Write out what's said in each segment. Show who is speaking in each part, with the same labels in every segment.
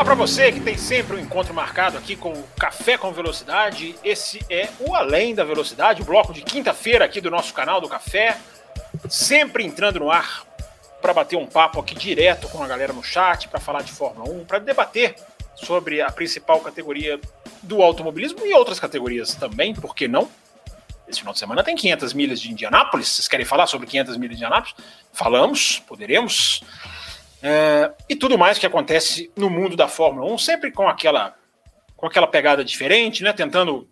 Speaker 1: Ah, para você que tem sempre um encontro marcado aqui com o Café com Velocidade, esse é o Além da Velocidade, o bloco de quinta-feira aqui do nosso canal do Café, sempre entrando no ar para bater um papo aqui direto com a galera no chat, para falar de Fórmula 1, para debater sobre a principal categoria do automobilismo e outras categorias também, por que não? Esse final de semana tem 500 milhas de Indianápolis. Vocês querem falar sobre 500 milhas de Indianápolis? Falamos, poderemos. É, e tudo mais que acontece no mundo da Fórmula 1, sempre com aquela, com aquela pegada diferente, né? tentando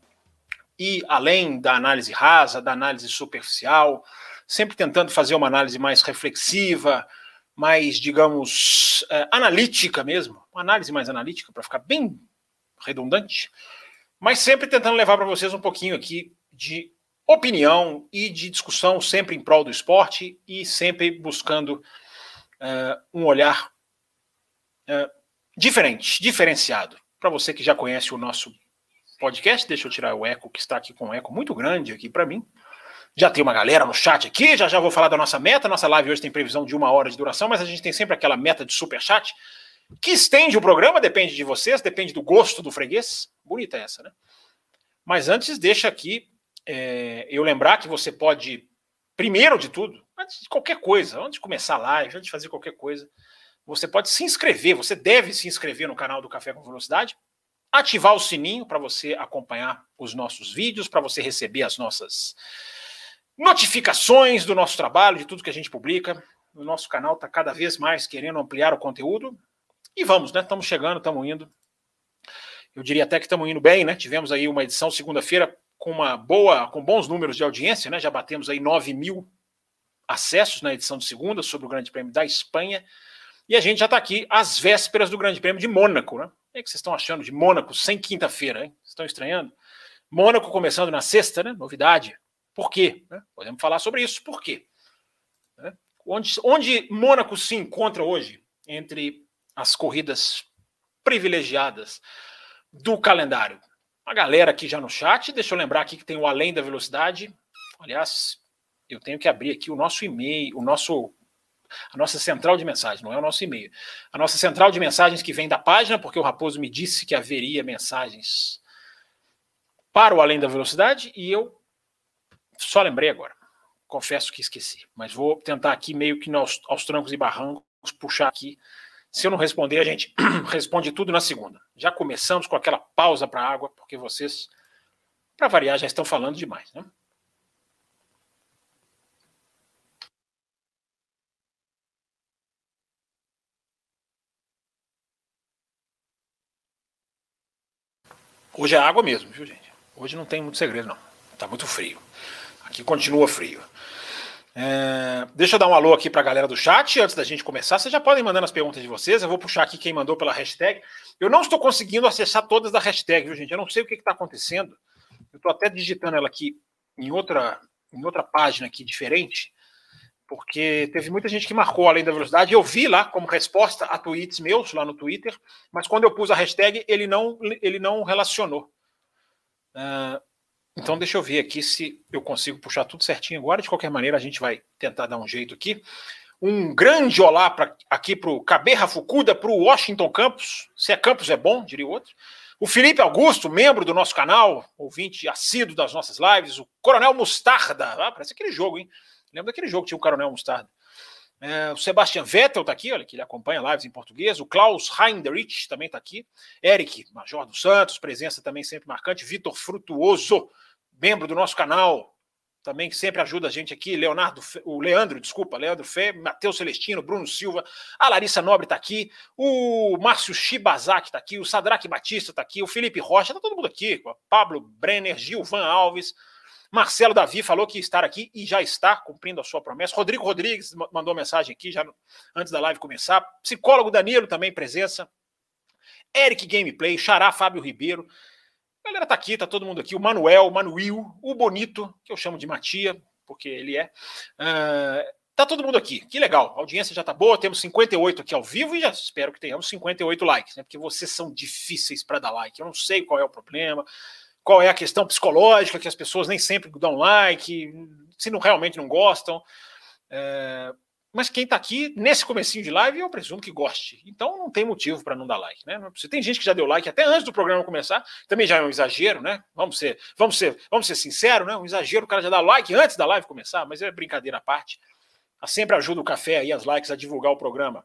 Speaker 1: ir além da análise rasa, da análise superficial, sempre tentando fazer uma análise mais reflexiva, mais, digamos, é, analítica mesmo, uma análise mais analítica, para ficar bem redundante, mas sempre tentando levar para vocês um pouquinho aqui de opinião e de discussão, sempre em prol do esporte e sempre buscando uh, um olhar uh, diferente, diferenciado. Para você que já conhece o nosso podcast, deixa eu tirar o eco, que está aqui com um eco muito grande aqui para mim. Já tem uma galera no chat aqui, já já vou falar da nossa meta. Nossa live hoje tem previsão de uma hora de duração, mas a gente tem sempre aquela meta de super chat que estende o programa, depende de vocês, depende do gosto do freguês. Bonita essa, né? Mas antes, deixa aqui é, eu lembrar que você pode, primeiro de tudo, antes de qualquer coisa, antes de começar a live, antes de fazer qualquer coisa, você pode se inscrever, você deve se inscrever no canal do Café com Velocidade, ativar o sininho para você acompanhar os nossos vídeos, para você receber as nossas notificações do nosso trabalho, de tudo que a gente publica. O nosso canal está cada vez mais querendo ampliar o conteúdo. E vamos, né? Estamos chegando, estamos indo. Eu diria até que estamos indo bem, né? Tivemos aí uma edição segunda-feira com uma boa, com bons números de audiência, né? Já batemos aí 9 mil acessos na edição de segunda sobre o Grande Prêmio da Espanha. E a gente já está aqui às vésperas do Grande Prêmio de Mônaco, né? O que vocês estão achando de Mônaco sem quinta-feira, hein? Estão estranhando? Mônaco começando na sexta, né? Novidade. Por quê? Né? Podemos falar sobre isso. Por quê? Né? Onde, onde Mônaco se encontra hoje entre as corridas privilegiadas do calendário? A galera aqui já no chat, deixa eu lembrar aqui que tem o Além da Velocidade. Aliás, eu tenho que abrir aqui o nosso e-mail, o nosso a nossa central de mensagens, não é o nosso e-mail. A nossa central de mensagens que vem da página, porque o Raposo me disse que haveria mensagens para o Além da Velocidade e eu só lembrei agora. Confesso que esqueci, mas vou tentar aqui meio que aos, aos trancos e barrancos puxar aqui. Se eu não responder, a gente responde tudo na segunda. Já começamos com aquela pausa para água, porque vocês, para variar, já estão falando demais, né? Hoje é água mesmo, viu, gente? Hoje não tem muito segredo, não. Tá muito frio. Aqui continua frio. É, deixa eu dar um alô aqui para a galera do chat antes da gente começar. Vocês já podem mandar as perguntas de vocês. Eu vou puxar aqui quem mandou pela hashtag. Eu não estou conseguindo acessar todas da hashtag, viu, gente? Eu não sei o que está acontecendo. Eu estou até digitando ela aqui em outra, em outra página aqui diferente, porque teve muita gente que marcou além da velocidade. Eu vi lá como resposta a tweets meus lá no Twitter, mas quando eu pus a hashtag, ele não, ele não relacionou. Uh, então, deixa eu ver aqui se eu consigo puxar tudo certinho agora. De qualquer maneira, a gente vai tentar dar um jeito aqui. Um grande olá pra, aqui para o Caberra Fukuda, para o Washington Campos. Se é Campos é bom, diria outro. O Felipe Augusto, membro do nosso canal, ouvinte assíduo das nossas lives. O Coronel Mostarda. Ah, parece aquele jogo, hein? Lembra daquele jogo que tinha o Coronel Mostarda. É, o Sebastian Vettel está aqui, olha, que ele acompanha lives em português. O Klaus Heinrich também está aqui. Eric, Major dos Santos, presença também sempre marcante. Vitor Frutuoso, membro do nosso canal, também que sempre ajuda a gente aqui, Leonardo, o Leandro, desculpa, Leandro Fé, Matheus Celestino, Bruno Silva, a Larissa Nobre está aqui, o Márcio Shibazaki está aqui, o Sadraque Batista está aqui, o Felipe Rocha, está todo mundo aqui, Pablo Brenner, Gilvan Alves, Marcelo Davi falou que estar aqui e já está cumprindo a sua promessa. Rodrigo Rodrigues mandou mensagem aqui já antes da live começar. Psicólogo Danilo também presença. Eric Gameplay, Xará Fábio Ribeiro. A galera tá aqui, tá todo mundo aqui. O Manuel, o Manuil, o Bonito, que eu chamo de Matia, porque ele é. Uh, tá todo mundo aqui. Que legal. A audiência já tá boa. Temos 58 aqui ao vivo e já espero que tenhamos 58 likes, né? Porque vocês são difíceis para dar like. Eu não sei qual é o problema, qual é a questão psicológica que as pessoas nem sempre dão like, se não realmente não gostam. É, mas quem está aqui nesse comecinho de live, eu presumo que goste. Então não tem motivo para não dar like, né? Você tem gente que já deu like até antes do programa começar, também já é um exagero, né? Vamos ser, vamos ser, vamos ser sinceros, né? Um exagero o cara já dá like antes da live começar, mas é brincadeira à parte. Sempre ajuda o café e as likes a divulgar o programa.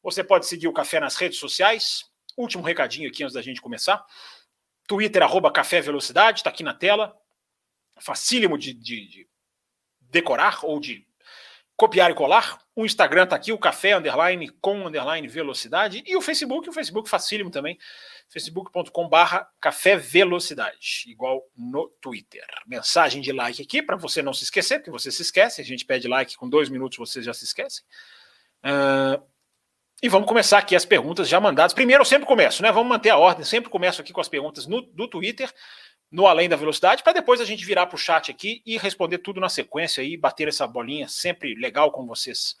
Speaker 1: Você pode seguir o café nas redes sociais. Último recadinho aqui antes da gente começar. Twitter, arroba Café Velocidade, está aqui na tela. Facílimo de, de, de decorar ou de copiar e colar. O Instagram está aqui, o café underline com underline velocidade. E o Facebook, o Facebook facílimo também, facebook.com barra café velocidade, igual no Twitter. Mensagem de like aqui para você não se esquecer, porque você se esquece, a gente pede like, com dois minutos vocês já se esquecem. Uh, e vamos começar aqui as perguntas já mandadas. Primeiro eu sempre começo, né? Vamos manter a ordem, sempre começo aqui com as perguntas no, do Twitter no Além da Velocidade, para depois a gente virar para o chat aqui e responder tudo na sequência e bater essa bolinha sempre legal com vocês.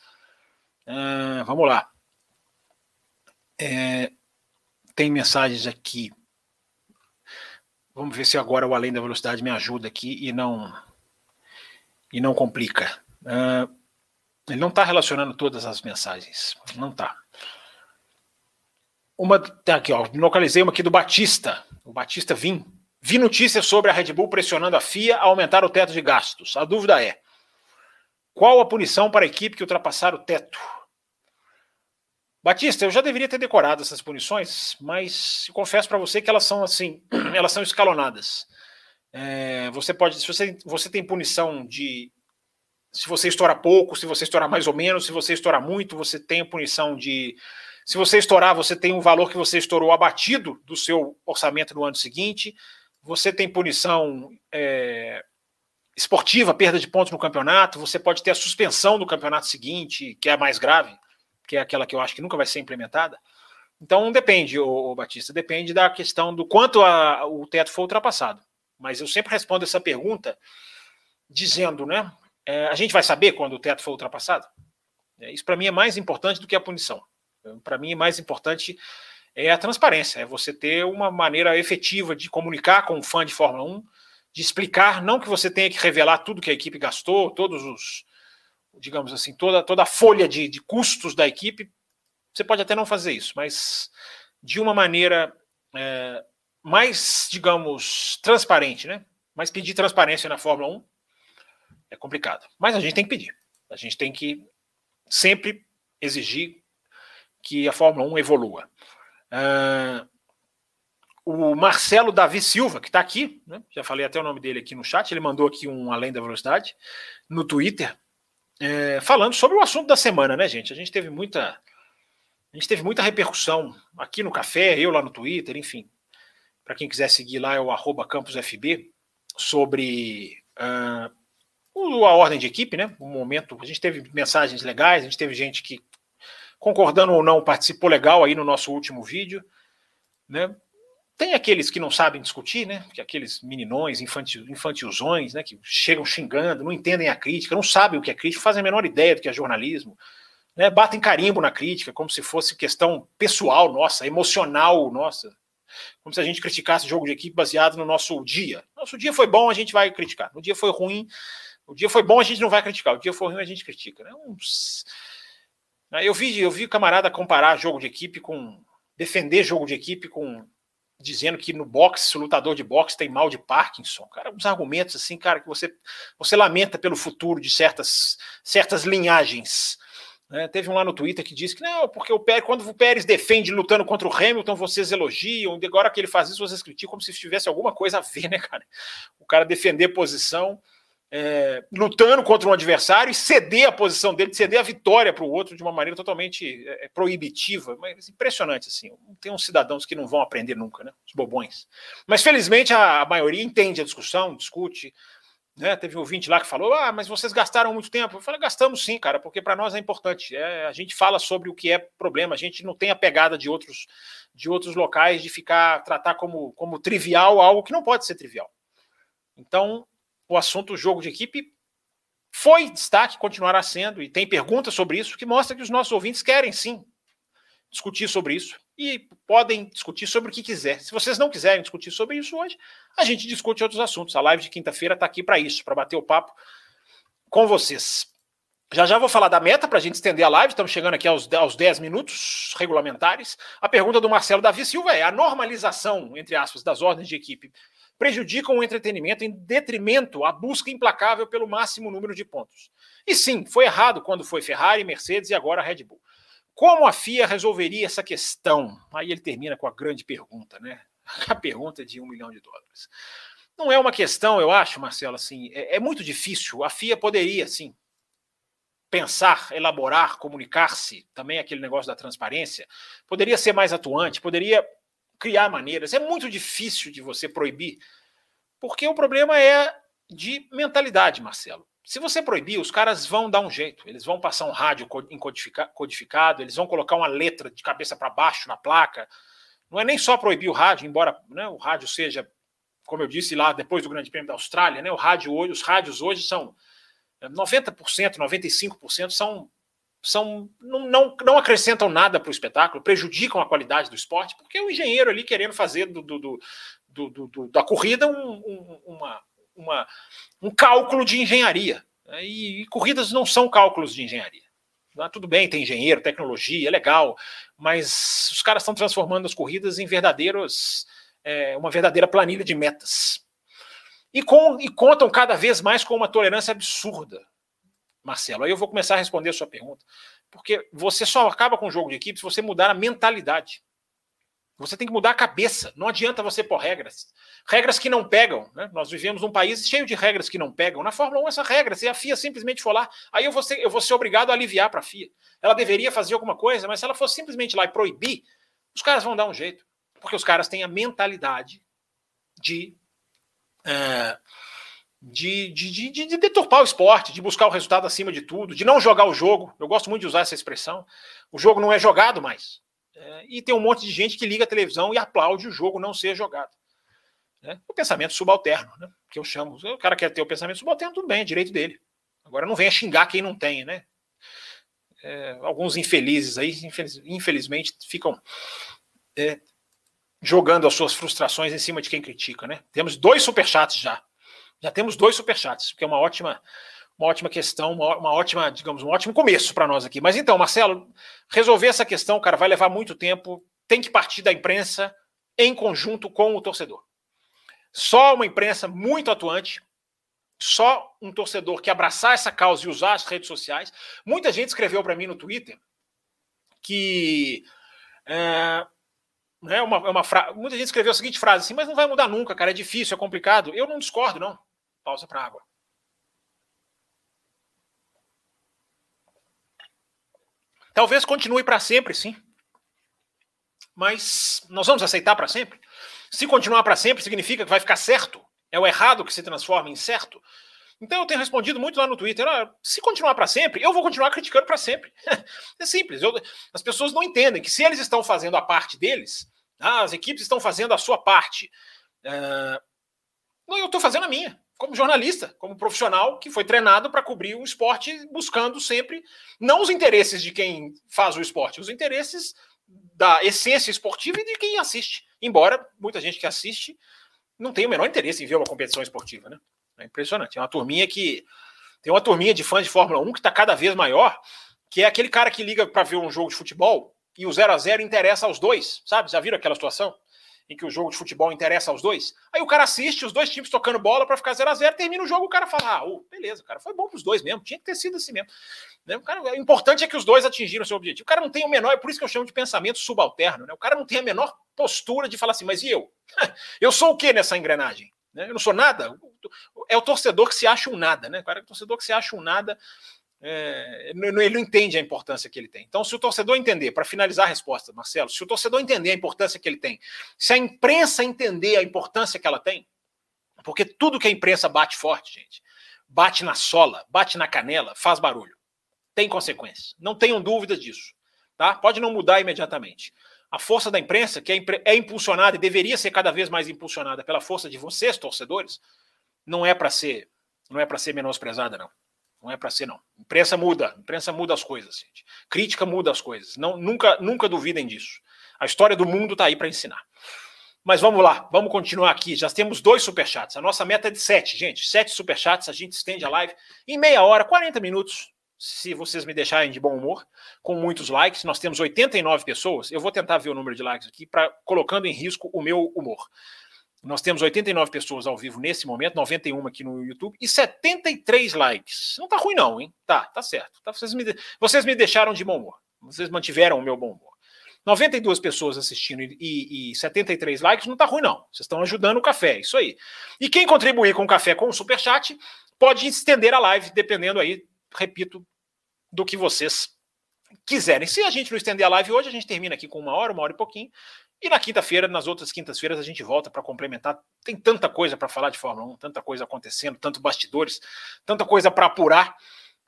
Speaker 1: Uh, vamos lá. É, tem mensagens aqui. Vamos ver se agora o Além da Velocidade me ajuda aqui e não e não complica. Uh, ele não está relacionando todas as mensagens. Não está. Uma tá aqui, ó. Localizei uma aqui do Batista. O Batista Vim Vi notícias sobre a Red Bull pressionando a FIA a aumentar o teto de gastos. A dúvida é: qual a punição para a equipe que ultrapassar o teto? Batista, eu já deveria ter decorado essas punições, mas confesso para você que elas são assim, elas são escalonadas. É, você pode, se você, você tem punição de se você estourar pouco, se você estourar mais ou menos, se você estourar muito, você tem punição de se você estourar, você tem um valor que você estourou abatido do seu orçamento no ano seguinte você tem punição é, esportiva, perda de pontos no campeonato, você pode ter a suspensão do campeonato seguinte, que é a mais grave, que é aquela que eu acho que nunca vai ser implementada. Então depende, o Batista, depende da questão do quanto a, o teto foi ultrapassado. Mas eu sempre respondo essa pergunta dizendo, né? É, a gente vai saber quando o teto foi ultrapassado? É, isso para mim é mais importante do que a punição. Para mim mais importante é a transparência, é você ter uma maneira efetiva de comunicar com o fã de Fórmula 1, de explicar, não que você tenha que revelar tudo que a equipe gastou, todos os, digamos assim, toda, toda a folha de, de custos da equipe, você pode até não fazer isso, mas de uma maneira é, mais, digamos, transparente, né? Mas pedir transparência na Fórmula 1 é complicado. Mas a gente tem que pedir. A gente tem que sempre exigir que a Fórmula 1 evolua. Uh, o Marcelo Davi Silva, que está aqui, né? já falei até o nome dele aqui no chat, ele mandou aqui um Além da Velocidade no Twitter, é, falando sobre o assunto da semana, né, gente? A gente teve muita. A gente teve muita repercussão aqui no café, eu lá no Twitter, enfim. Para quem quiser seguir lá é o arroba campusfb sobre uh, a ordem de equipe, né? O momento, a gente teve mensagens legais, a gente teve gente que concordando ou não, participou legal aí no nosso último vídeo, né? Tem aqueles que não sabem discutir, né? Que aqueles meninões, infantil, infantilzões, né? Que chegam xingando, não entendem a crítica, não sabem o que é crítica, fazem a menor ideia do que é jornalismo, né? Batem carimbo na crítica, como se fosse questão pessoal nossa, emocional nossa, como se a gente criticasse jogo de equipe baseado no nosso dia. Nosso dia foi bom, a gente vai criticar. No dia foi ruim, o dia foi bom, a gente não vai criticar. O dia foi ruim, a gente critica. Né? Né, eu vi, eu vi o camarada comparar jogo de equipe com. defender jogo de equipe com. dizendo que no boxe, o lutador de boxe tem mal de Parkinson. Cara, uns argumentos assim, cara, que você, você lamenta pelo futuro de certas, certas linhagens. Né? Teve um lá no Twitter que disse que não, porque o Pérez, quando o Pérez defende lutando contra o Hamilton, vocês elogiam, agora que ele faz isso, vocês criticam como se tivesse alguma coisa a ver, né, cara? O cara defender posição é, lutando contra um adversário e ceder a posição dele, ceder a vitória para o outro de uma maneira totalmente é, é, proibitiva. Mas impressionante, assim. Tem uns cidadãos que não vão aprender nunca, né? Os bobões. Mas felizmente a, a maioria entende a discussão, discute, Né? Teve um ouvinte lá que falou: Ah, mas vocês gastaram muito tempo. Eu falei: Gastamos sim, cara, porque para nós é importante. É, a gente fala sobre o que é problema, a gente não tem a pegada de outros, de outros locais de ficar, tratar como, como trivial algo que não pode ser trivial. Então, o assunto jogo de equipe foi destaque, continuará sendo, e tem perguntas sobre isso que mostra que os nossos ouvintes querem sim discutir sobre isso e podem discutir sobre o que quiser. Se vocês não quiserem discutir sobre isso hoje, a gente discute outros assuntos. A live de quinta-feira está aqui para isso, para bater o papo com vocês. Já já vou falar da meta para a gente estender a live. Estamos chegando aqui aos, aos 10 minutos regulamentares. A pergunta do Marcelo Davi Silva é: a normalização, entre aspas, das ordens de equipe prejudicam o entretenimento em detrimento à busca implacável pelo máximo número de pontos. E sim, foi errado quando foi Ferrari, Mercedes e agora Red Bull. Como a FIA resolveria essa questão? Aí ele termina com a grande pergunta, né? A pergunta de um milhão de dólares. Não é uma questão, eu acho, Marcelo, assim, é, é muito difícil. A FIA poderia, sim, pensar, elaborar, comunicar-se, também aquele negócio da transparência, poderia ser mais atuante, poderia criar maneiras. É muito difícil de você proibir, porque o problema é de mentalidade, Marcelo. Se você proibir, os caras vão dar um jeito. Eles vão passar um rádio codificado, eles vão colocar uma letra de cabeça para baixo na placa. Não é nem só proibir o rádio, embora né, o rádio seja, como eu disse lá depois do Grande Prêmio da Austrália, né, o rádio hoje, os rádios hoje são 90%, 95% são são não, não, não acrescentam nada para o espetáculo, prejudicam a qualidade do esporte, porque o engenheiro ali querendo fazer do, do, do, do da corrida um, um, uma, uma, um cálculo de engenharia. Né? E, e, corridas não são cálculos de engenharia. Ah, tudo bem, tem engenheiro, tecnologia, é legal, mas os caras estão transformando as corridas em verdadeiros, é, uma verdadeira planilha de metas. E, com, e contam cada vez mais com uma tolerância absurda Marcelo. Aí eu vou começar a responder a sua pergunta. Porque você só acaba com o jogo de equipe se você mudar a mentalidade. Você tem que mudar a cabeça. Não adianta você pôr regras. Regras que não pegam. Né? Nós vivemos num país cheio de regras que não pegam. Na Fórmula 1, essa regra, se a FIA simplesmente for lá, aí eu vou ser, eu vou ser obrigado a aliviar para a FIA. Ela deveria fazer alguma coisa, mas se ela for simplesmente lá e proibir, os caras vão dar um jeito. Porque os caras têm a mentalidade de. Uh, de, de, de, de, deturpar o esporte, de buscar o resultado acima de tudo, de não jogar o jogo. Eu gosto muito de usar essa expressão. O jogo não é jogado mais. É, e tem um monte de gente que liga a televisão e aplaude o jogo não ser jogado. É, o pensamento subalterno, né? que eu chamo. O cara quer ter o pensamento subalterno, tudo bem, é direito dele. Agora não venha xingar quem não tem, né? É, alguns infelizes aí, infeliz, infelizmente, ficam é, jogando as suas frustrações em cima de quem critica, né? Temos dois superchats já. Já temos dois superchats, que é uma ótima, uma ótima questão, uma, uma ótima, digamos, um ótimo começo para nós aqui. Mas então, Marcelo, resolver essa questão, cara, vai levar muito tempo, tem que partir da imprensa em conjunto com o torcedor. Só uma imprensa muito atuante, só um torcedor que abraçar essa causa e usar as redes sociais. Muita gente escreveu para mim no Twitter que é, né, uma, uma fra... muita gente escreveu a seguinte frase assim, mas não vai mudar nunca, cara, é difícil, é complicado. Eu não discordo, não. Pausa para água. Talvez continue para sempre, sim. Mas nós vamos aceitar para sempre? Se continuar para sempre, significa que vai ficar certo? É o errado que se transforma em certo? Então eu tenho respondido muito lá no Twitter: ah, se continuar para sempre, eu vou continuar criticando para sempre. é simples. Eu, as pessoas não entendem que se eles estão fazendo a parte deles, ah, as equipes estão fazendo a sua parte. Uh, eu estou fazendo a minha como jornalista, como profissional que foi treinado para cobrir o esporte, buscando sempre não os interesses de quem faz o esporte, os interesses da essência esportiva e de quem assiste. Embora muita gente que assiste não tenha o menor interesse em ver uma competição esportiva, né? É impressionante. É uma turminha que tem uma turminha de fãs de Fórmula 1 que está cada vez maior, que é aquele cara que liga para ver um jogo de futebol e o 0 a 0 interessa aos dois, sabe? Já viram aquela situação? Em que o jogo de futebol interessa aos dois. Aí o cara assiste os dois times tocando bola para ficar 0 a 0 termina o jogo, o cara fala: ah, oh, beleza, cara, foi bom para os dois mesmo, tinha que ter sido assim mesmo. Né? O, cara, o importante é que os dois atingiram o seu objetivo. O cara não tem o menor, é por isso que eu chamo de pensamento subalterno, né? O cara não tem a menor postura de falar assim, mas e eu? eu sou o que nessa engrenagem? Né? Eu não sou nada? É o torcedor que se acha um nada, né? O cara é o torcedor que se acha um nada é, ele não entende a importância que ele tem. Então, se o torcedor entender, para finalizar a resposta, Marcelo, se o torcedor entender a importância que ele tem, se a imprensa entender a importância que ela tem, porque tudo que a imprensa bate forte, gente, bate na sola, bate na canela, faz barulho. Tem consequências. Não tenham dúvida disso. Tá? Pode não mudar imediatamente. A força da imprensa, que é, é impulsionada e deveria ser cada vez mais impulsionada pela força de vocês, torcedores, não é para ser, não é para ser menosprezada, não. Não é para ser, não. Imprensa muda, imprensa muda as coisas, gente. Crítica muda as coisas. Não, nunca, nunca duvidem disso. A história do mundo está aí para ensinar. Mas vamos lá, vamos continuar aqui. Já temos dois superchats. A nossa meta é de sete, gente. Sete superchats, a gente estende a live em meia hora, 40 minutos, se vocês me deixarem de bom humor, com muitos likes. Nós temos 89 pessoas. Eu vou tentar ver o número de likes aqui, para colocando em risco o meu humor. Nós temos 89 pessoas ao vivo nesse momento, 91 aqui no YouTube e 73 likes. Não tá ruim, não, hein? Tá, tá certo. Tá, vocês, me, vocês me deixaram de bom humor. Vocês mantiveram o meu bom humor. 92 pessoas assistindo e, e 73 likes não tá ruim, não. Vocês estão ajudando o café, isso aí. E quem contribuir com o café com o superchat pode estender a live, dependendo aí, repito, do que vocês quiserem. Se a gente não estender a live hoje, a gente termina aqui com uma hora, uma hora e pouquinho. E na quinta-feira, nas outras quintas-feiras, a gente volta para complementar. Tem tanta coisa para falar de Fórmula 1, tanta coisa acontecendo, tanto bastidores, tanta coisa para apurar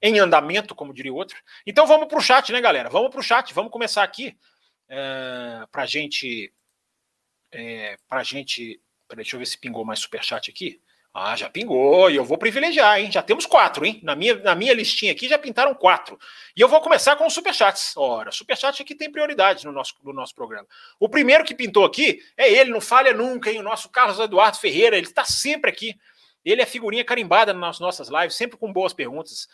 Speaker 1: em andamento, como diria outro. Então vamos para o chat, né, galera? Vamos para o chat, vamos começar aqui é, eh, para gente. É, para gente. Peraí, deixa eu ver se pingou mais superchat aqui. Ah, já pingou, e eu vou privilegiar, hein? Já temos quatro, hein? Na minha, na minha listinha aqui já pintaram quatro. E eu vou começar com os superchats. Ora, superchat aqui tem prioridade no nosso, no nosso programa. O primeiro que pintou aqui é ele, não falha nunca, hein? O nosso Carlos Eduardo Ferreira, ele está sempre aqui. Ele é figurinha carimbada nas nossas lives, sempre com boas perguntas.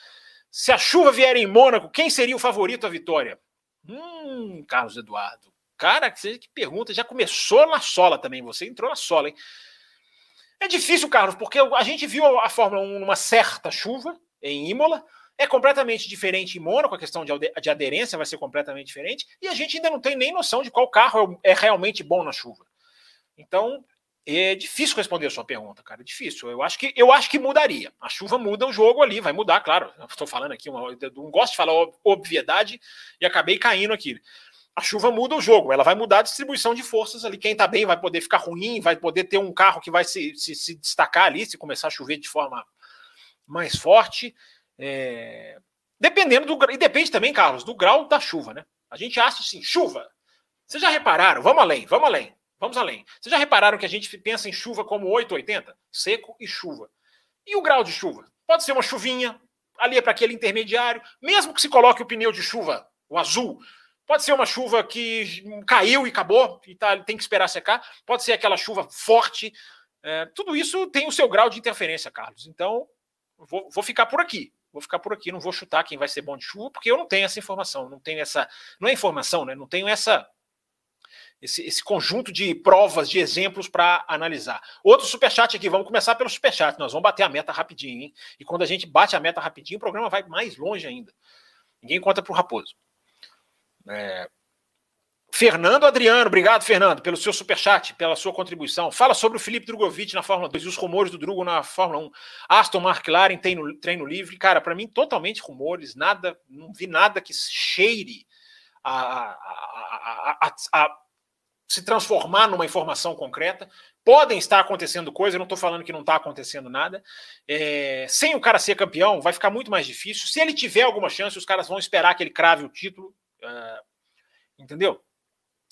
Speaker 1: Se a chuva vier em Mônaco, quem seria o favorito à vitória? Hum, Carlos Eduardo. Cara, que pergunta. Já começou na sola também. Você entrou na sola, hein? É difícil, Carlos, porque a gente viu a Fórmula 1 numa certa chuva em Imola. É completamente diferente em Mônaco, a questão de aderência vai ser completamente diferente. E a gente ainda não tem nem noção de qual carro é realmente bom na chuva. Então, é difícil responder a sua pergunta, cara. É difícil. Eu acho que eu acho que mudaria. A chuva muda o jogo ali, vai mudar, claro. Estou falando aqui, uma, não gosto de falar obviedade e acabei caindo aqui a chuva muda o jogo, ela vai mudar a distribuição de forças ali. Quem está bem vai poder ficar ruim, vai poder ter um carro que vai se, se, se destacar ali, se começar a chover de forma mais forte. É... Dependendo do E depende também, Carlos, do grau da chuva, né? A gente acha assim, chuva. Vocês já repararam? Vamos além, vamos além, vamos além. Vocês já repararam que a gente pensa em chuva como 880? Seco e chuva. E o grau de chuva? Pode ser uma chuvinha, ali é para aquele intermediário, mesmo que se coloque o pneu de chuva, o azul, Pode ser uma chuva que caiu e acabou, e tá, tem que esperar secar. Pode ser aquela chuva forte. É, tudo isso tem o seu grau de interferência, Carlos. Então, vou, vou, ficar por aqui. Vou ficar por aqui, não vou chutar quem vai ser bom de chuva, porque eu não tenho essa informação, não tenho essa. Não é informação, né? Não tenho essa. Esse, esse conjunto de provas, de exemplos para analisar. Outro superchat aqui, vamos começar pelo superchat. Nós vamos bater a meta rapidinho, hein? E quando a gente bate a meta rapidinho, o programa vai mais longe ainda. Ninguém conta para o Raposo. É... Fernando Adriano, obrigado, Fernando, pelo seu superchat, pela sua contribuição. Fala sobre o Felipe Drogovic na Fórmula 2 e os rumores do Drugo na Fórmula 1. Aston McLaren tem no treino livre. Cara, para mim, totalmente rumores, nada, não vi nada que cheire a, a, a, a, se transformar numa informação concreta. Podem estar acontecendo coisas, eu não estou falando que não está acontecendo nada. É, sem o cara ser campeão, vai ficar muito mais difícil. Se ele tiver alguma chance, os caras vão esperar que ele crave o título Uh, entendeu?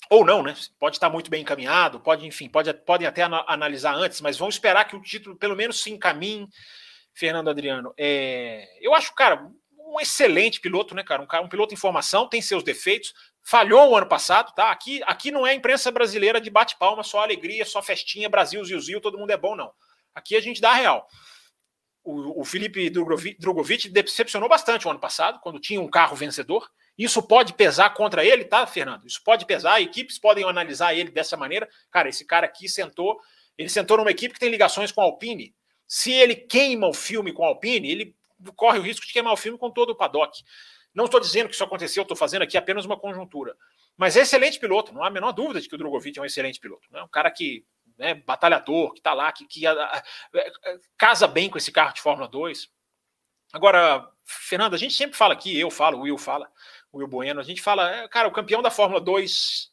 Speaker 1: Ou não, né? Pode estar muito bem encaminhado, pode, enfim, pode, podem até analisar antes, mas vão esperar que o título pelo menos se encaminhe. Fernando Adriano, é, eu acho, cara, um excelente piloto, né, cara? Um, um piloto em formação, tem seus defeitos, falhou o ano passado, tá? Aqui, aqui não é imprensa brasileira de bate-palma, só alegria, só festinha, Brasil, Zil, todo mundo é bom, não. Aqui a gente dá a real. O, o Felipe Drogovic decepcionou bastante o ano passado, quando tinha um carro vencedor. Isso pode pesar contra ele, tá, Fernando? Isso pode pesar, equipes podem analisar ele dessa maneira. Cara, esse cara aqui sentou, ele sentou numa equipe que tem ligações com a Alpine. Se ele queima o filme com a Alpine, ele corre o risco de queimar o filme com todo o paddock. Não estou dizendo que isso aconteceu, estou fazendo aqui apenas uma conjuntura. Mas é excelente piloto, não há a menor dúvida de que o Drogovic é um excelente piloto. É né? um cara que, né, batalhador, que está lá, que, que a, a, a, casa bem com esse carro de Fórmula 2. Agora, Fernando, a gente sempre fala aqui, eu falo, o Will fala, Will Bueno, a gente fala, é, cara, o campeão da Fórmula 2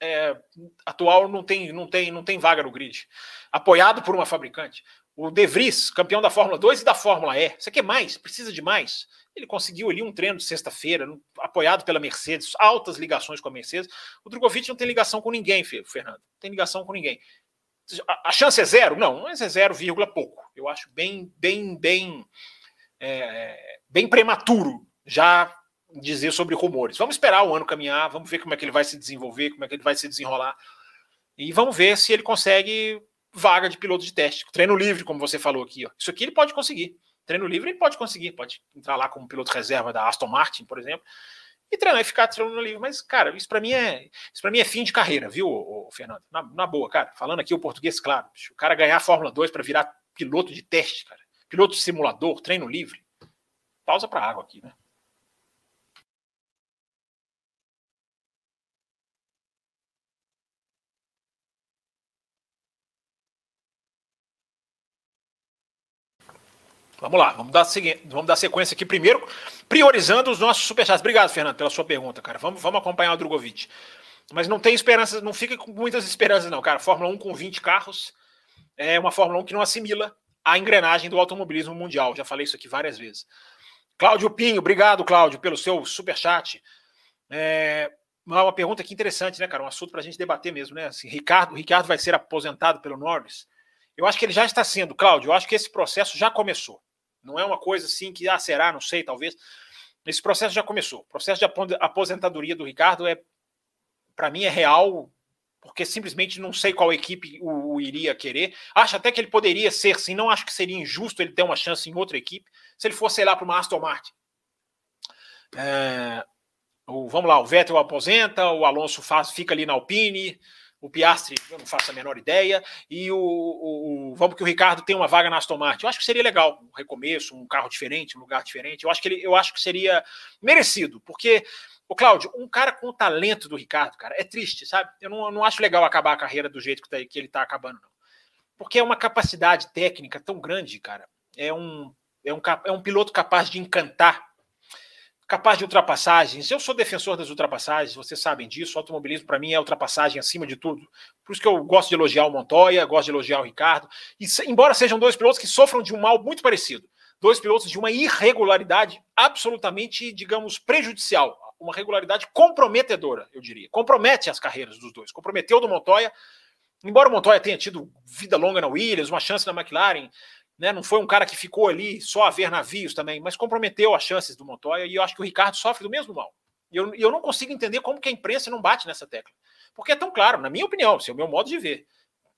Speaker 1: é, atual não tem, não, tem, não tem vaga no grid. Apoiado por uma fabricante. O De Vries, campeão da Fórmula 2 e da Fórmula E. Você quer mais? Precisa de mais? Ele conseguiu ali um treino de sexta-feira, apoiado pela Mercedes, altas ligações com a Mercedes. O Drogovic não tem ligação com ninguém, Fernando. Não tem ligação com ninguém. A, chance é zero? Não, mas é zero vírgula pouco. Eu acho bem, bem, bem, é, bem prematuro já dizer sobre rumores. Vamos esperar o ano caminhar, vamos ver como é que ele vai se desenvolver, como é que ele vai se desenrolar. E vamos ver se ele consegue vaga de piloto de teste. Treino livre, como você falou aqui. Ó. Isso aqui ele pode conseguir. Treino livre ele pode conseguir. Pode entrar lá como piloto reserva da Aston Martin, por exemplo, e treinar e ficar treinando livre. Mas, cara, isso para mim é isso para mim é fim de carreira, viu, ô, ô, Fernando? Na, na, boa, cara. Falando aqui o português, claro. O cara ganhar a Fórmula 2 para virar piloto de teste, cara. Piloto simulador, treino livre. Pausa para água aqui, né? Vamos lá, vamos dar, vamos dar sequência aqui primeiro, priorizando os nossos superchats. Obrigado, Fernando, pela sua pergunta, cara. Vamos, vamos acompanhar o Drogovic. Mas não tem esperanças, não fica com muitas esperanças, não, cara. Fórmula 1 com 20 carros é uma Fórmula 1 que não assimila a engrenagem do automobilismo mundial. Já falei isso aqui várias vezes. Cláudio Pinho, obrigado, Cláudio, pelo seu superchat. É uma pergunta aqui interessante, né, cara? Um assunto para a gente debater mesmo, né? Assim, Ricardo, Ricardo vai ser aposentado pelo Norris. Eu acho que ele já está sendo, Cláudio. Eu acho que esse processo já começou. Não é uma coisa assim que, ah, será, não sei, talvez. Esse processo já começou. O processo de aposentadoria do Ricardo é, para mim, é real, porque simplesmente não sei qual equipe o, o, iria querer. Acho até que ele poderia ser, sim. Não acho que seria injusto ele ter uma chance em outra equipe, se ele fosse, sei lá, para uma Aston Martin. É, o, vamos lá, o Vettel aposenta, o Alonso faz, fica ali na Alpine, o Piastri, eu não faço a menor ideia, e o, o, o, vamos que o Ricardo tem uma vaga na Aston Martin. Eu acho que seria legal, um recomeço, um carro diferente, um lugar diferente. Eu acho que ele, eu acho que seria merecido, porque o Cláudio, um cara com o talento do Ricardo, cara, é triste, sabe? Eu não, não acho legal acabar a carreira do jeito que, tá, que ele está acabando, não. Porque é uma capacidade técnica tão grande, cara. É um, é um, é um piloto capaz de encantar capaz de ultrapassagens. Eu sou defensor das ultrapassagens, vocês sabem disso. O automobilismo, para mim, é ultrapassagem acima de tudo. Por isso que eu gosto de elogiar o Montoya, gosto de elogiar o Ricardo. E, embora sejam dois pilotos que sofram de um mal muito parecido, dois pilotos de uma irregularidade absolutamente, digamos, prejudicial, uma regularidade comprometedora, eu diria. Compromete as carreiras dos dois. Comprometeu do Montoya. Embora o Montoya tenha tido vida longa na Williams, uma chance na McLaren, né? Não foi um cara que ficou ali só a ver navios também, mas comprometeu as chances do Montoya e eu acho que o Ricardo sofre do mesmo mal. E eu, eu não consigo entender como que a imprensa não bate nessa tecla. Porque é tão claro, na minha opinião, esse é o meu modo de ver.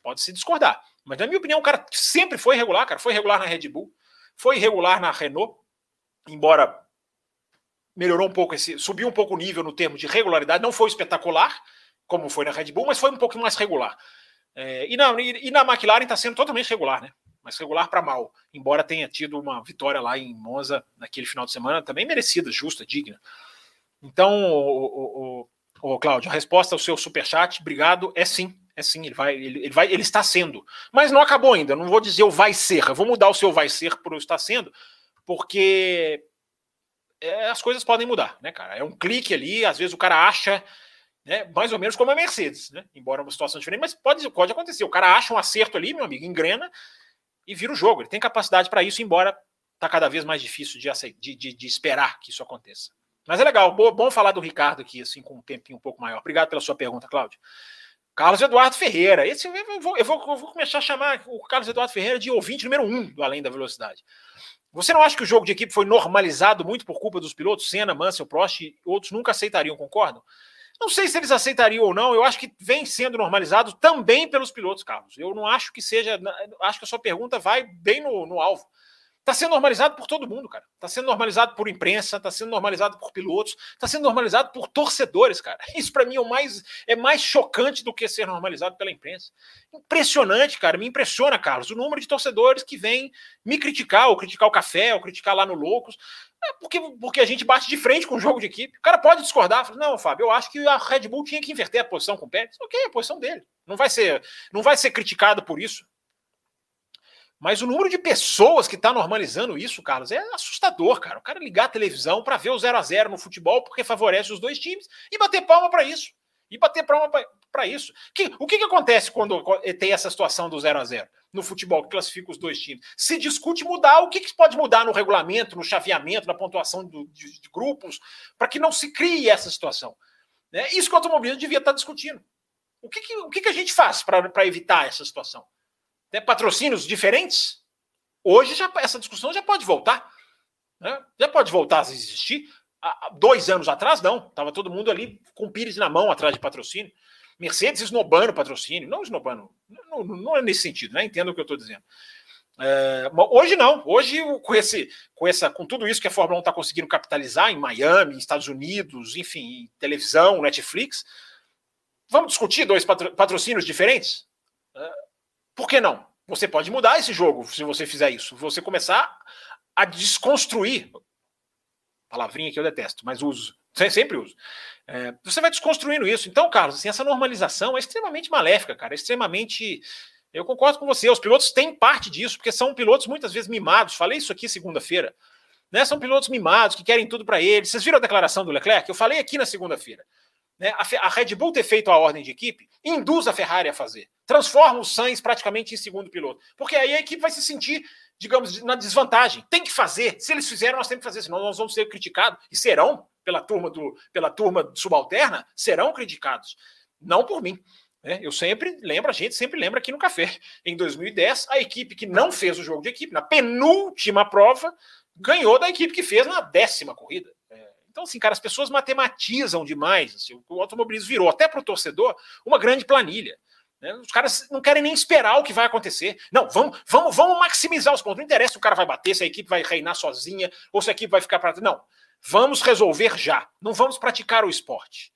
Speaker 1: Pode se discordar. Mas na minha opinião, o cara sempre foi regular, cara. Foi regular na Red Bull, foi regular na Renault, embora melhorou um pouco esse. subiu um pouco o nível no termo de regularidade, não foi espetacular, como foi na Red Bull, mas foi um pouco mais regular. É, e, na, e, e na McLaren está sendo totalmente regular, né? Mas regular para mal. Embora tenha tido uma vitória lá em Monza naquele final de semana, também merecida, justa, digna. Então, o, o, o, Cláudio, a resposta ao seu superchat, obrigado, é sim. É sim, ele vai, ele, ele, vai, ele está sendo. Mas não acabou ainda. Não vou dizer o vai ser. Eu vou mudar o seu vai ser para o está sendo, porque é, as coisas podem mudar, né, cara? É um clique ali, às vezes o cara acha, né, mais ou menos como a Mercedes, né? Embora uma situação diferente, mas pode, pode acontecer. O cara acha um acerto ali, meu amigo, engrena, e vira o jogo. Ele tem capacidade para isso, embora está cada vez mais difícil de, de, de, de, esperar que isso aconteça. Mas é legal, bom, bom falar do Ricardo aqui, assim, com um tempinho um pouco maior. Obrigado pela sua pergunta, Cláudio. Carlos Eduardo Ferreira. Esse eu vou, eu vou, eu vou começar a chamar o Carlos Eduardo Ferreira de ouvinte número um do Além da Velocidade. Você não acha que o jogo de equipe foi normalizado muito por culpa dos pilotos? Senna, Mansell, Prost e outros nunca aceitariam, concordam? Não sei se eles aceitariam ou não, eu acho que vem sendo normalizado também pelos pilotos, Carlos. Eu não acho que seja. Acho que a sua pergunta vai bem no, no alvo. Está sendo normalizado por todo mundo, cara. Está sendo normalizado por imprensa, está sendo normalizado por pilotos, está sendo normalizado por torcedores, cara. Isso para mim é, o mais, é mais chocante do que ser normalizado pela imprensa. Impressionante, cara. Me impressiona, Carlos, o número de torcedores que vem me criticar, ou criticar o café, ou criticar lá no Loucos. É porque, porque a gente bate de frente com o jogo de equipe. O cara pode discordar. Fala, não, Fábio, eu acho que a Red Bull tinha que inverter a posição com o Pérez. Ok, a posição dele. Não vai ser, não vai ser criticado por isso. Mas o número de pessoas que está normalizando isso, Carlos, é assustador, cara. O cara ligar a televisão para ver o 0 a 0 no futebol porque favorece os dois times e bater palma para isso. e bater para isso. Que, o que, que acontece quando tem essa situação do 0 a 0 no futebol, que classifica os dois times? Se discute mudar, o que, que pode mudar no regulamento, no chaveamento, na pontuação do, de, de, grupos, para que não se crie essa situação. Né? Isso que o automobilismo devia estar discutindo. O que, que, o que, que a gente faz para evitar essa situação? Né? Patrocínios diferentes? Hoje já, essa discussão já pode voltar. Né? Já pode voltar a existir. Há dois anos atrás, não. Estava todo mundo ali com o Pires na mão atrás de patrocínio. Mercedes esnobando patrocínio. Não esnobando. Não, não é nesse sentido, né? Entenda o que eu estou dizendo. É, hoje não. Hoje, com, esse, com, essa, com tudo isso que a Fórmula 1 está conseguindo capitalizar em Miami, Estados Unidos, enfim, televisão, Netflix, vamos discutir dois patrocínios diferentes? É, por que não? Você pode mudar esse jogo se você fizer isso. Você começar a desconstruir. Palavrinha que eu detesto, mas uso. Sempre uso. É, você vai desconstruindo isso. Então, Carlos, assim, essa normalização é extremamente maléfica, cara. É extremamente. Eu concordo com você. Os pilotos têm parte disso, porque são pilotos muitas vezes mimados. Falei isso aqui segunda-feira. Né? São pilotos mimados que querem tudo para eles. Vocês viram a declaração do Leclerc? Eu falei aqui na segunda-feira. Né? A, a Red Bull ter feito a ordem de equipe induz a Ferrari a fazer. Transforma o Sainz praticamente em segundo piloto. Porque aí a equipe vai se sentir digamos, na desvantagem. Tem que fazer. Se eles fizeram, nós temos que fazer, senão nós vamos ser criticados. E serão, pela turma, do, pela turma subalterna, serão criticados. Não por mim. Né? Eu sempre lembro, a gente sempre lembra aqui no café. Em 2010, a equipe que não fez o jogo de equipe, na penúltima prova, ganhou da equipe que fez na décima corrida. Então, assim, cara, as pessoas matematizam demais. Assim, o automobilismo virou, até para o torcedor, uma grande planilha. Né? Os caras não querem nem esperar o que vai acontecer. Não, vamos, vamos, vamos maximizar os pontos. Não interessa se o cara vai bater, se a equipe vai reinar sozinha ou se a equipe vai ficar para. Não. Vamos resolver já. Não vamos praticar o esporte.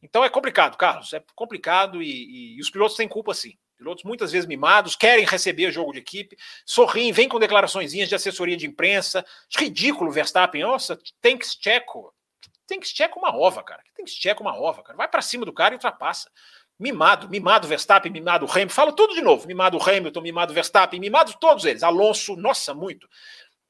Speaker 1: Então é complicado, Carlos. É complicado e, e, e os pilotos têm culpa sim. Pilotos muitas vezes mimados, querem receber jogo de equipe, sorriem, vêm com declarações de assessoria de imprensa. Ridículo, Verstappen. Nossa, tem que Tcheco. Tem que Tcheco uma ova, cara. Tem que Tcheco uma ova, cara. Vai para cima do cara e ultrapassa mimado, mimado Verstappen, mimado Hamilton, falo tudo de novo, mimado Hamilton, mimado Verstappen, mimado todos eles, Alonso, nossa, muito.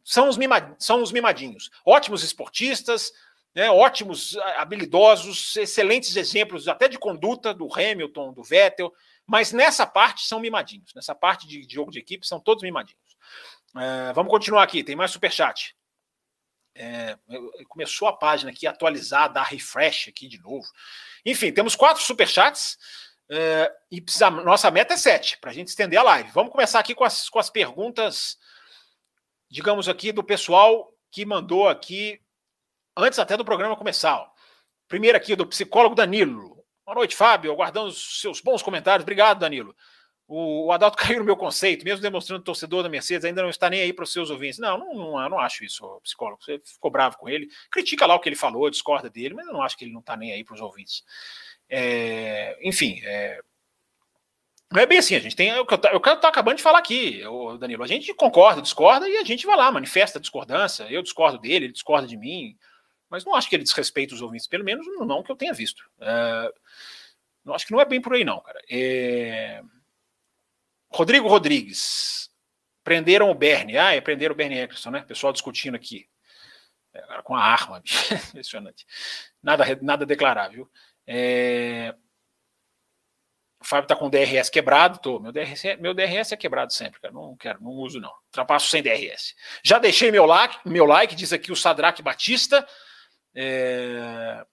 Speaker 1: São os, mimad, são os mimadinhos, ótimos esportistas, né, ótimos, habilidosos, excelentes exemplos até de conduta do Hamilton, do Vettel, mas nessa parte são mimadinhos, nessa parte de, jogo de equipe são todos mimadinhos. É, vamos continuar aqui, tem mais superchat. É, começou a página aqui atualizar, dar refresh aqui de novo. Enfim, temos quatro superchats. Uh, e precisa, nossa meta é sete, para a gente estender a live. Vamos começar aqui com as, com as perguntas, digamos aqui, do pessoal que mandou aqui antes até do programa começar. Ó. Primeiro aqui do psicólogo Danilo. Boa noite, Fábio. Aguardando os seus bons comentários. Obrigado, Danilo. O, o Adalto caiu no meu conceito, mesmo demonstrando torcedor da Mercedes, ainda não está nem aí para os seus ouvintes. Não, não, não, não acho isso, psicólogo. Você ficou bravo com ele. Critica lá o que ele falou, discorda dele, mas eu não acho que ele não está nem aí para os ouvintes. É, enfim, é, não é bem assim, a gente tem. Eu estou acabando de falar aqui, Danilo. A gente concorda, discorda e a gente vai lá, manifesta discordância. Eu discordo dele, ele discorda de mim, mas não acho que ele desrespeita os ouvintes, pelo menos não que eu tenha visto. É, não acho que não é bem por aí, não, cara. É. Rodrigo Rodrigues. Prenderam o Bernie. Ah, é prenderam o Bernie Eccleston, né? Pessoal discutindo aqui. É, com a arma. Impressionante. Nada, nada declarar, viu? É... O Fábio tá com o DRS quebrado, tô. Meu DRS, meu DRS é quebrado sempre, cara. Não quero, não uso, não. Ultrapasso sem DRS. Já deixei meu like, meu like, diz aqui o Sadraque Batista. É...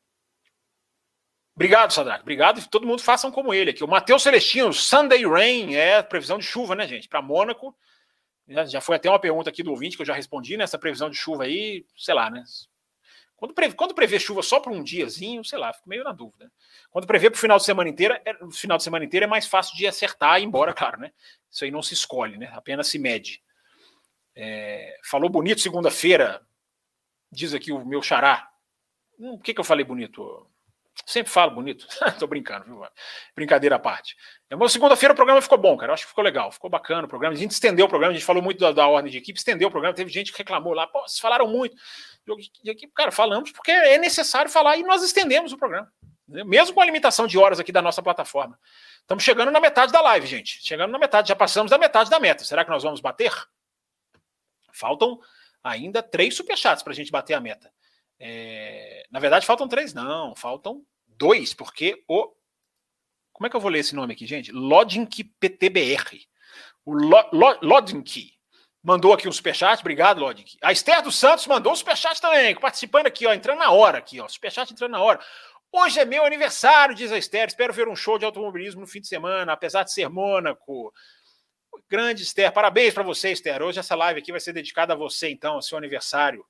Speaker 1: Obrigado, Sadraque. Obrigado. Todo mundo façam como ele aqui. O Matheus Celestino, Sunday Rain, é previsão de chuva, né, gente? Para Mônaco. Já, foi até uma pergunta aqui do ouvinte que eu já respondi, né? Essa previsão de chuva aí, sei lá, né? Quando, prevê, quando prevê chuva só por um diazinho, sei lá, fico meio na dúvida. Quando prevê para o final de semana inteira, é, o final de semana inteiro é mais fácil de acertar e ir embora, claro, né? Isso aí não se escolhe, né? Apenas se mede. É, falou bonito segunda-feira, diz aqui o meu xará. Hum, o que, que eu falei bonito? Sempre falo bonito. Tô brincando, viu? Brincadeira à parte. Mas segunda-feira o programa ficou bom, cara. Eu acho que ficou legal, ficou bacana o programa. A gente estendeu o programa, a gente falou muito da, da ordem de equipe, estendeu o programa. Teve gente que reclamou lá, pô, vocês falaram muito. De equipe, cara, falamos porque é necessário falar e nós estendemos o programa. Mesmo com a limitação de horas aqui da nossa plataforma. Estamos chegando na metade da live, gente. Chegando na metade, já passamos da metade da meta. Será que nós vamos bater? Faltam ainda três superchats para a gente bater a meta. É... Na verdade, faltam três, não, faltam dois, porque o Como é que eu vou ler esse nome aqui, gente? Lodink PTBR. O Lodink mandou aqui um superchat. Obrigado, Lodink. A Esther dos Santos mandou um superchat também, participando aqui, ó, entrando na hora aqui, ó. Superchat entrando na hora. Hoje é meu aniversário, diz a Esther. Espero ver um show de automobilismo no fim de semana, apesar de ser Mônaco. Grande Esther, parabéns para você, Esther. Hoje essa live aqui vai ser dedicada a você, então, ao seu aniversário.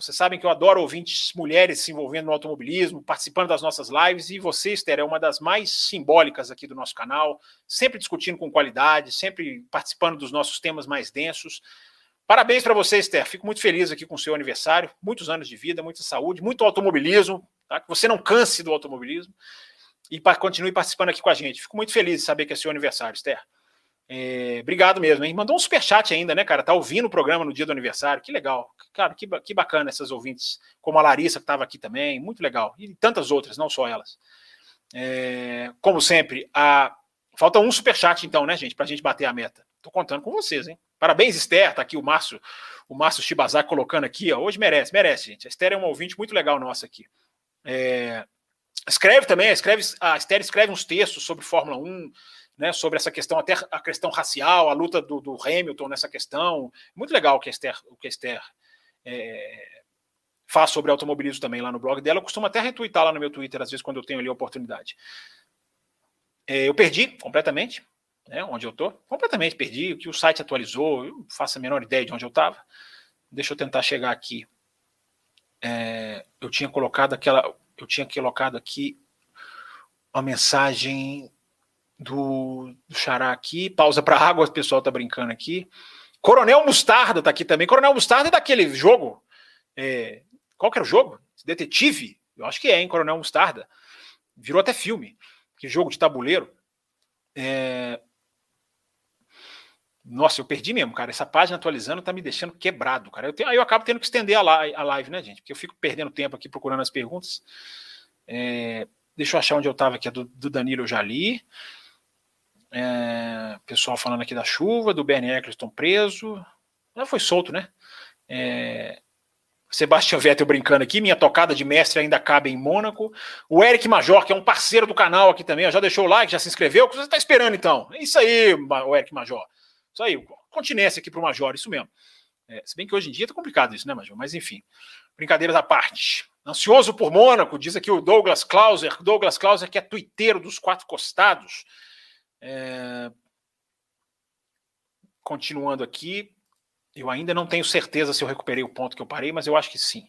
Speaker 1: Vocês sabem que eu adoro ouvintes mulheres se envolvendo no automobilismo, participando das nossas lives, e você, Esther, é uma das mais simbólicas aqui do nosso canal, sempre discutindo com qualidade, sempre participando dos nossos temas mais densos. Parabéns para você, Esther. Fico muito feliz aqui com o seu aniversário. Muitos anos de vida, muita saúde, muito automobilismo. Tá? Que você não canse do automobilismo e continue participando aqui com a gente. Fico muito feliz de saber que é seu aniversário, Esther. É, obrigado mesmo, hein? Mandou um superchat ainda, né, cara? Tá ouvindo o programa no dia do aniversário. Que legal. Cara, que, que bacana essas ouvintes, como a Larissa, que estava aqui também. Muito legal. E tantas outras, não só elas. É, como sempre, a... falta um superchat, então, né, gente, para a gente bater a meta. Tô contando com vocês, hein? Parabéns, Esther. Tá aqui o Márcio, o Márcio Shibazaki colocando aqui, ó. Hoje merece, merece, gente. A Esther é uma ouvinte muito legal nossa aqui. É, escreve também, escreve, a Esther escreve uns textos sobre Fórmula 1, né, sobre essa questão, até a questão racial, a luta do, do Hamilton nessa questão. Muito legal o que a Esther, o que a Esther é, faz sobre automobilismo também lá no blog dela. Eu costumo até retweetar lá no meu Twitter, às vezes, quando eu tenho ali a oportunidade. É, eu perdi completamente, né, onde eu estou. Completamente perdi, o que o site atualizou, eu faço a menor ideia de onde eu estava. Deixa eu tentar chegar aqui é, eu tinha colocado aquela, eu tinha colocado aqui uma mensagem do, do Xará aqui, pausa para água, o pessoal tá brincando aqui. Coronel Mostarda tá aqui também. Coronel Mostarda é daquele jogo. É, qual que era o jogo? Detetive? Eu acho que é, hein? Coronel Mostarda. Virou até filme. Que jogo de tabuleiro. É, nossa, eu perdi mesmo, cara. Essa página atualizando tá me deixando quebrado, cara. Eu tenho, aí eu acabo tendo que estender a live, a live, né, gente? Porque eu fico perdendo tempo aqui procurando as perguntas. É, deixa eu achar onde eu estava aqui. do, do Danilo eu já li. É, pessoal falando aqui da chuva, do Bernie Eccleston preso. Já foi solto, né? É, Sebastião Vettel brincando aqui, minha tocada de mestre ainda cabe em Mônaco. O Eric Major, que é um parceiro do canal aqui também, já deixou o like, já se inscreveu. O que você está esperando então? É isso aí, o Eric Major. Isso aí, continência aqui para o Major, isso mesmo. É, se bem que hoje em dia tá complicado isso, né, Major? Mas enfim, brincadeiras à parte. Ansioso por Mônaco, diz aqui o Douglas Clauser. Douglas Clauser, que é tuiteiro dos quatro costados. É... Continuando aqui, eu ainda não tenho certeza se eu recuperei o ponto que eu parei, mas eu acho que sim.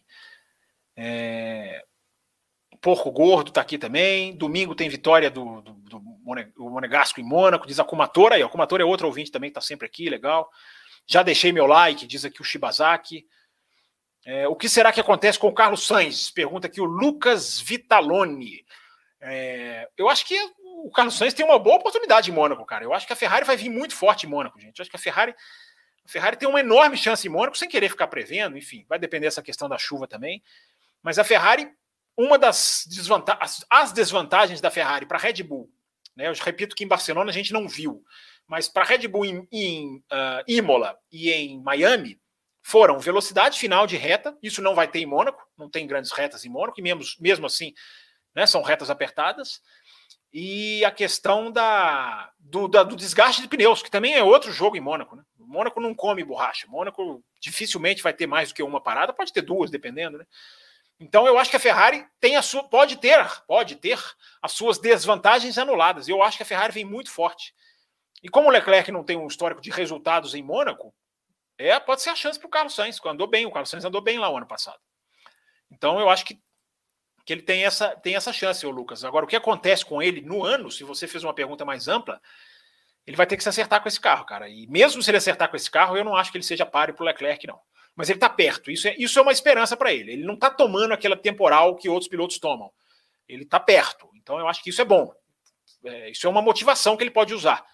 Speaker 1: É... Porco Gordo está aqui também. Domingo tem vitória do, do, do Monegasco em Mônaco, diz a Kumatora aí. É outro ouvinte também que está sempre aqui, legal. Já deixei meu like, diz aqui o Shibazaki. É, o que será que acontece com o Carlos Sainz? Pergunta aqui o Lucas Vitaloni. É, eu acho que o Carlos Sainz tem uma boa oportunidade em Mônaco, cara. Eu acho que a Ferrari vai vir muito forte em Mônaco, gente. Eu acho que a Ferrari, a Ferrari tem uma enorme chance em Mônaco, sem querer ficar prevendo, enfim, vai depender dessa questão da chuva também. Mas a Ferrari uma das desvantagens, as desvantagens da Ferrari para a Red Bull, né? Eu repito que em Barcelona a gente não viu, mas para a Red Bull em, em uh, Imola e em Miami foram velocidade final de reta, isso não vai ter em Mônaco, não tem grandes retas em Mônaco, e mesmo, mesmo assim né, são retas apertadas, e a questão da do, da, do, desgaste de pneus, que também é outro jogo em Mônaco. Né? Mônaco não come borracha, Mônaco dificilmente vai ter mais do que uma parada, pode ter duas, dependendo, né? Então eu acho que a Ferrari tem a sua, pode ter, pode ter as suas desvantagens anuladas. Eu acho que a Ferrari vem muito forte. E como o Leclerc não tem um histórico de resultados em Mônaco, é, pode ser a chance para o Carlos Sainz, que andou bem, o Carlos Sainz andou bem lá o ano passado. Então eu acho que, que ele tem essa, tem essa chance, o Lucas. Agora, o que acontece com ele no ano, se você fez uma pergunta mais ampla, ele vai ter que se acertar com esse carro, cara. E mesmo se ele acertar com esse carro, eu não acho que ele seja páreo para o Leclerc, não mas ele está perto. Isso é, isso é uma esperança para ele. Ele não está tomando aquela temporal que outros pilotos tomam. Ele está perto. Então eu acho que isso é bom. É, isso é uma motivação que ele pode usar.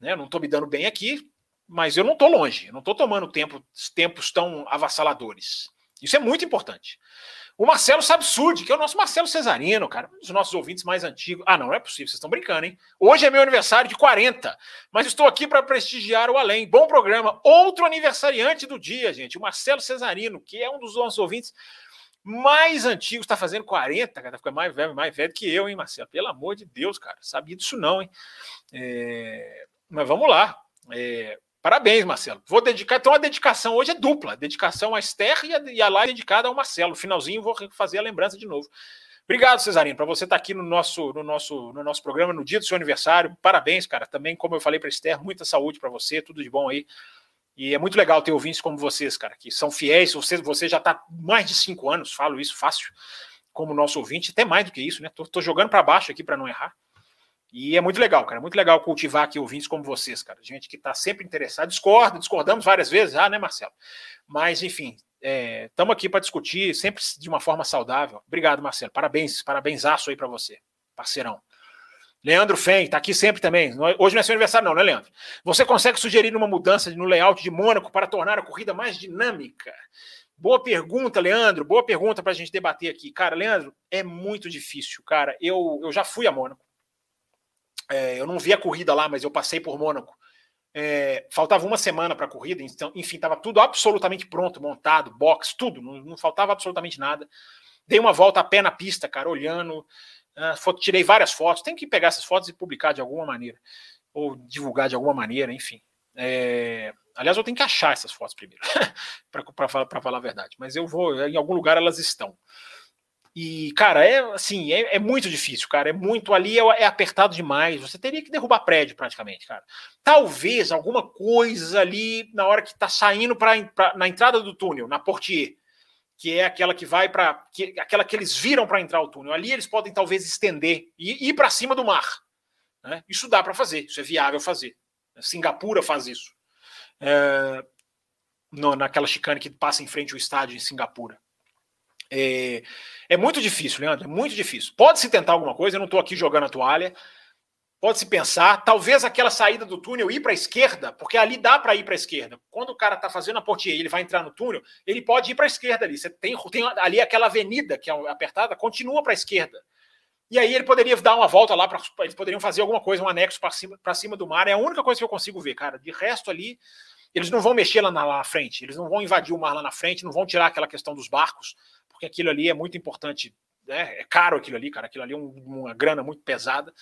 Speaker 1: Né? Eu não estou me dando bem aqui, mas eu não estou longe. Eu não estou tomando tempo, tempos tão avassaladores. Isso é muito importante. O Marcelo Sabsud, que é o nosso Marcelo Cesarino, cara, um dos nossos ouvintes mais antigos. Ah, não, não é possível, vocês estão brincando, hein? Hoje é meu aniversário de 40, mas estou aqui para prestigiar o Além. Bom programa. Outro aniversariante do dia, gente, o Marcelo Cesarino, que é um dos nossos ouvintes mais antigo, está fazendo 40, cara, fica mais velho, mais velho que eu, hein, Marcelo? Pelo amor de Deus, cara, sabia disso não, hein? É... Mas vamos lá. É... Parabéns, Marcelo. Vou dedicar, então a dedicação hoje é dupla. dedicação a Esther e a, e a live dedicada ao Marcelo. Finalzinho vou fazer a lembrança de novo. Obrigado, Cesarino, para você estar tá aqui no nosso, no, nosso, no nosso programa no dia do seu aniversário. Parabéns, cara. Também, como eu falei para Esther, muita saúde para você, tudo de bom aí. E é muito legal ter ouvintes como vocês, cara, que são fiéis. Você, você já está mais de cinco anos, falo isso fácil, como nosso ouvinte, até mais do que isso, né? Tô, tô jogando para baixo aqui para não errar. E é muito legal, cara. É muito legal cultivar aqui ouvintes como vocês, cara. Gente que está sempre interessada, discorda, discordamos várias vezes já, né, Marcelo? Mas, enfim, Estamos é, aqui para discutir sempre de uma forma saudável. Obrigado, Marcelo. Parabéns, parabéns aí para você, parceirão. Leandro Fen, está aqui sempre também. É, hoje não é seu aniversário, não, né, Leandro? Você consegue sugerir uma mudança no layout de Mônaco para tornar a corrida mais dinâmica? Boa pergunta, Leandro. Boa pergunta para a gente debater aqui. Cara, Leandro, é muito difícil, cara. Eu, eu já fui a Mônaco. É, eu não vi a corrida lá, mas eu passei por Mônaco. É, faltava uma semana para a corrida, então, enfim, estava tudo absolutamente pronto, montado, box, tudo, não, não, faltava absolutamente nada. Dei uma volta a pé na pista, cara, olhando, uh, tirei várias fotos. Tem que pegar essas fotos e publicar de alguma maneira, ou divulgar de alguma maneira, enfim. É, aliás, eu tenho que achar essas fotos primeiro, para falar, falar a verdade, mas eu vou, em algum lugar elas estão. E, cara, é assim, é, é, muito difícil, cara. É muito ali, é, é, apertado demais. Você teria que derrubar prédio praticamente, cara. Talvez alguma coisa ali na hora que tá saindo para na entrada do túnel, na Portier, que é aquela que vai para que, aquela que eles viram para entrar o túnel. Ali eles podem talvez estender e ir para cima do mar. Né? Isso dá para fazer, isso é viável fazer. Singapura faz isso. É, no, naquela chicane que passa em frente ao estádio em Singapura. É, é muito difícil, Leandro, é muito difícil. Pode-se tentar alguma coisa, eu não estou aqui jogando a toalha. Pode-se pensar, talvez aquela saída do túnel ir para a esquerda, porque ali dá para ir para a esquerda. Quando o cara está fazendo a portier ele vai entrar no túnel, ele pode ir para a esquerda ali. Você tem, tem ali aquela avenida que é apertada, continua para a esquerda. E aí ele poderia dar uma volta lá, para eles poderiam fazer alguma coisa, um anexo para cima, cima do mar. É a única coisa que eu consigo ver, cara. De resto ali, eles não vão mexer lá na, lá frente, eles não vão invadir o mar lá na frente, não vão tirar aquela questão dos barcos porque aquilo ali é muito importante, né? é caro aquilo ali, cara, aquilo ali é um, uma grana muito pesada.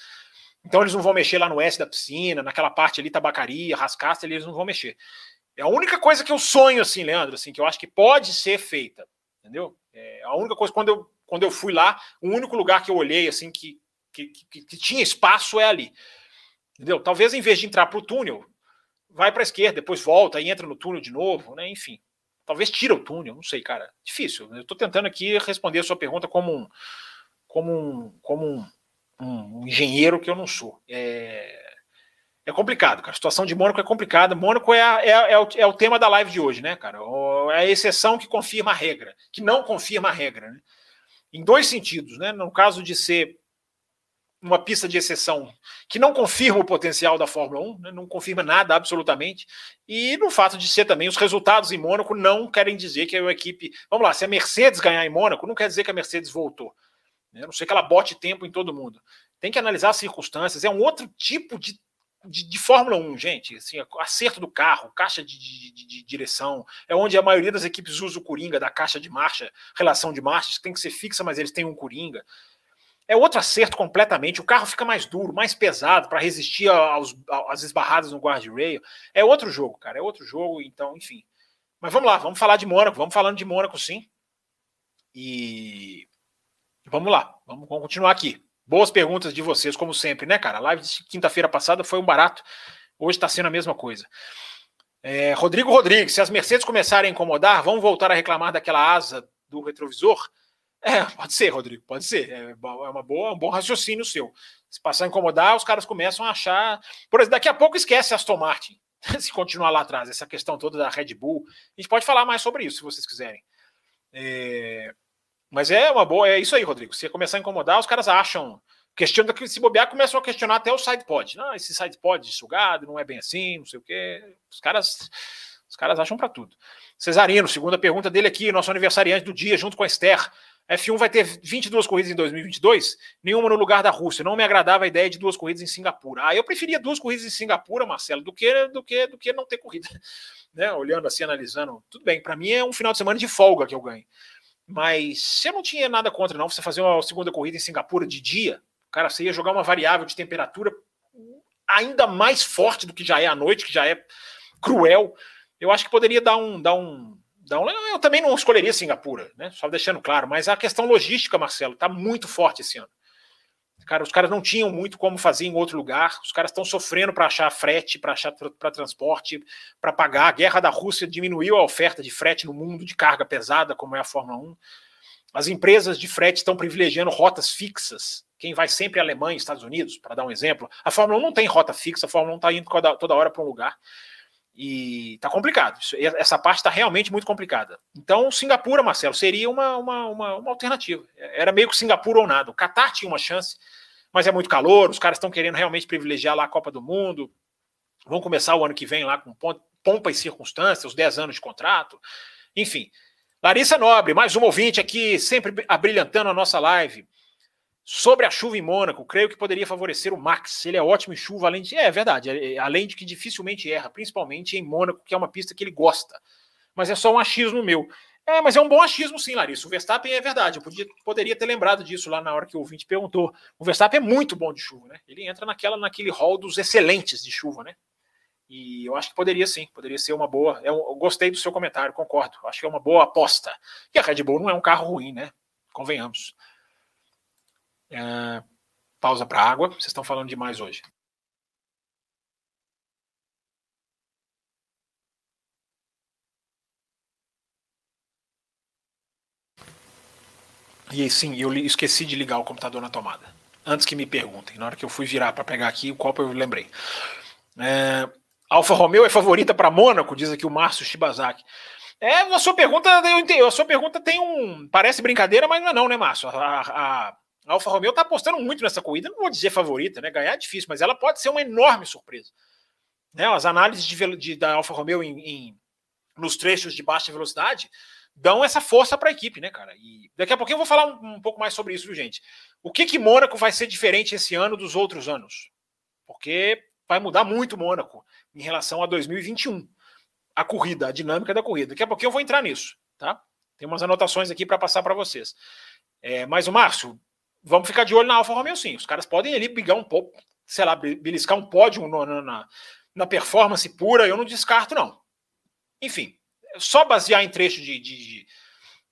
Speaker 1: Então eles não vão mexer lá no S da piscina, naquela parte ali, tabacaria, rascaça, eles não vão mexer. É a única coisa que eu sonho, assim, Leandro, assim, que eu acho que pode ser feita, entendeu? É a única coisa, quando eu, quando eu fui lá, o único lugar que eu olhei, assim, que, que, que, que tinha espaço é ali. Entendeu? Talvez em vez de entrar para o túnel, vai para a esquerda, depois volta e entra no túnel de novo, né? Enfim. Talvez tira o túnel, não sei, cara. Difícil. Eu estou tentando aqui responder a sua pergunta como um, como um, como um, um engenheiro que eu não sou. É, é complicado, cara. A situação de Mônaco é complicada. Mônaco é, a, é, é, o, é o tema da live de hoje, né, cara? É a exceção que confirma a regra, que não confirma a regra, né? Em dois sentidos, né? No caso de ser uma pista de exceção que não confirma o potencial da Fórmula 1, né, não confirma nada absolutamente, e no fato de ser também os resultados em Mônaco não querem dizer que a equipe. Vamos lá, se a Mercedes ganhar em Mônaco, não quer dizer que a Mercedes voltou. Né, não sei que ela bote tempo em todo mundo. Tem que analisar as circunstâncias, é um outro tipo de, de, de Fórmula 1, gente. Assim, acerto do carro, caixa de, de, de, direção, é onde a maioria das equipes usa o Coringa da caixa de marcha, relação de marchas, que tem que ser fixa, mas eles têm um Coringa é outro acerto completamente. O carro fica mais duro, mais pesado para resistir aos, às esbarradas no guardrail. É outro jogo, cara. É outro jogo, então, enfim. Mas vamos lá, vamos falar de Mônaco. Vamos falando de Mônaco, sim. E vamos lá, vamos, continuar aqui. Boas perguntas de vocês, como sempre, né, cara? A live de quinta-feira passada foi um barato. Hoje está sendo a mesma coisa. É, Rodrigo Rodrigues, se as Mercedes começarem a incomodar, vão voltar a reclamar daquela asa do retrovisor? É, pode ser, Rodrigo, pode ser. É, é uma boa, um bom raciocínio seu. Se passar a incomodar, os caras começam a achar. Por exemplo, daqui a pouco esquece Aston Martin, se continuar lá atrás, essa questão toda da Red Bull. A gente pode falar mais sobre isso, se vocês quiserem. É... Mas é uma boa, é isso aí, Rodrigo. Se começar a incomodar, os caras acham. Questionam que se bobear, começam a questionar até o sidepod. Não, esse sidepod sugado não é bem assim, não sei o quê. Os caras, os caras acham para tudo. Cesarino, segunda pergunta dele aqui, nosso aniversariante do dia, junto com a Esther. F1 vai ter 22 corridas em 2022, nenhuma no lugar da Rússia. Não me agradava a ideia de duas corridas em Singapura. Ah, eu preferia duas corridas em Singapura, Marcelo, do que do que do que não ter corrida. Né? Olhando assim, analisando, tudo bem. Para mim é um final de semana de folga que eu ganho. Mas eu não tinha nada contra, não, você fazer uma segunda corrida em Singapura de dia. Cara, você ia jogar uma variável de temperatura ainda mais forte do que já é à noite, que já é cruel. Eu acho que poderia dar um. Dar um, eu também não escolheria Singapura, né? Só deixando claro, mas a questão logística, Marcelo, está muito forte esse ano. Cara, os caras não tinham muito como fazer em outro lugar. Os caras estão sofrendo para achar frete, para achar para transporte, para pagar. A guerra da Rússia diminuiu a oferta de frete no mundo de carga pesada, como é a Fórmula 1. As empresas de frete estão privilegiando rotas fixas. Quem vai sempre à Alemanha, Estados Unidos, para dar um exemplo. A Fórmula 1 não tem rota fixa, a Fórmula 1 está indo toda hora para um lugar. E está complicado. Essa parte está realmente muito complicada. Então, Singapura, Marcelo, seria uma, uma, uma, uma alternativa. Era meio que Singapura ou nada. O Qatar tinha uma chance mas é muito calor, os caras estão querendo realmente privilegiar lá a Copa do Mundo. Vão começar o ano que vem lá com pompa e circunstâncias, os 10 anos de contrato. Enfim. Larissa Nobre, mais um ouvinte aqui, sempre abrilhantando a nossa live. Sobre a chuva em Mônaco, creio que poderia favorecer o Max. Ele é ótimo em chuva, além de. É verdade, é, é, além de que dificilmente erra, principalmente em Mônaco, que é uma pista que ele gosta. Mas é só um achismo meu. É, mas é um bom achismo, sim, Larissa. O Verstappen é verdade. Eu podia, poderia ter lembrado disso lá na hora que o ouvinte perguntou. O Verstappen é muito bom de chuva, né? Ele entra naquela, naquele hall dos excelentes de chuva, né? E eu acho que poderia sim, poderia ser uma boa. Eu, eu gostei do seu comentário, concordo. Acho que é uma boa aposta. E a Red Bull não é um carro ruim, né? Convenhamos. É, pausa para água. Vocês estão falando demais hoje. E sim, eu esqueci de ligar o computador na tomada. Antes que me perguntem. Na hora que eu fui virar para pegar aqui o copo, eu lembrei. É, Alfa Romeo é favorita para Mônaco, diz aqui o Márcio Shibazaki. É, a sua pergunta, eu entendo, a sua pergunta tem um. Parece brincadeira, mas não é não, né, Márcio? A, a, a Alfa Romeo está apostando muito nessa corrida, não vou dizer favorita, né? Ganhar é difícil, mas ela pode ser uma enorme surpresa. Né, as análises de, de da Alfa Romeo em, em, nos trechos de baixa velocidade dão essa força para a equipe, né, cara? E daqui a pouquinho eu vou falar um, um, pouco mais sobre isso, viu, gente? O que que Mônaco vai ser diferente esse ano dos outros anos? Porque vai mudar muito Mônaco em relação a 2021. A corrida, a dinâmica da corrida. Daqui a pouquinho eu vou entrar nisso, tá? Tem umas anotações aqui para passar para vocês. É, mas o Márcio, vamos ficar de olho na Alfa Romeo sim. Os caras podem ali brigar um pouco, sei lá, beliscar um pódio na, na, na performance pura, eu não descarto, não. Enfim, só basear em trecho de, de,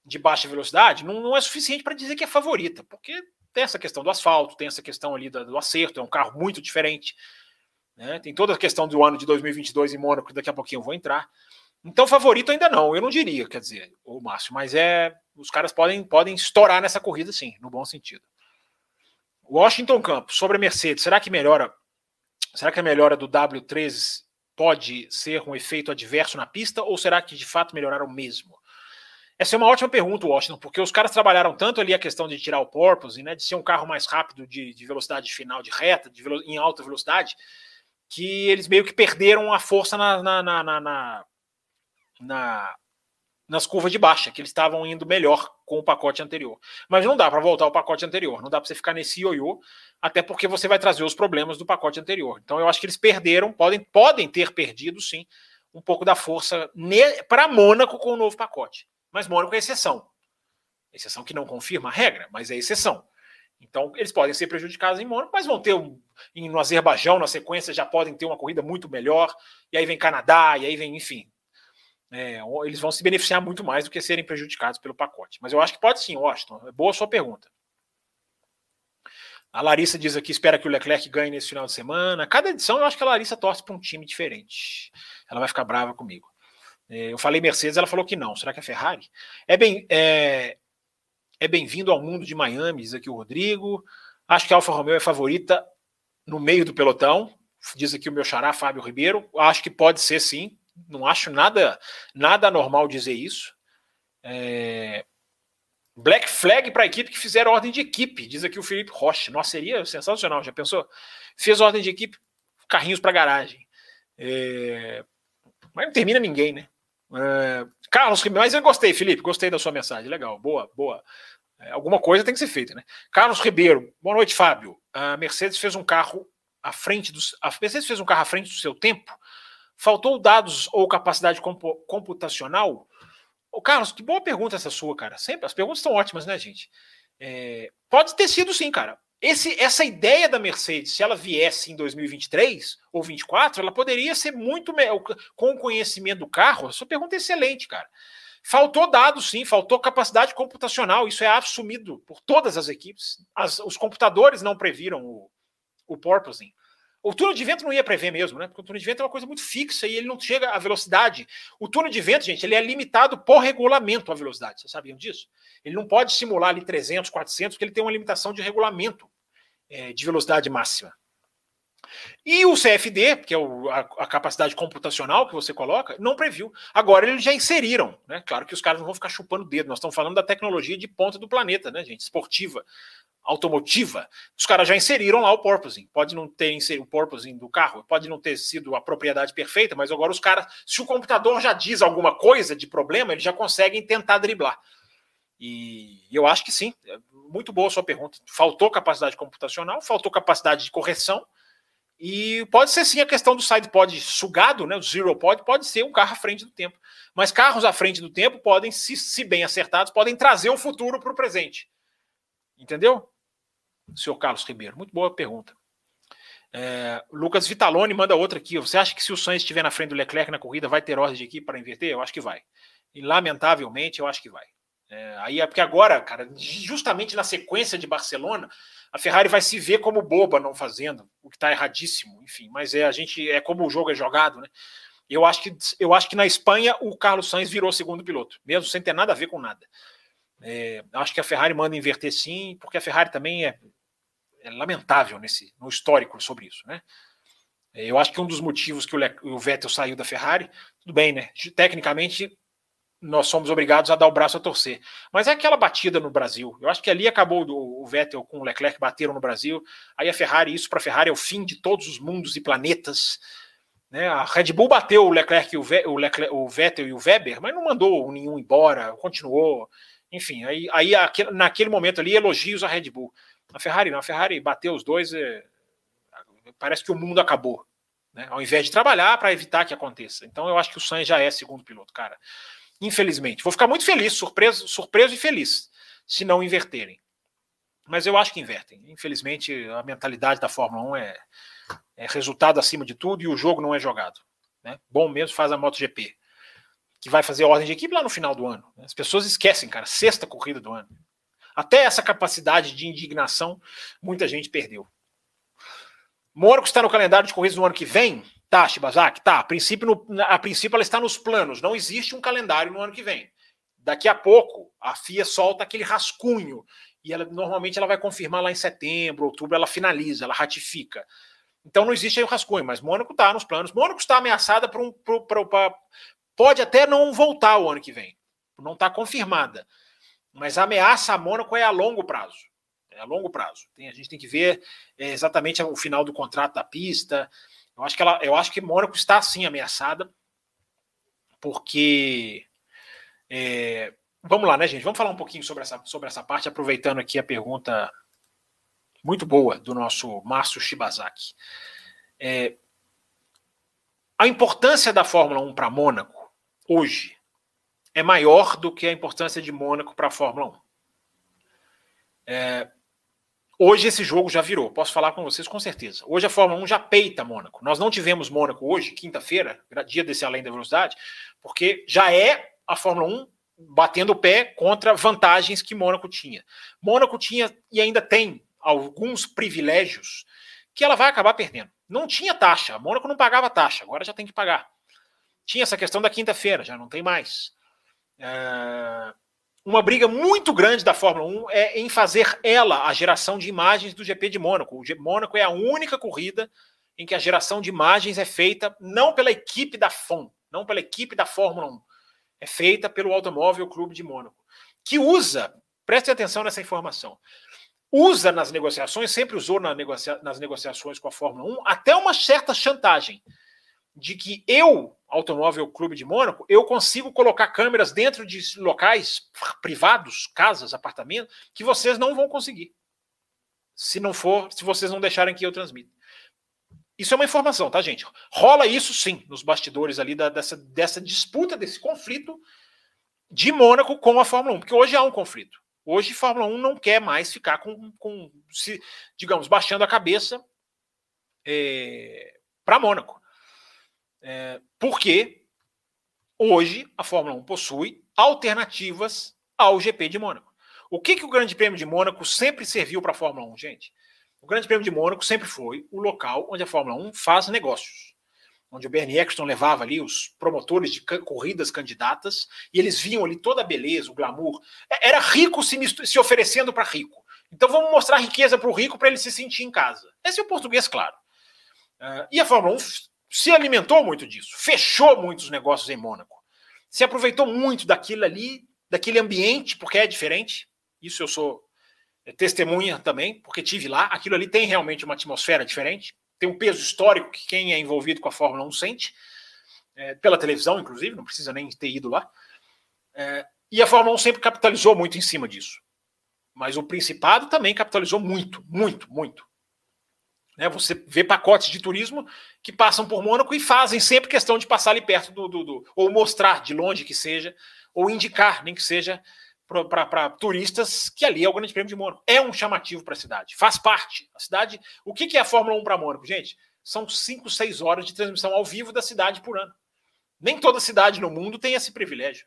Speaker 1: de baixa velocidade não, não é suficiente para dizer que é favorita, porque tem essa questão do asfalto, tem essa questão ali do, do acerto, é um carro muito diferente. Né? Tem toda a questão do ano de 2022 em Mônaco, daqui a pouquinho eu vou entrar. Então, favorito ainda não, eu não diria, quer dizer, o Márcio, mas é. Os caras podem, podem estourar nessa corrida, sim, no bom sentido. Washington Campos, sobre a Mercedes, será que melhora? Será que a melhora do W13 pode ser um efeito adverso na pista ou será que de fato melhoraram mesmo? Essa é uma ótima pergunta, Washington, porque os caras trabalharam tanto ali a questão de tirar o porpoise, né, de ser um carro mais rápido de, de velocidade final, de reta, de velo, em alta velocidade, que eles meio que perderam a força na, na, na, na, na nas curvas de baixa, que eles estavam indo melhor com o pacote anterior. Mas não dá para voltar ao pacote anterior, não dá para você ficar nesse ioiô, até porque você vai trazer os problemas do pacote anterior. Então eu acho que eles perderam, podem, podem ter perdido sim, um pouco da força para Mônaco com o novo pacote. Mas Mônaco é exceção. Exceção que não confirma a regra, mas é exceção. Então, eles podem ser prejudicados em Mônaco, mas vão ter um, no Azerbaijão, na sequência, já podem ter uma corrida muito melhor. E aí vem Canadá, e aí vem, enfim, é, eles vão se beneficiar muito mais do que serem prejudicados pelo pacote. Mas eu acho que pode sim, Washington. É boa sua pergunta. A Larissa diz aqui: espera que o Leclerc ganhe nesse final de semana. Cada edição eu acho que a Larissa torce para um time diferente. Ela vai ficar brava comigo. É, eu falei Mercedes, ela falou que não. Será que é Ferrari? É bem. É, é bem-vindo ao mundo de Miami, diz aqui o Rodrigo. Acho que a Alfa Romeo é favorita no meio do pelotão, diz aqui o meu xará, Fábio Ribeiro. Acho que pode ser sim não acho nada nada normal dizer isso. É... Black flag para a equipe que fizeram ordem de equipe, diz aqui o Felipe Rocha. Nossa, seria sensacional, já pensou? Fez ordem de equipe, carrinhos para garagem. É... Mas não termina ninguém, né? É... Carlos, mas eu gostei, Felipe, gostei da sua mensagem, legal, boa, boa. É, alguma coisa tem que ser feita, né? Carlos Ribeiro, boa noite, Fábio. A Mercedes fez um carro à frente dos. A Mercedes fez um carro à frente do seu tempo Faltou dados ou capacidade computacional? Ô, Carlos, que boa pergunta essa sua, cara. Sempre as perguntas estão ótimas, né, gente? É, pode ter sido sim, cara. Esse, essa ideia da Mercedes, se ela viesse em 2023 ou 2024, ela poderia ser muito com o conhecimento do carro. A sua pergunta é excelente, cara. Faltou dados, sim, faltou capacidade computacional. Isso é assumido por todas as equipes. As, os computadores não previram o, o porpoising. O túnel de vento não ia prever mesmo, né? Porque o túnel de vento é uma coisa muito fixa e ele não chega à velocidade. O túnel de vento, gente, ele é limitado por regulamento à velocidade. Vocês sabiam disso? Ele não pode simular ali 300, 400, porque ele tem uma limitação de regulamento é, de velocidade máxima. E o CFD, que é o, a, a, capacidade computacional que você coloca, não previu. Agora eles já inseriram, né? Claro que os caras não vão ficar chupando o dedo. Nós estamos falando da tecnologia de ponta do planeta, né, gente? Esportiva automotiva, os caras já inseriram lá o porpoising. Pode não ter inserido o porpoising do carro, pode não ter sido a propriedade perfeita, mas agora os caras, se o computador já diz alguma coisa de problema, eles já conseguem tentar driblar. E eu acho que sim, é muito boa a sua pergunta. Faltou capacidade computacional, faltou capacidade de correção, e pode ser sim a questão do side pod sugado, né? O zero pod pode ser um carro à frente do tempo. Mas carros à frente do tempo podem, se, se bem acertados, podem trazer o futuro para o presente. Entendeu? Senhor Carlos Ribeiro? Muito boa pergunta. É, Lucas Vitalone manda outra aqui. Você acha que se o Sainz estiver na frente do Leclerc na corrida, vai ter ordem de equipe para inverter? Eu acho que vai. E lamentavelmente, eu acho que vai. É, aí é porque agora, cara, justamente na sequência de Barcelona, a Ferrari vai se ver como boba não fazendo, o que está erradíssimo, enfim. Mas é a gente é como o jogo é jogado, né? Eu acho que eu acho que na Espanha o Carlos Sainz virou segundo piloto, mesmo sem ter nada a ver com nada. É, acho que a Ferrari manda inverter sim, porque a Ferrari também é é lamentável nesse, no histórico sobre isso, né? Eu acho que um dos motivos que o, Le, o Vettel saiu da Ferrari, tudo bem, né? Tecnicamente, nós somos obrigados a dar o braço a torcer. Mas é aquela batida no Brasil. Eu acho que ali acabou o, o Vettel com o Leclerc bateram no Brasil. Aí a Ferrari, isso para a Ferrari é o fim de todos os mundos e planetas. Né? A Red Bull bateu o Leclerc, o, Ve, o, Leclerc, o Vettel e o Weber, mas não mandou nenhum embora, continuou. Enfim, aí, aí naquele momento ali, elogios à Red Bull. A Ferrari não, a Ferrari bateu os dois, é, parece que o mundo acabou. Né? Ao invés de trabalhar para evitar que aconteça. Então eu acho que o Sainz já é segundo piloto, cara. Infelizmente. Vou ficar muito feliz, surpreso, surpreso e feliz, se não inverterem. Mas eu acho que invertem. Infelizmente, a mentalidade da Fórmula 1 é, é resultado acima de tudo e o jogo não é jogado. Né? Bom mesmo faz a MotoGP, que vai fazer ordem de equipe lá no final do ano. As pessoas esquecem, cara, sexta corrida do ano. Até essa capacidade de indignação, muita gente perdeu. Mônaco está no calendário de corridas no ano que vem? Tá, Shibazaki? Tá. A princípio, no, a princípio ela está nos planos. Não existe um calendário no ano que vem. Daqui a pouco, a FIA solta aquele rascunho. E ela, normalmente ela vai confirmar lá em setembro, outubro, ela finaliza, ela ratifica. Então não existe aí o rascunho, mas Mônaco está nos planos. Mônaco está ameaçada por um. Por, por, por, pode até não voltar o ano que vem. Não está confirmada. Mas a ameaça a Mônaco é a longo prazo. É a longo prazo. Tem, a gente tem que ver é, exatamente o final do contrato da pista. Eu acho que ela, eu acho que Mônaco está sim ameaçada, porque é, vamos lá, né, gente? Vamos falar um pouquinho sobre essa, sobre essa parte, aproveitando aqui a pergunta muito boa do nosso Márcio Shibazaki. É, a importância da Fórmula 1 para Mônaco hoje é maior do que a importância de Mônaco para a Fórmula 1. É, hoje esse jogo já virou, posso falar com vocês com certeza. Hoje a Fórmula 1 já peita Mônaco. Nós não tivemos Mônaco hoje, quinta-feira, dia desse além da velocidade, porque já é a Fórmula 1 batendo o pé contra vantagens que Mônaco tinha. Mônaco tinha e ainda tem alguns privilégios que ela vai acabar perdendo. Não tinha taxa, Mônaco não pagava taxa, agora já tem que pagar. Tinha essa questão da quinta-feira, já não tem mais. É, uma briga muito grande da Fórmula 1 é em fazer ela a geração de imagens do GP de Mônaco. O Mônaco é a única corrida em que a geração de imagens é feita não pela equipe da FOM, não pela equipe da Fórmula 1, é feita pelo Automóvel Clube de Mônaco, que usa, preste atenção nessa informação, usa nas negociações, sempre usou na negocia nas negociações com a Fórmula 1, até uma certa chantagem de que eu, Automóvel Clube de Mônaco, eu consigo colocar câmeras dentro de locais privados, casas, apartamentos, que vocês não vão conseguir. Se não for, se vocês não deixarem que eu transmita. Isso é uma informação, tá, gente? Rola isso sim nos bastidores ali da, dessa, dessa disputa, desse conflito de Mônaco com a Fórmula 1, porque hoje há um conflito. Hoje, a Fórmula 1 não quer mais ficar com, com se, digamos, baixando a cabeça é, para Mônaco. É, porque hoje a Fórmula 1 possui alternativas ao GP de Mônaco. O que, que o Grande Prêmio de Mônaco sempre serviu para a Fórmula 1, gente? O Grande Prêmio de Mônaco sempre foi o local onde a Fórmula 1 faz negócios onde o Bernie Eccleston levava ali os promotores de corridas candidatas, e eles viam ali toda a beleza, o glamour. É, era rico se, se oferecendo para rico. Então vamos mostrar riqueza para o rico para ele se sentir em casa. Esse é o português, claro. Uh, e a Fórmula 1 se alimentou muito disso, fechou muitos negócios em Mônaco, se aproveitou muito daquilo ali, daquele ambiente, porque é diferente. Isso eu sou testemunha também, porque tive lá. Aquilo ali tem realmente uma atmosfera diferente tem um peso histórico que quem é envolvido com a Fórmula 1 sente, é, pela televisão, inclusive, não precisa nem ter ido lá. É, e a Fórmula 1 sempre capitalizou muito em cima disso. Mas o Principado também capitalizou muito, muito, muito. Né, você vê pacotes de turismo que passam por Mônaco e fazem sempre questão de passar ali perto do, do, do ou mostrar de longe que seja, ou indicar, nem que seja para turistas que ali é o Grande Prêmio de Mônaco. É um chamativo para a cidade, faz parte. A cidade. O que, que é a Fórmula 1 para Mônaco, gente? São 5, 6 horas de transmissão ao vivo da cidade por ano. Nem toda cidade no mundo tem esse privilégio.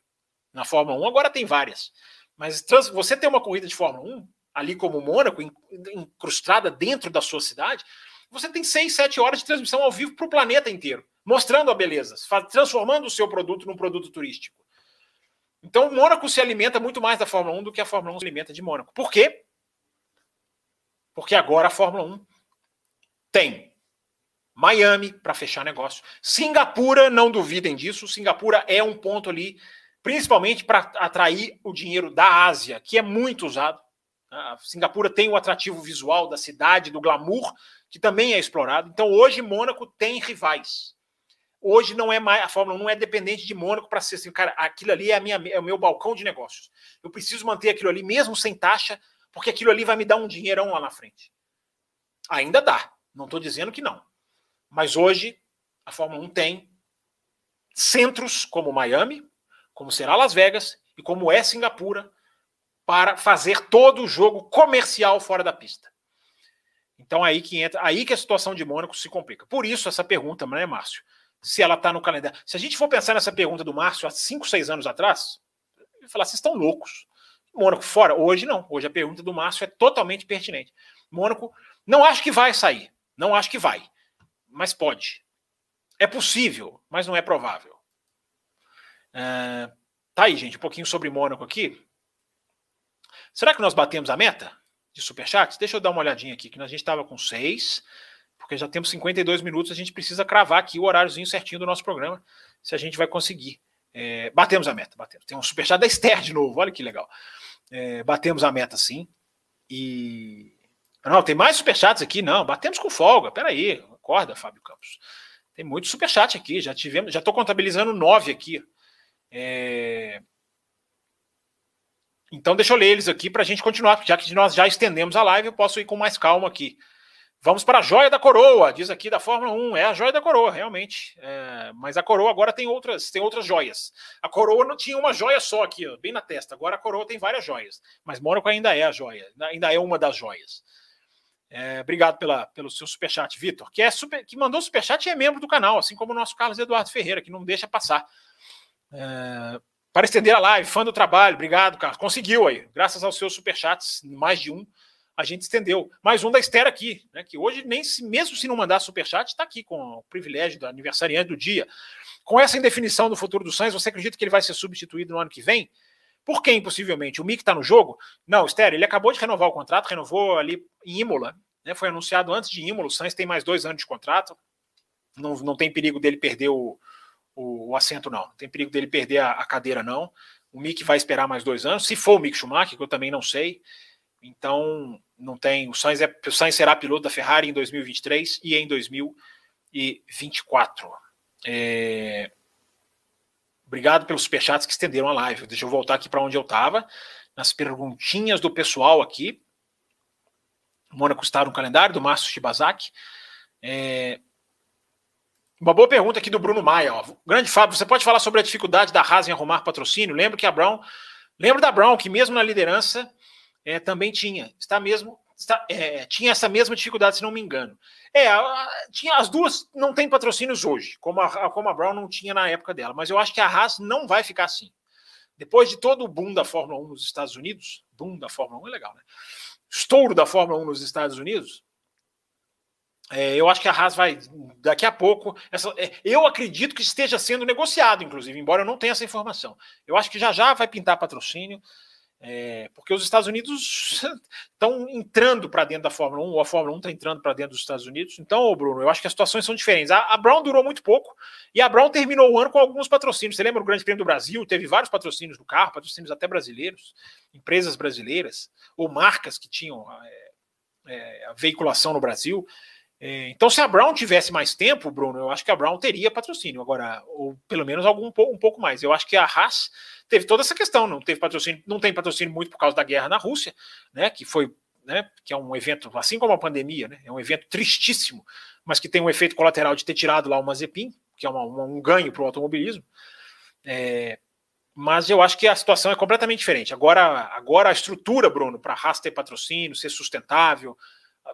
Speaker 1: Na Fórmula 1 agora tem várias. Mas trans, você ter uma corrida de Fórmula 1, ali como Mônaco, incrustada dentro da sua cidade, você tem 6, 7 horas de transmissão ao vivo para o planeta inteiro, mostrando a beleza, transformando o seu produto num produto turístico. Então Mônaco se alimenta muito mais da Fórmula 1 do que a Fórmula 1 se alimenta de Mônaco. Por quê? Porque agora a Fórmula 1 tem Miami para fechar negócio. Singapura, não duvidem disso, Singapura é um ponto ali, principalmente para atrair o dinheiro da Ásia, que é muito usado. A Singapura tem o atrativo visual da cidade, do glamour, que também é explorado. Então hoje Mônaco tem rivais. Hoje não é mais a Fórmula 1 não é dependente de Mônaco para ser assim, cara, aquilo ali é, minha, é o meu balcão de negócios. Eu preciso manter aquilo ali mesmo sem taxa, porque aquilo ali vai me dar um dinheirão lá na frente. Ainda dá, não estou dizendo que não. Mas hoje a Fórmula 1 tem centros como Miami, como será Las Vegas e como é Singapura para fazer todo o jogo comercial fora da pista. Então aí que entra, aí que a situação de Mônaco se complica. Por isso essa pergunta, né, Márcio? se ela está no calendário. Se a gente for pensar nessa pergunta do Márcio há 5, 6 anos atrás, eu falar, vocês estão loucos. Mônaco fora? Hoje não. Hoje a pergunta do Márcio é totalmente pertinente. Mônaco, não acho que vai sair. Não acho que vai. Mas pode. É possível, mas não é provável. Tá aí, gente, um pouquinho sobre Mônaco aqui. Será que nós batemos a meta de superchats? Deixa eu dar uma olhadinha aqui, que a gente estava com seis porque já temos 52 minutos, a gente precisa cravar aqui o horáriozinho certinho do nosso programa, se a gente vai conseguir. É, batemos a meta, batemos. Tem um superchat da Esther de novo, olha que legal. É, batemos a meta sim. E. Não, tem mais superchats aqui, não. Batemos com folga. Peraí, acorda, Fábio Campos. Tem muito superchat aqui, já tivemos, já estou contabilizando nove aqui. É... Então, deixa eu ler eles aqui para a gente continuar, já que nós já estendemos a live, eu posso ir com mais calma aqui. Vamos para a joia da coroa, diz aqui da Fórmula 1. É a joia da coroa, realmente. É, mas a coroa agora tem outras, tem outras joias. A coroa não tinha uma joia só aqui, ó, bem na testa. Agora a coroa tem várias joias. Mas Mônaco ainda é a joia, ainda é uma das joias. É, obrigado pela, pelo seu superchat, Vitor, que, é super, que mandou superchat e é membro do canal, assim como o nosso Carlos Eduardo Ferreira, que não deixa passar. É, para estender a live, fã do trabalho, obrigado, Carlos. Conseguiu aí, graças aos seus superchats, mais de um a gente estendeu. Mais um da Esther aqui, né, que hoje, nem se, mesmo se não mandar superchat, está aqui com o privilégio do aniversariante do dia. Com essa indefinição do futuro do Sainz, você acredita que ele vai ser substituído no ano que vem? Por quem, possivelmente? O Mick está no jogo? Não, Esther, ele acabou de renovar o contrato, renovou ali em Imola, né, foi anunciado antes de Imola, o Sainz tem mais dois anos de contrato, não, não tem perigo dele perder o, o, o assento, não. Tem perigo dele perder a, a cadeira, não. O Mick vai esperar mais dois anos, se for o Mick Schumacher, que eu também não sei. Então, não tem. O Sainz, é, o Sainz será piloto da Ferrari em 2023 e em 2024. É... Obrigado pelos superchats que estenderam a live. Deixa eu voltar aqui para onde eu estava. Nas perguntinhas do pessoal aqui. Mônaco está no calendário do Márcio Shibazaki. É... Uma boa pergunta aqui do Bruno Maia. Ó. Grande Fábio, você pode falar sobre a dificuldade da Haas em arrumar patrocínio? Lembro que a Brown, lembro da Brown, que mesmo na liderança é, também tinha, está mesmo, está, é, tinha essa mesma dificuldade, se não me engano. É, a, tinha as duas não tem patrocínios hoje, como a, como a Brown não tinha na época dela, mas eu acho que a Haas não vai ficar assim. Depois de todo o boom da Fórmula 1 nos Estados Unidos, boom da Fórmula 1 é legal, né? Estouro da Fórmula 1 nos Estados Unidos, é, eu acho que a Haas vai, daqui a pouco, essa, é, eu acredito que esteja sendo negociado, inclusive, embora eu não tenha essa informação. Eu acho que já já vai pintar patrocínio, é, porque os Estados Unidos estão entrando para dentro da Fórmula 1, ou a Fórmula 1 está entrando para dentro dos Estados Unidos. Então, Bruno, eu acho que as situações são diferentes. A, a, Brown durou muito pouco e a Brown terminou o ano com alguns patrocínios. Você lembra o Grande Prêmio do Brasil? Teve vários patrocínios no carro, patrocínios até brasileiros, empresas brasileiras, ou marcas que tinham é, é a veiculação no Brasil. É, então, se a Brown tivesse mais tempo, Bruno, eu acho que a Brown teria patrocínio agora, ou pelo menos algum um pouco mais. Eu acho que a Haas teve toda essa questão, não teve patrocínio, não tem patrocínio muito por causa da guerra na Rússia, né? Que foi, né? Que é um evento, assim como a pandemia, né? É um evento tristíssimo, mas que tem um efeito colateral de ter tirado lá o Mazepin, que é uma, uma, um ganho para o automobilismo. É, mas eu acho que a situação é completamente diferente. Agora, agora a estrutura, Bruno, para a Haas ter patrocínio, ser sustentável,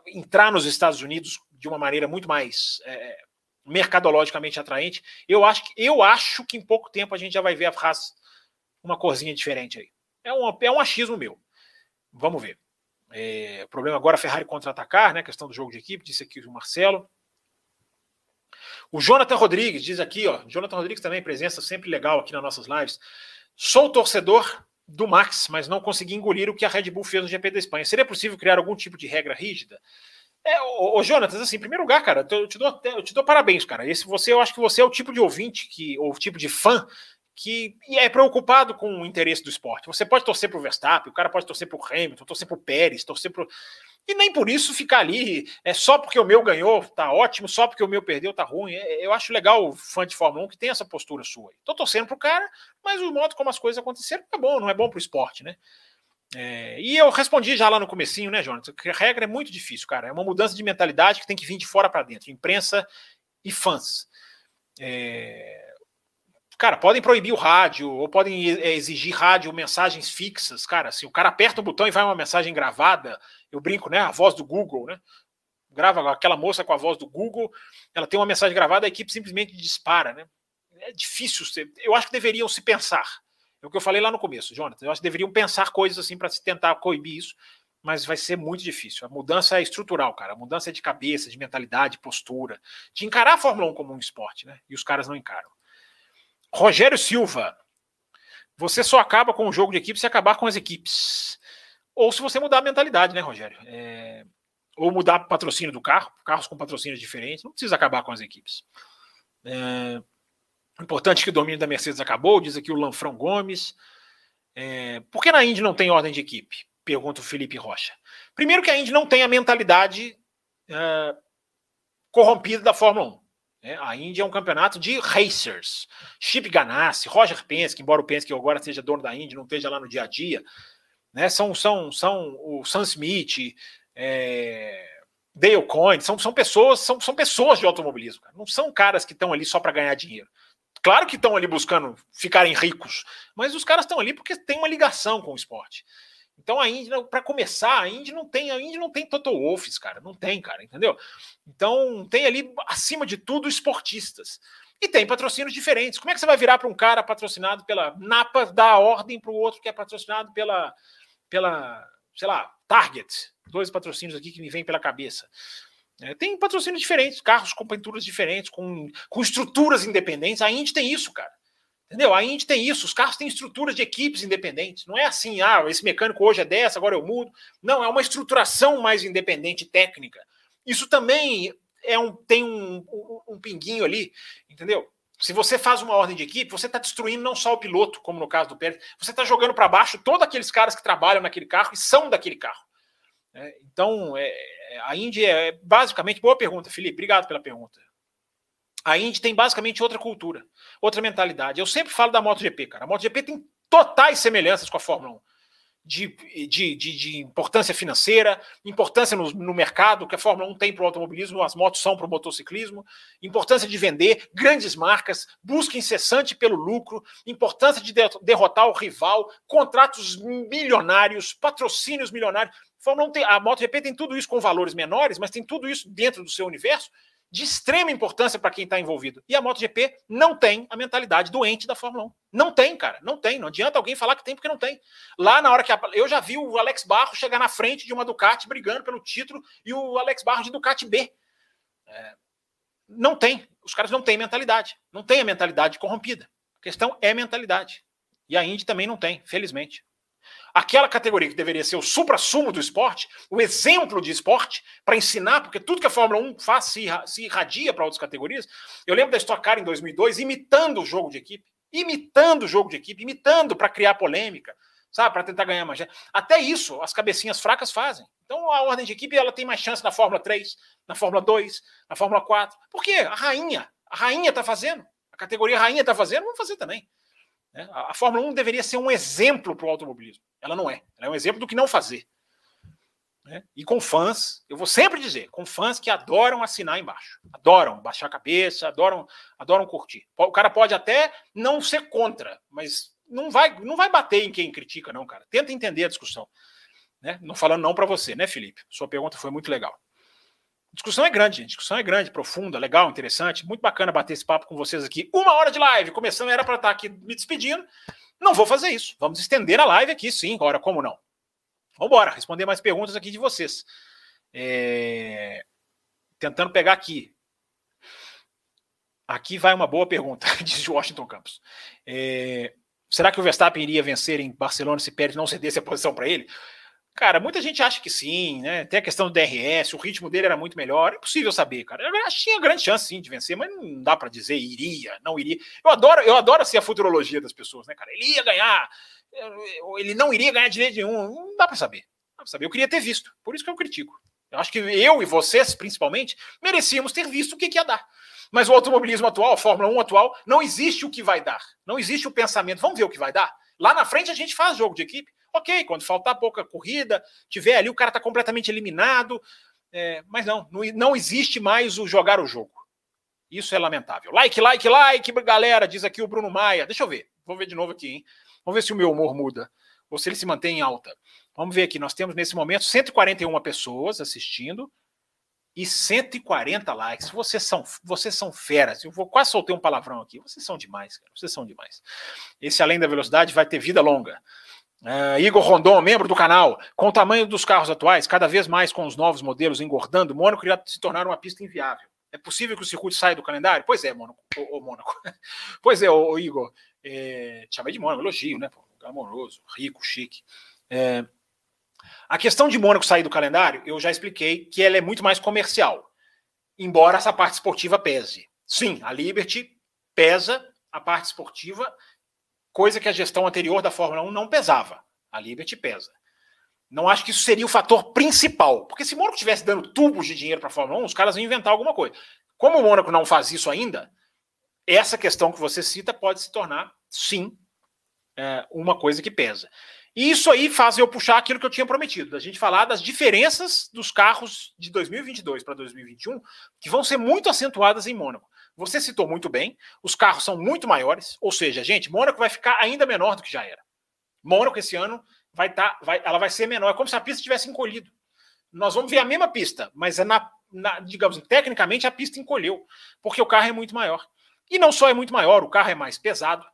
Speaker 1: entrar nos Estados Unidos de uma maneira muito mais é, mercadologicamente atraente, eu acho, que, eu acho que em pouco tempo a gente já vai ver a Haas uma corzinha diferente aí. É um, é um achismo meu. Vamos ver. É, o problema agora é Ferrari contra-atacar, né? Questão do jogo de equipe, disse aqui o Marcelo. O Jonathan Rodrigues diz aqui, ó. Jonathan Rodrigues também, presença sempre legal aqui nas nossas lives. Sou torcedor do Max, mas não consegui engolir o que a Red Bull fez no GP da Espanha. Seria possível criar algum tipo de regra rígida? É, ô, ô Jonatas, assim, em primeiro lugar, cara, eu te, dou, eu te dou parabéns, cara. Esse você, eu acho que você é o tipo de ouvinte que, ou tipo de fã que é preocupado com o interesse do esporte. Você pode torcer para o Verstappen, o cara pode torcer para o Hamilton, torcer para o Pérez, torcer para e nem por isso ficar ali, é só porque o meu ganhou, tá ótimo, só porque o meu perdeu, tá ruim. É, eu acho legal o fã de Fórmula 1 que tem essa postura sua. Tô torcendo pro cara, mas o modo como as coisas aconteceram é bom, não é bom pro esporte, né? É, e eu respondi já lá no comecinho, né, Jonathan? Que a regra é muito difícil, cara. É uma mudança de mentalidade que tem que vir de fora para dentro, imprensa e fãs. É, cara, podem proibir o rádio, ou podem é, exigir rádio mensagens fixas. Cara, se o cara aperta o botão e vai uma mensagem gravada, eu brinco, né? A voz do Google, né? Grava aquela moça com a voz do Google, ela tem uma mensagem gravada, a equipe simplesmente dispara, né? É difícil. Eu acho que deveriam se pensar. É o que eu falei lá no começo, Jonathan. Eu acho que deveriam pensar coisas assim para se tentar coibir isso, mas vai ser muito difícil. A mudança é estrutural, cara. A mudança é de cabeça, de mentalidade, postura, de encarar a Fórmula 1 como um esporte, né? E os caras não encaram. Rogério Silva, você só acaba com o jogo de equipe se acabar com as equipes. Ou se você mudar a mentalidade, né, Rogério? É... Ou mudar o patrocínio do carro, carros com patrocínios diferentes, não precisa acabar com as equipes. É... Importante que o domínio da Mercedes acabou, diz aqui o Lanfrão Gomes. É... Por que na Indy não tem ordem de equipe? Pergunta o Felipe Rocha. Primeiro que a Indy não tem a mentalidade é... corrompida da Fórmula 1. É, a Indy é um campeonato de racers. Chip Ganassi, Roger Penske, embora o Penske agora seja dono da Indy, não esteja lá no dia a dia, né? São, são, são o Sam Smith, é, Dale Coyne, são, são pessoas, são, são pessoas de automobilismo, cara. não são caras que estão ali só para ganhar dinheiro. Claro que estão ali buscando ficarem ricos, mas os caras estão ali porque tem uma ligação com o esporte. Então a Indy, para começar, a Indy não tem, a Indy não tem Toto Wolffs, cara, não tem, cara, entendeu? Então tem ali acima de tudo esportistas. E tem patrocínios diferentes. Como é que você vai virar para um cara patrocinado pela Napa dar a ordem para o outro que é patrocinado pela pela, sei lá, Target, dois patrocínios aqui que me vêm pela cabeça. É, tem patrocínios diferentes, carros com pinturas diferentes, com, com estruturas independentes. A Indy tem isso, cara. Entendeu? A Indy tem isso, os carros têm estruturas de equipes independentes. Não é assim, ah, esse mecânico hoje é dessa, agora eu mudo. Não, é uma estruturação mais independente técnica. Isso também é um, tem um, um, um pinguinho ali, entendeu? Se você faz uma ordem de equipe, você está destruindo não só o piloto, como no caso do Pérez, você está jogando para baixo todos aqueles caras que trabalham naquele carro e são daquele carro. É, então, é, a Indy é basicamente. Boa pergunta, Felipe. Obrigado pela pergunta. A Indy tem basicamente outra cultura, outra mentalidade. Eu sempre falo da MotoGP, cara. A MotoGP tem totais semelhanças com a Fórmula 1. de, de, de, de, importância financeira, importância no, no, mercado, que a Fórmula 1 tem para o automobilismo, as motos são para o motociclismo, importância de vender, grandes marcas, busca incessante pelo lucro, importância de derrotar o rival, contratos milionários, patrocínios milionários. A Fórmula 1 tem, a MotoGP tem tudo isso com valores menores, mas tem tudo isso dentro do seu universo de extrema importância para quem está envolvido. E a MotoGP não tem a mentalidade doente da Fórmula 1. Não tem, cara. Não tem. Não adianta alguém falar que tem, porque não tem. Lá na hora que. A... Eu já vi o Alex Barro chegar na frente de uma Ducati brigando pelo título e o Alex Barro de Ducati B. É... Não tem. Os caras não têm mentalidade. Não tem a mentalidade corrompida. A questão é mentalidade. E a Indy também não tem, felizmente aquela categoria que deveria ser o supra-sumo do esporte, o exemplo de esporte, para ensinar, porque tudo que a Fórmula 1 faz se, se irradia para outras categorias. Eu lembro da Stock Car em 2002, imitando o jogo de equipe, imitando o jogo de equipe, imitando para criar polêmica, sabe, para tentar ganhar mais. Até isso, as cabecinhas fracas fazem. Então a ordem de equipe ela tem mais chance na Fórmula 3, na Fórmula 2, na Fórmula 4. Por quê? A rainha, a rainha está fazendo, a categoria rainha está fazendo, vamos fazer também. Né? A Fórmula 1 deveria ser um exemplo para o automobilismo. Ela não é. Ela é um exemplo do que não fazer. Né? E com fãs, eu vou sempre dizer, com fãs que adoram assinar embaixo. Adoram baixar a cabeça, adoram, adoram curtir. O cara pode até não ser contra, mas não vai, não vai bater em quem critica, não, cara. Tenta entender a discussão. Né? Não falando não para você, né, Felipe? Sua pergunta foi muito legal. Discussão é grande, gente. Discussão é grande, profunda, legal, interessante. Muito bacana bater esse papo com vocês aqui. Uma hora de live. Começando, era para estar aqui me despedindo. Não vou fazer isso. Vamos estender a live aqui, sim. Ora, como não? Vamos embora, responder mais perguntas aqui de vocês. É... Tentando pegar aqui. Aqui vai uma boa pergunta, diz Washington Campos. É... Será que o Verstappen iria vencer em Barcelona se Pérez não cedesse a posição para ele? Cara, muita gente acha que sim, né? Tem a questão do DRS, o ritmo dele era muito melhor. É impossível saber, cara. Eu tinha grande chance sim de vencer, mas não dá para dizer iria, não iria. Eu adoro, eu adoro assim, a futurologia das pessoas, né, cara? Ele ia ganhar, ele não iria ganhar de nenhum. Não dá para saber. Dá pra saber. Eu queria ter visto, por isso que eu critico. Eu acho que eu e vocês, principalmente, merecíamos ter visto o que, que ia dar. Mas o automobilismo atual, a Fórmula 1 atual, não existe o que vai dar. Não existe o pensamento. Vamos ver o que vai dar. Lá na frente a gente faz jogo de equipe. Ok, quando faltar pouca corrida, tiver ali, o cara está completamente eliminado. É, mas não, não, não existe mais o jogar o jogo. Isso é lamentável. Like, like, like, galera, diz aqui o Bruno Maia. Deixa eu ver. Vou ver de novo aqui, hein? Vamos ver se o meu humor muda ou se ele se mantém em alta. Vamos ver aqui. Nós temos nesse momento 141 pessoas assistindo e 140 likes. Vocês são, vocês são feras. Eu vou quase soltei um palavrão aqui. Vocês são demais, cara. Vocês são demais. Esse além da velocidade vai ter vida longa. Uh, Igor Rondon, membro do canal, com o tamanho dos carros atuais, cada vez mais com os novos modelos engordando, Mônaco irá se tornar uma pista inviável. É possível que o circuito saia do calendário? Pois é, Mônaco. Mônaco. pois é, o, Igor. É, chamei de Mônaco, elogio, né? amoroso, rico, chique. É, a questão de Mônaco sair do calendário, eu já expliquei que ela é muito mais comercial, embora essa parte esportiva pese. Sim, a Liberty pesa a parte esportiva coisa que a gestão anterior da Fórmula 1 não pesava. A Liberty pesa. Não acho que isso seria o fator principal, porque se Mônaco estivesse dando tubos de dinheiro para a Fórmula 1, os caras iam inventar alguma coisa. Como o Mônaco não faz isso ainda, essa questão que você cita pode se tornar, sim, é, uma coisa que pesa. E isso aí faz eu puxar aquilo que eu tinha prometido, da gente falar das diferenças dos carros de 2022 para 2021, que vão ser muito acentuadas em Mônaco. Você citou muito bem, os carros são muito maiores, ou seja, gente, Mônaco vai ficar ainda menor do que já era. Mônaco esse ano vai estar, tá, ela vai ser menor, é como se a pista tivesse encolhido. Nós vamos ver a mesma pista, mas é na, na, digamos, tecnicamente a pista encolheu, porque o carro é muito maior. E não só é muito maior, o carro é mais pesado.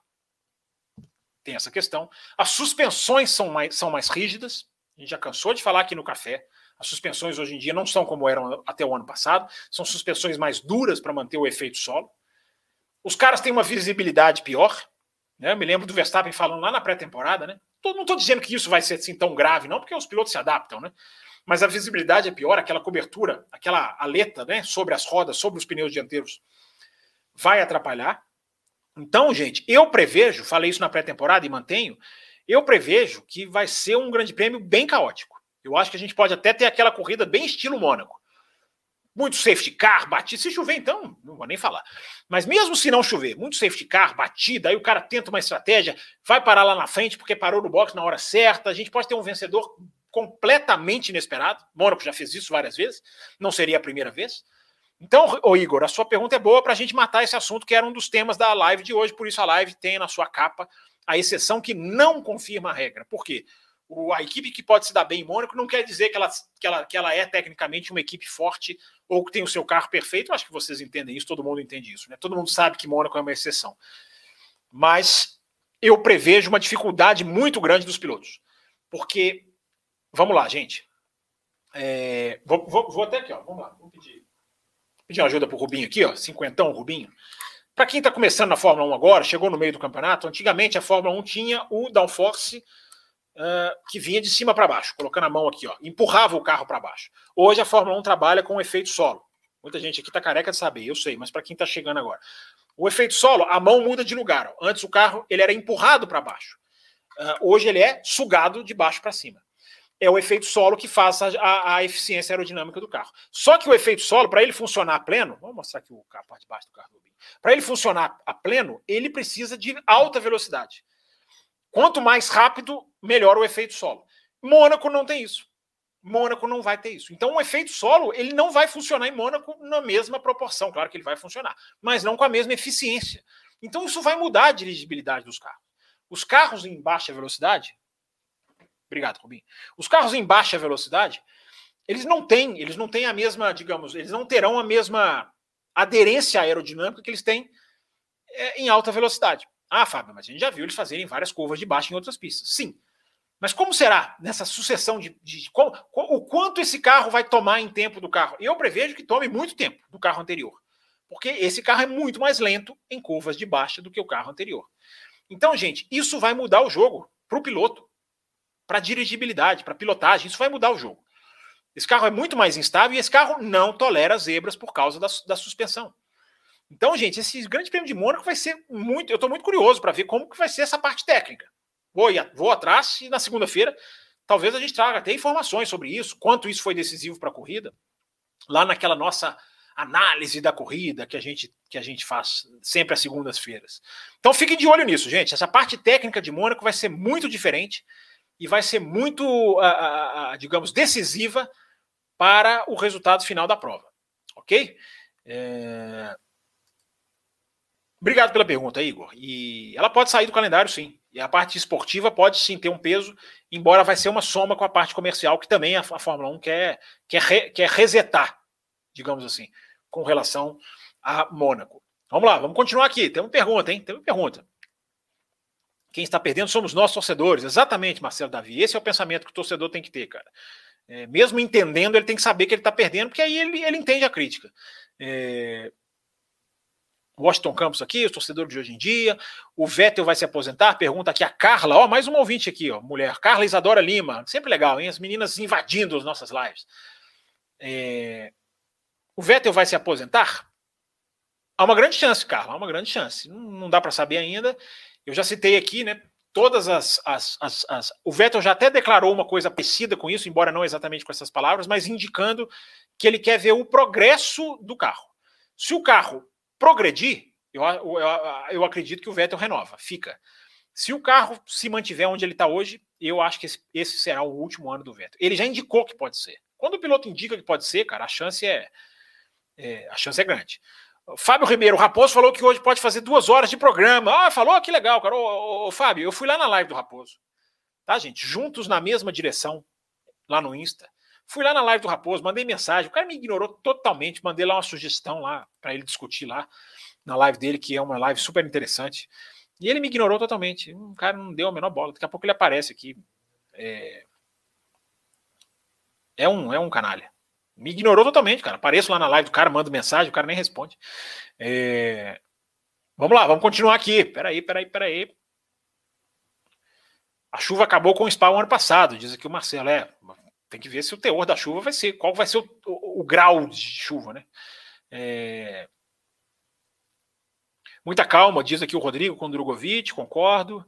Speaker 1: Tem essa questão. As suspensões são mais, são mais rígidas. A gente já cansou de falar aqui no café. As suspensões hoje em dia não são como eram até o ano passado, são suspensões mais duras para manter o efeito solo. Os caras têm uma visibilidade pior. Né? Eu me lembro do Verstappen falando lá na pré-temporada, né? Não estou dizendo que isso vai ser assim tão grave, não, porque os pilotos se adaptam, né? Mas a visibilidade é pior, aquela cobertura, aquela aleta né, sobre as rodas, sobre os pneus dianteiros, vai atrapalhar. Então, gente, eu prevejo, falei isso na pré-temporada e mantenho, eu prevejo que vai ser um grande prêmio bem caótico. Eu acho que a gente pode até ter aquela corrida bem estilo Mônaco. muito safety car, batida. Se chover, então, não vou nem falar. Mas mesmo se não chover, muito safety car, batida, aí o cara tenta uma estratégia, vai parar lá na frente porque parou no box na hora certa. A gente pode ter um vencedor completamente inesperado. Mônaco já fez isso várias vezes, não seria a primeira vez. Então, ô Igor, a sua pergunta é boa para a gente matar esse assunto, que era um dos temas da live de hoje, por isso a live tem na sua capa a exceção que não confirma a regra. Por quê? O, a equipe que pode se dar bem em Mônaco não quer dizer que ela, que, ela, que ela é tecnicamente uma equipe forte ou que tem o seu carro perfeito. Eu acho que vocês entendem isso, todo mundo entende isso. Né? Todo mundo sabe que Mônaco é uma exceção. Mas eu prevejo uma dificuldade muito grande dos pilotos. Porque, vamos lá, gente. É, vou, vou, vou, até aqui, ó. Vamos lá, vamos pedir pedir ajuda para o Rubinho aqui, ó, cinquentão Rubinho. Para quem está começando na Fórmula 1 agora, chegou no meio do campeonato, antigamente a Fórmula 1 tinha o downforce uh, que vinha de cima para baixo, colocando a mão aqui, ó, empurrava o carro para baixo. Hoje a Fórmula 1 trabalha com o efeito solo. Muita gente aqui está careca de saber, eu sei, mas para quem está chegando agora. O efeito solo, a mão muda de lugar. Ó. Antes o carro ele era empurrado para baixo. Uh, hoje ele é sugado de baixo para cima é o efeito solo que faz a, a, a, eficiência aerodinâmica do carro. Só que o efeito solo, para ele funcionar pleno, vamos mostrar aqui o carro, a parte de baixo do carro. Para ele funcionar a pleno, ele precisa de alta velocidade. Quanto mais rápido, melhor o efeito solo. Mônaco não tem isso. Mônaco não vai ter isso. Então, o efeito solo ele não vai funcionar em Mônaco na mesma proporção. Claro que ele vai funcionar, mas não com a mesma eficiência. Então, isso vai mudar a dirigibilidade dos carros. Os carros em baixa velocidade, Obrigado, Rubinho. Os carros em baixa velocidade, eles não têm, eles não têm a mesma, digamos, eles não terão a mesma aderência aerodinâmica que eles têm é, em alta velocidade. Ah, Fábio, mas a gente já viu eles fazerem várias curvas de baixa em outras pistas. Sim. Mas como será nessa sucessão de. de como, o quanto esse carro vai tomar em tempo do carro? Eu prevejo que tome muito tempo do carro anterior. Porque esse carro é muito mais lento em curvas de baixa do que o carro anterior. Então, gente, isso vai mudar o jogo para o piloto para dirigibilidade, para pilotagem. Isso vai mudar o jogo. Esse carro é muito mais instável e esse carro não tolera zebras por causa da, da suspensão. Então, gente, esse Grande Prêmio de Mônaco vai ser muito. Eu estou muito curioso para ver como que vai ser essa parte técnica. Vou, vou atrás e na segunda-feira talvez a gente traga até informações sobre isso, quanto isso foi decisivo para a corrida, lá naquela nossa análise da corrida que a gente que a gente faz sempre às segundas-feiras. Então fiquem de olho nisso, gente. Essa parte técnica de Mônaco vai ser muito diferente e vai ser muito, digamos, decisiva para o resultado final da prova. Ok? É... Obrigado pela pergunta, Igor. E ela pode sair do calendário, sim. E a parte esportiva pode sim ter um peso, embora vai ser uma soma com a parte comercial, que também a, Fórmula 1 quer, quer, re, quer resetar, digamos assim, com relação a Mônaco. Vamos lá, vamos continuar aqui. Tem uma pergunta, hein? Tem uma pergunta. Quem está perdendo somos nós, torcedores. Exatamente, Marcelo Davi. Esse é o pensamento que o torcedor tem que ter, cara. É, mesmo entendendo, ele tem que saber que ele está perdendo, porque aí ele, ele entende a crítica. É... Washington Campos aqui, os torcedores de hoje em dia. O Vettel vai se aposentar? Pergunta aqui a Carla. Ó, mais um ouvinte aqui, ó, mulher. Carla Isadora Lima. Sempre legal, hein? As meninas invadindo as nossas lives. É... O Vettel vai se aposentar? Há uma grande chance, Carla. Há uma grande chance. Não, não dá para saber ainda. Eu já citei aqui, né? Todas as, as, as, as, O Vettel já até declarou uma coisa parecida com isso, embora não exatamente com essas palavras, mas indicando que ele quer ver o progresso do carro. Se o carro progredir, eu, eu, eu acredito que o Vettel renova, fica. Se o carro se mantiver onde ele está hoje, eu acho que esse, esse, será o último ano do Vettel. Ele já indicou que pode ser. Quando o piloto indica que pode ser, cara, a chance é, é a chance é grande. Fábio Ribeiro, o Raposo falou que hoje pode fazer duas horas de programa. Ah, falou? Que legal, cara. Ô, ô, ô, Fábio, eu fui lá na live do Raposo. Tá, gente? Juntos na mesma direção, lá no Insta. Fui lá na live do Raposo, mandei mensagem. O cara me ignorou totalmente. Mandei lá uma sugestão lá para ele discutir lá na live dele, que é uma live super interessante. E ele me ignorou totalmente. O cara não deu a menor bola. Daqui a pouco ele aparece aqui. É, é um, é um canalha. Me ignorou totalmente, cara. Apareço lá na live do cara, mando mensagem, o cara nem responde. É... Vamos lá, vamos continuar aqui. Peraí, peraí, peraí. A chuva acabou com o spa o ano passado, diz aqui o Marcelo. É, tem que ver se o teor da chuva vai ser, qual vai ser o, o, o grau de chuva, né? É... Muita calma, diz aqui o Rodrigo com o Drogovic, concordo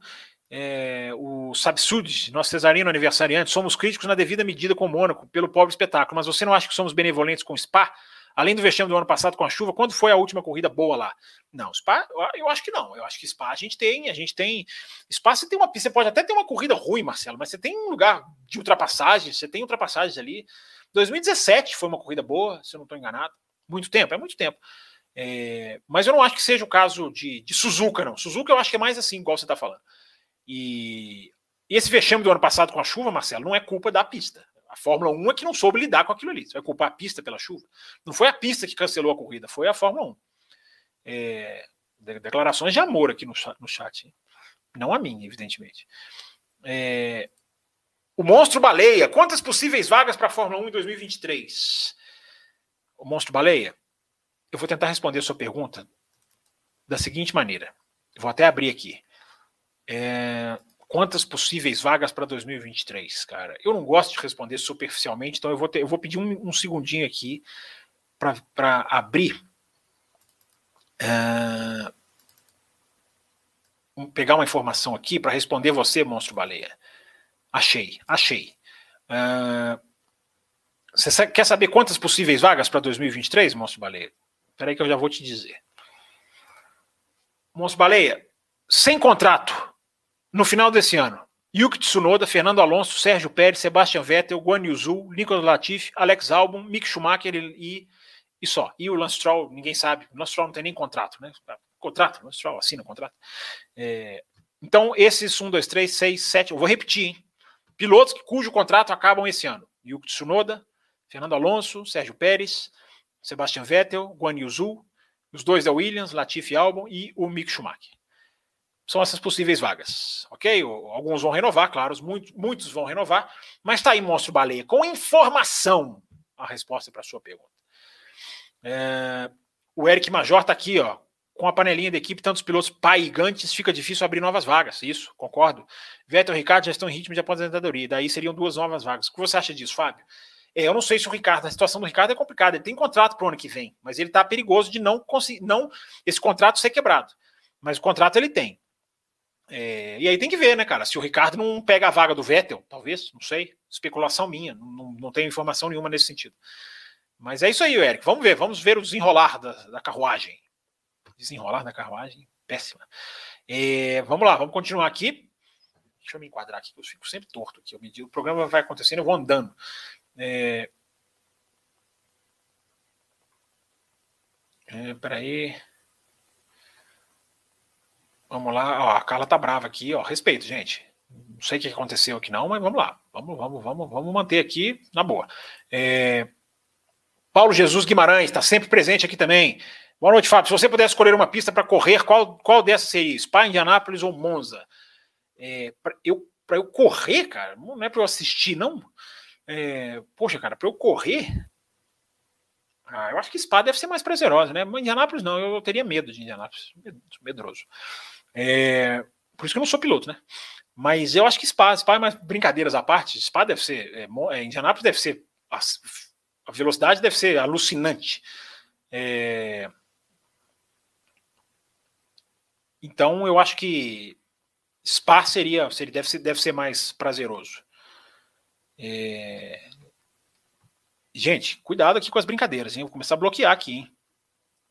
Speaker 1: é, o Sabsud, nosso cesarino aniversariante, somos críticos na devida medida com o Mônaco, pelo pobre espetáculo, mas você não acha que somos benevolentes com o Spa? Além do vexame do ano passado com a chuva, quando foi a última corrida boa lá? Não, Spa, eu acho que não. Eu acho que Spa a gente tem, a gente tem. Spa você tem uma você pode até ter uma corrida ruim, Marcelo, mas você tem um lugar de ultrapassagem, você tem ultrapassagens ali. 2017 foi uma corrida boa, se eu não estou enganado. Muito tempo, é muito tempo. É, mas eu não acho que seja o caso de, de Suzuka, não. Suzuka eu acho que é mais assim, igual você está falando. E, e esse vexame do ano passado com a chuva, Marcelo, não é culpa da pista. A Fórmula 1 é que não soube lidar com aquilo ali. Você vai culpar a pista pela chuva? Não foi a pista que cancelou a corrida, foi a Fórmula 1. É, declarações de amor aqui no no chat. Não a minha, evidentemente. É, o Monstro Baleia. Quantas possíveis vagas para a Fórmula 1 em 2023? O Monstro Baleia. Eu vou tentar responder a sua pergunta da seguinte maneira. Vou até abrir aqui. É, quantas possíveis vagas para 2023, cara? Eu não gosto de responder superficialmente, então eu vou, ter, eu vou pedir um, um segundinho aqui para abrir. Uh, pegar uma informação aqui para responder você, monstro baleia. Achei, achei. Uh, você quer saber quantas possíveis vagas para 2023, monstro baleia? Espera aí que eu já vou te dizer. Monstro baleia, sem contrato no final desse ano, Yuki Tsunoda, Fernando Alonso, Sérgio Pérez, Sebastian Vettel, Guan Yuzu, Nicolas Latifi, Alex Albon, Mick Schumacher e, e só. E o Lance Stroll, ninguém sabe. O Lance Stroll não tem nem contrato, né? Contrato, o Lance Stroll assina o contrato. É, então, esses 1, 2, 3, 6, 7, eu vou repetir, hein? Pilotos cujo contrato acabam esse ano. Yuki Tsunoda, Fernando Alonso, Sérgio Pérez, Sebastian Vettel, Guan Yuzu, os dois da Williams, Latifi Albon e o Mick Schumacher são essas possíveis vagas, ok? Alguns vão renovar, claro, muitos, muitos vão renovar, mas está aí, Monstro Baleia, com informação a resposta para a sua pergunta. É, o Eric Major está aqui, ó, com a panelinha da equipe, tantos pilotos paigantes, fica difícil abrir novas vagas. Isso, concordo. Vettel e Ricardo já estão em ritmo de aposentadoria, daí seriam duas novas vagas. O que você acha disso, Fábio? É, eu não sei se o Ricardo, a situação do Ricardo é complicada. Ele tem contrato para o ano que vem, mas ele está perigoso de não conseguir, não esse contrato ser quebrado. Mas o contrato ele tem. É, e aí tem que ver, né, cara? Se o Ricardo não pega a vaga do Vettel, talvez, não sei. Especulação minha, não, não tenho informação nenhuma nesse sentido. Mas é isso aí, Eric. Vamos ver, vamos ver o desenrolar da, da carruagem. Desenrolar da carruagem, péssima. É, vamos lá, vamos continuar aqui. Deixa eu me enquadrar aqui, que eu fico sempre torto aqui. Eu o programa vai acontecendo, eu vou andando. É, é, peraí. Vamos lá, ó, a Carla tá brava aqui, ó. Respeito, gente. Não sei o que aconteceu aqui, não, mas vamos lá. Vamos, vamos, vamos, vamos manter aqui na boa. É... Paulo Jesus Guimarães está sempre presente aqui também. Boa noite, Fábio. Se você pudesse escolher uma pista para correr, qual, qual dessas seria? Spa, Indianápolis ou Monza? É, para eu, eu correr, cara, não é para eu assistir, não. É, poxa, cara, para eu correr, ah, eu acho que Spa deve ser mais prazerosa, né? Indianápolis não, eu teria medo de Indianápolis, medroso. É, por isso que eu não sou piloto, né? Mas eu acho que Spa, Spa é mais brincadeiras à parte. Spa deve ser, é, é, Indianápolis deve ser, a, a, velocidade deve ser alucinante. É, então eu acho que Spa seria, seria deve, ser, deve ser mais prazeroso. É, gente, cuidado aqui com as brincadeiras, hein? vou começar a bloquear aqui, hein?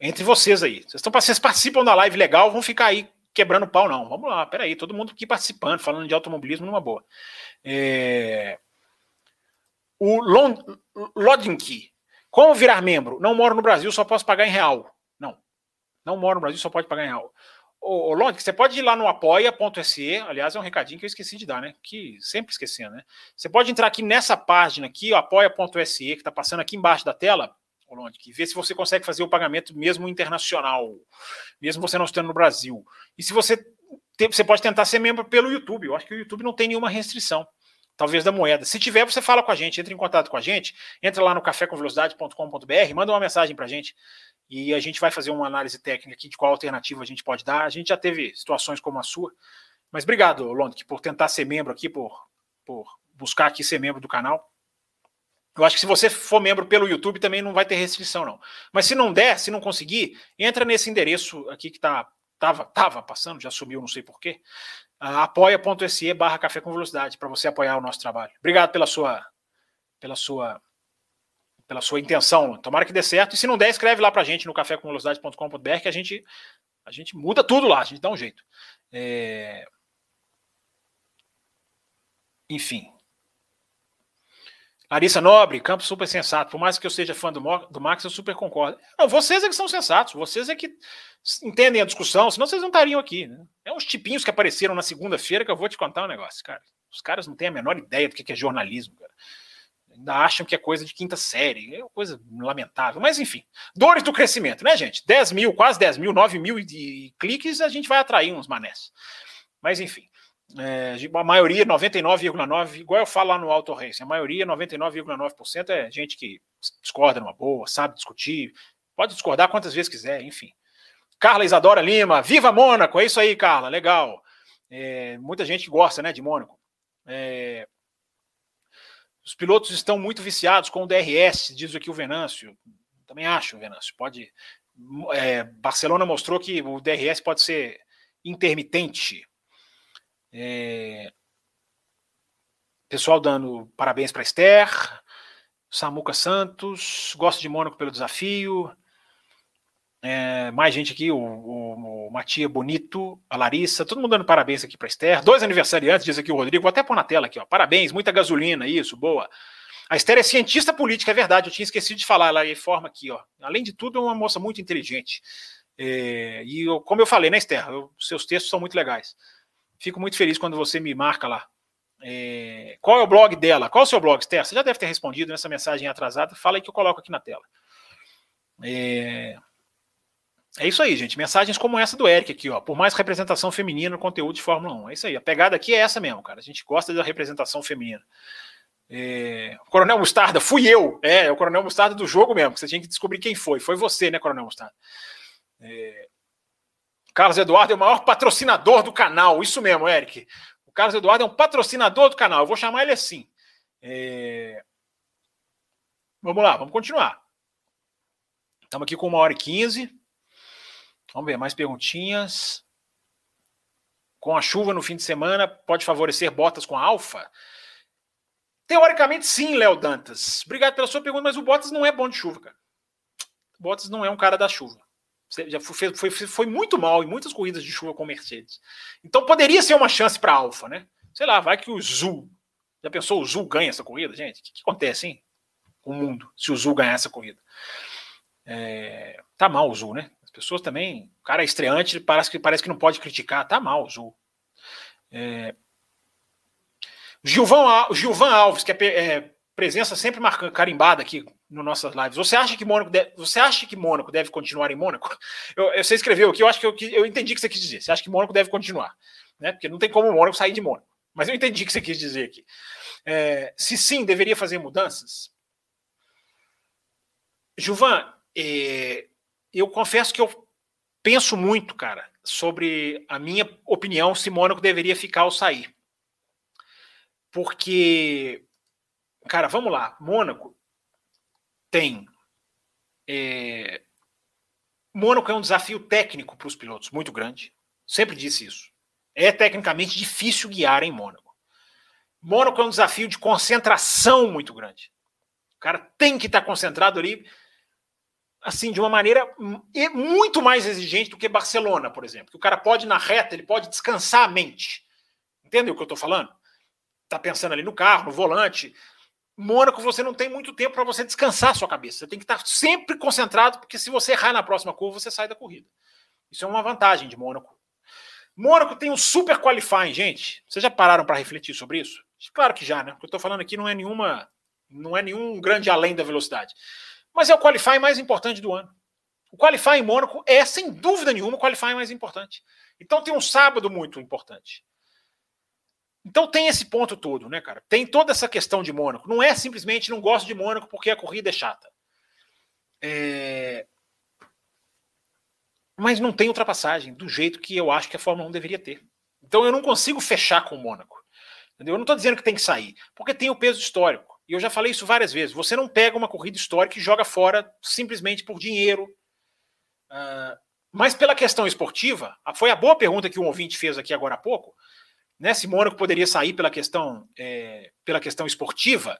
Speaker 1: Entre vocês aí. Vocês, estão, vocês participam da live legal, vão ficar aí quebrando pau, não. Vamos lá, peraí, todo mundo aqui participando, falando de automobilismo numa boa. É... O Lodink, como virar membro? Não moro no Brasil, só posso pagar em real. Não, não moro no Brasil, só pode pagar em real. Ô, ô Lodink, você pode ir lá no apoia.se, aliás, é um recadinho que eu esqueci de dar, né? Que sempre esquecendo, né? Você pode entrar aqui nessa página aqui, apoia.se, que está passando aqui embaixo da tela, Holondic, ver se você consegue fazer o pagamento mesmo internacional, mesmo você não estando no Brasil. E se você você pode tentar ser membro pelo YouTube. Eu acho que o YouTube não tem nenhuma restrição. Talvez da moeda. Se tiver, você fala com a gente, entre em contato com a gente, entra lá no cafécomvelocidade.com.br, manda uma mensagem para a gente e a gente vai fazer uma análise técnica aqui de qual alternativa a gente pode dar. A gente já teve situações como a sua. Mas obrigado, Londres, por tentar ser membro aqui, por, por buscar aqui ser membro do canal. Eu acho que se você for membro pelo YouTube também não vai ter restrição, não. Mas se não der, se não conseguir, entra nesse endereço aqui que tá, tava, tava passando, já sumiu, não sei porquê. Apoia.se barra café com velocidade para você apoiar o nosso trabalho. Obrigado pela sua, pela sua pela sua intenção. Tomara que dê certo. E se não der, escreve lá pra gente no cafécomvelocidade.com.br que a gente, a gente muda tudo lá, a gente dá um jeito. É... Enfim. Larissa Nobre, campo super sensato. Por mais que eu seja fã do, do Max, eu super concordo. Não, vocês é que são sensatos, vocês é que entendem a discussão, senão vocês não estariam aqui. Né? É uns tipinhos que apareceram na segunda-feira que eu vou te contar um negócio, cara. Os caras não têm a menor ideia do que é jornalismo, cara. Ainda acham que é coisa de quinta série. É uma coisa lamentável. Mas, enfim. Dores do crescimento, né, gente? 10 mil, quase 10 mil, 9 mil de cliques, a gente vai atrair uns manés. Mas, enfim. É, a maioria, 99,9%, igual eu falo lá no Auto Race, a maioria, 99,9% é gente que discorda numa boa, sabe discutir, pode discordar quantas vezes quiser, enfim. Carla Isadora Lima, viva Mônaco, é isso aí, Carla, legal. É, muita gente gosta, né, de Mônaco. É, os pilotos estão muito viciados com o DRS, diz aqui o Venâncio. Também acho, Venâncio. Pode. É, Barcelona mostrou que o DRS pode ser intermitente. É, pessoal dando parabéns para Esther. Samuca Santos. Gosto de Mônaco pelo desafio. É, mais gente aqui, o, o, o Matia Bonito, a Larissa, todo mundo dando parabéns aqui para Esther. Dois aniversariantes, diz aqui o Rodrigo, vou até pôr na tela aqui, ó. Parabéns, muita gasolina, isso, boa. A Esther é cientista política, é verdade, eu tinha esquecido de falar, ela informa aqui, ó. Além de tudo, é uma moça muito inteligente. É, e eu, como eu falei, né, Esther? Eu, seus textos são muito legais. Fico muito feliz quando você me marca lá. É, qual é o blog dela? Qual é o seu blog, Esther? Você já deve ter respondido nessa mensagem atrasada. Fala aí que eu coloco aqui na tela. É. É isso aí, gente. Mensagens como essa do Eric aqui, ó. Por mais representação feminina no conteúdo de Fórmula 1. É isso aí. A pegada aqui é essa mesmo, cara. A gente gosta da representação feminina. É... Coronel Mostarda, fui eu. É, é o Coronel Mostarda do jogo mesmo. Você tinha que descobrir quem foi. Foi você, né, Coronel Mostarda? É... Carlos Eduardo é o maior patrocinador do canal. Isso mesmo, Eric. O Carlos Eduardo é um patrocinador do canal. Eu vou chamar ele assim. É... Vamos lá, vamos continuar. Estamos aqui com uma hora e quinze. Vamos ver, mais perguntinhas. Com a chuva no fim de semana, pode favorecer Bottas com Alfa? Teoricamente, sim, Léo Dantas. Obrigado pela sua pergunta, mas o Bottas não é bom de chuva, cara. O Bottas não é um cara da chuva. Já foi, foi, foi muito mal em muitas corridas de chuva com Mercedes. Então poderia ser uma chance para a Alfa, né? Sei lá, vai que o Zul. Já pensou o Zul ganha essa corrida, gente? O que, que acontece, hein? O mundo, se o Zul ganhar essa corrida. É, tá mal o Zul, né? pessoas também. O cara é estreante, parece que, parece que não pode criticar. Tá mal, Zul. É... Gilvan, Gilvan Alves, que é, é presença sempre marcando, carimbada aqui no nossas lives. Você acha que Mônaco deve, você acha que Mônaco deve continuar em Mônaco? Eu, eu, você escreveu aqui, eu acho que eu, eu entendi o que você quis dizer. Você acha que Mônaco deve continuar, né? Porque não tem como o Mônaco sair de Mônaco. Mas eu entendi o que você quis dizer aqui. É, se sim, deveria fazer mudanças. Gilvan, é, eu confesso que eu penso muito, cara, sobre a minha opinião se Mônaco deveria ficar ou sair. Porque, cara, vamos lá, Mônaco tem. É, Mônaco é um desafio técnico para os pilotos, muito grande. Sempre disse isso. É tecnicamente difícil guiar em Mônaco. Mônaco é um desafio de concentração muito grande. O cara tem que estar concentrado ali assim, de uma maneira muito mais exigente do que Barcelona, por exemplo. Que o cara pode, na reta, ele pode descansar a mente. Entendeu o que eu estou falando? Tá pensando ali no carro, no volante. Mônaco, você não tem muito tempo para você descansar a sua cabeça. Você tem que estar sempre concentrado, porque se você errar na próxima curva, você sai da corrida. Isso é uma vantagem de Mônaco. Mônaco tem um super qualifying, gente. Vocês já pararam para refletir sobre isso? Claro que já, né? O que eu estou falando aqui não é nenhuma, não é nenhum grande além da velocidade. Mas é o qualifying mais importante do ano. O qualifying em Mônaco é, sem dúvida nenhuma, o qualifying mais importante. Então tem um sábado muito importante. Então tem esse ponto todo, né, cara? Tem toda essa questão de Mônaco. Não é simplesmente não gosto de Mônaco porque a corrida é chata. É... Mas não tem ultrapassagem do jeito que eu acho que a Fórmula 1 deveria ter. Então eu não consigo fechar com o Mônaco. Entendeu? Eu não estou dizendo que tem que sair, porque tem o peso histórico. E eu já falei isso várias vezes. Você não pega uma corrida histórica e joga fora simplesmente por dinheiro. Uh, mas pela questão esportiva, foi a boa pergunta que um ouvinte fez aqui agora há pouco, né? Se Mônaco poderia sair pela questão, é, pela questão esportiva,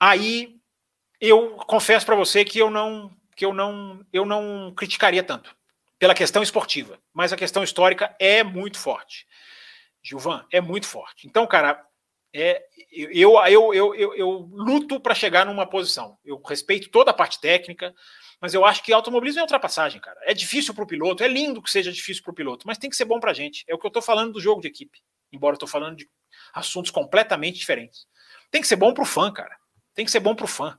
Speaker 1: aí eu confesso para você que eu não que eu não eu não criticaria tanto pela questão esportiva, mas a questão histórica é muito forte. Gilvan, é muito forte. Então, cara, é, eu, eu, eu, eu, eu luto para chegar numa posição. Eu respeito toda a parte técnica, mas eu acho que automobilismo é ultrapassagem, cara. É difícil para o piloto, é lindo que seja difícil para o piloto, mas tem que ser bom para gente. É o que eu estou falando do jogo de equipe, embora eu estou falando de assuntos completamente diferentes. Tem que ser bom para o fã, cara. Tem que ser bom para o fã.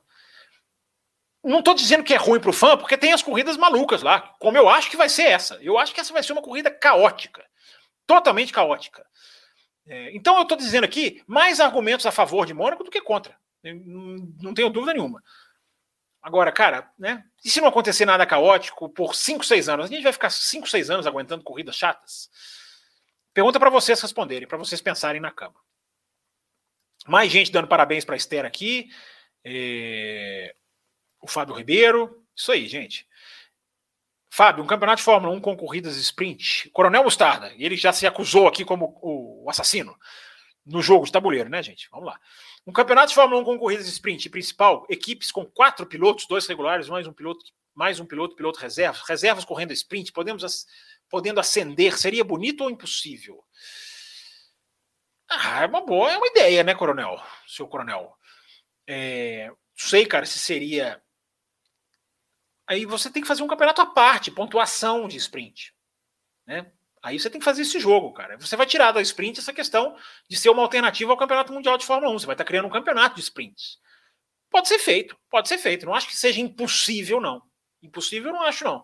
Speaker 1: Não estou dizendo que é ruim para o fã, porque tem as corridas malucas lá, como eu acho que vai ser essa. Eu acho que essa vai ser uma corrida caótica, totalmente caótica. É, então eu estou dizendo aqui mais argumentos a favor de Mônaco do que contra. Não, não tenho dúvida nenhuma. Agora, cara, né? E se não acontecer nada caótico por 5, 6 anos? A gente vai ficar 5, 6 anos aguentando corridas chatas? Pergunta para vocês responderem, para vocês pensarem na cama. Mais gente dando parabéns para Esther aqui. É... O Fábio Ribeiro. Isso aí, gente. Fábio, um campeonato de Fórmula 1 com corridas sprint. Coronel Mostarda, ele já se acusou aqui como o assassino no jogo de tabuleiro, né, gente? Vamos lá. Um campeonato de Fórmula 1 com corridas sprint principal, equipes com quatro pilotos, dois regulares, mais um piloto, mais um piloto, piloto reserva, reservas correndo sprint, podemos podendo ascender, seria bonito ou impossível? Ah, é uma boa, é uma ideia, né, coronel? Seu coronel. É, sei, cara, se seria. Aí você tem que fazer um campeonato à parte, pontuação de sprint, né? Aí você tem que fazer esse jogo, cara. Você vai tirar da sprint essa questão de ser uma alternativa ao Campeonato Mundial de Fórmula 1. Você vai estar criando um campeonato de sprints. Pode ser feito, pode ser feito. Não acho que seja impossível, não. Impossível, não acho, não.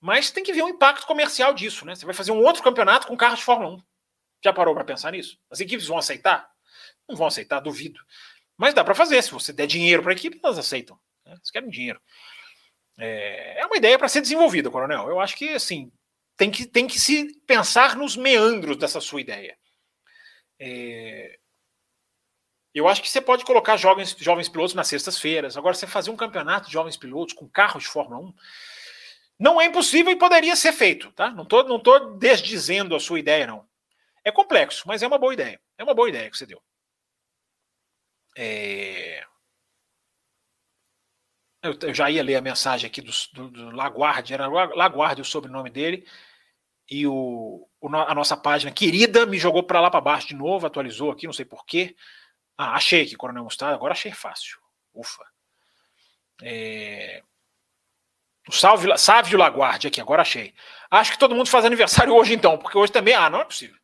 Speaker 1: Mas tem que ver o impacto comercial disso, né? Você vai fazer um outro campeonato com carros de Fórmula 1. Já parou para pensar nisso? As equipes vão aceitar? Não vão aceitar, duvido. Mas dá para fazer. Se você der dinheiro para a equipe, elas aceitam. Né? Eles querem dinheiro. É, é uma ideia para ser desenvolvida, Coronel. Eu acho que, assim, tem que, tem que se pensar nos meandros dessa sua ideia. É... Eu acho que você pode colocar jovens, jovens pilotos nas sextas-feiras. Agora, você fazer um campeonato de jovens pilotos com carros de Fórmula 1 não é impossível e poderia ser feito, tá? Não estou não tô desdizendo a sua ideia, não. É complexo, mas é uma boa ideia. É uma boa ideia que você deu. É... Eu, eu, já ia ler a mensagem aqui do, do, do era Laguardia o sobrenome dele, e o, o, a nossa página querida me jogou para lá para baixo de novo, atualizou aqui, não sei porquê. Ah, achei aqui, Coronel Mostarda, agora achei fácil. Ufa. É... O Sávio aqui, agora achei. Acho que todo mundo faz aniversário hoje então, porque hoje também. Ah, não é possível.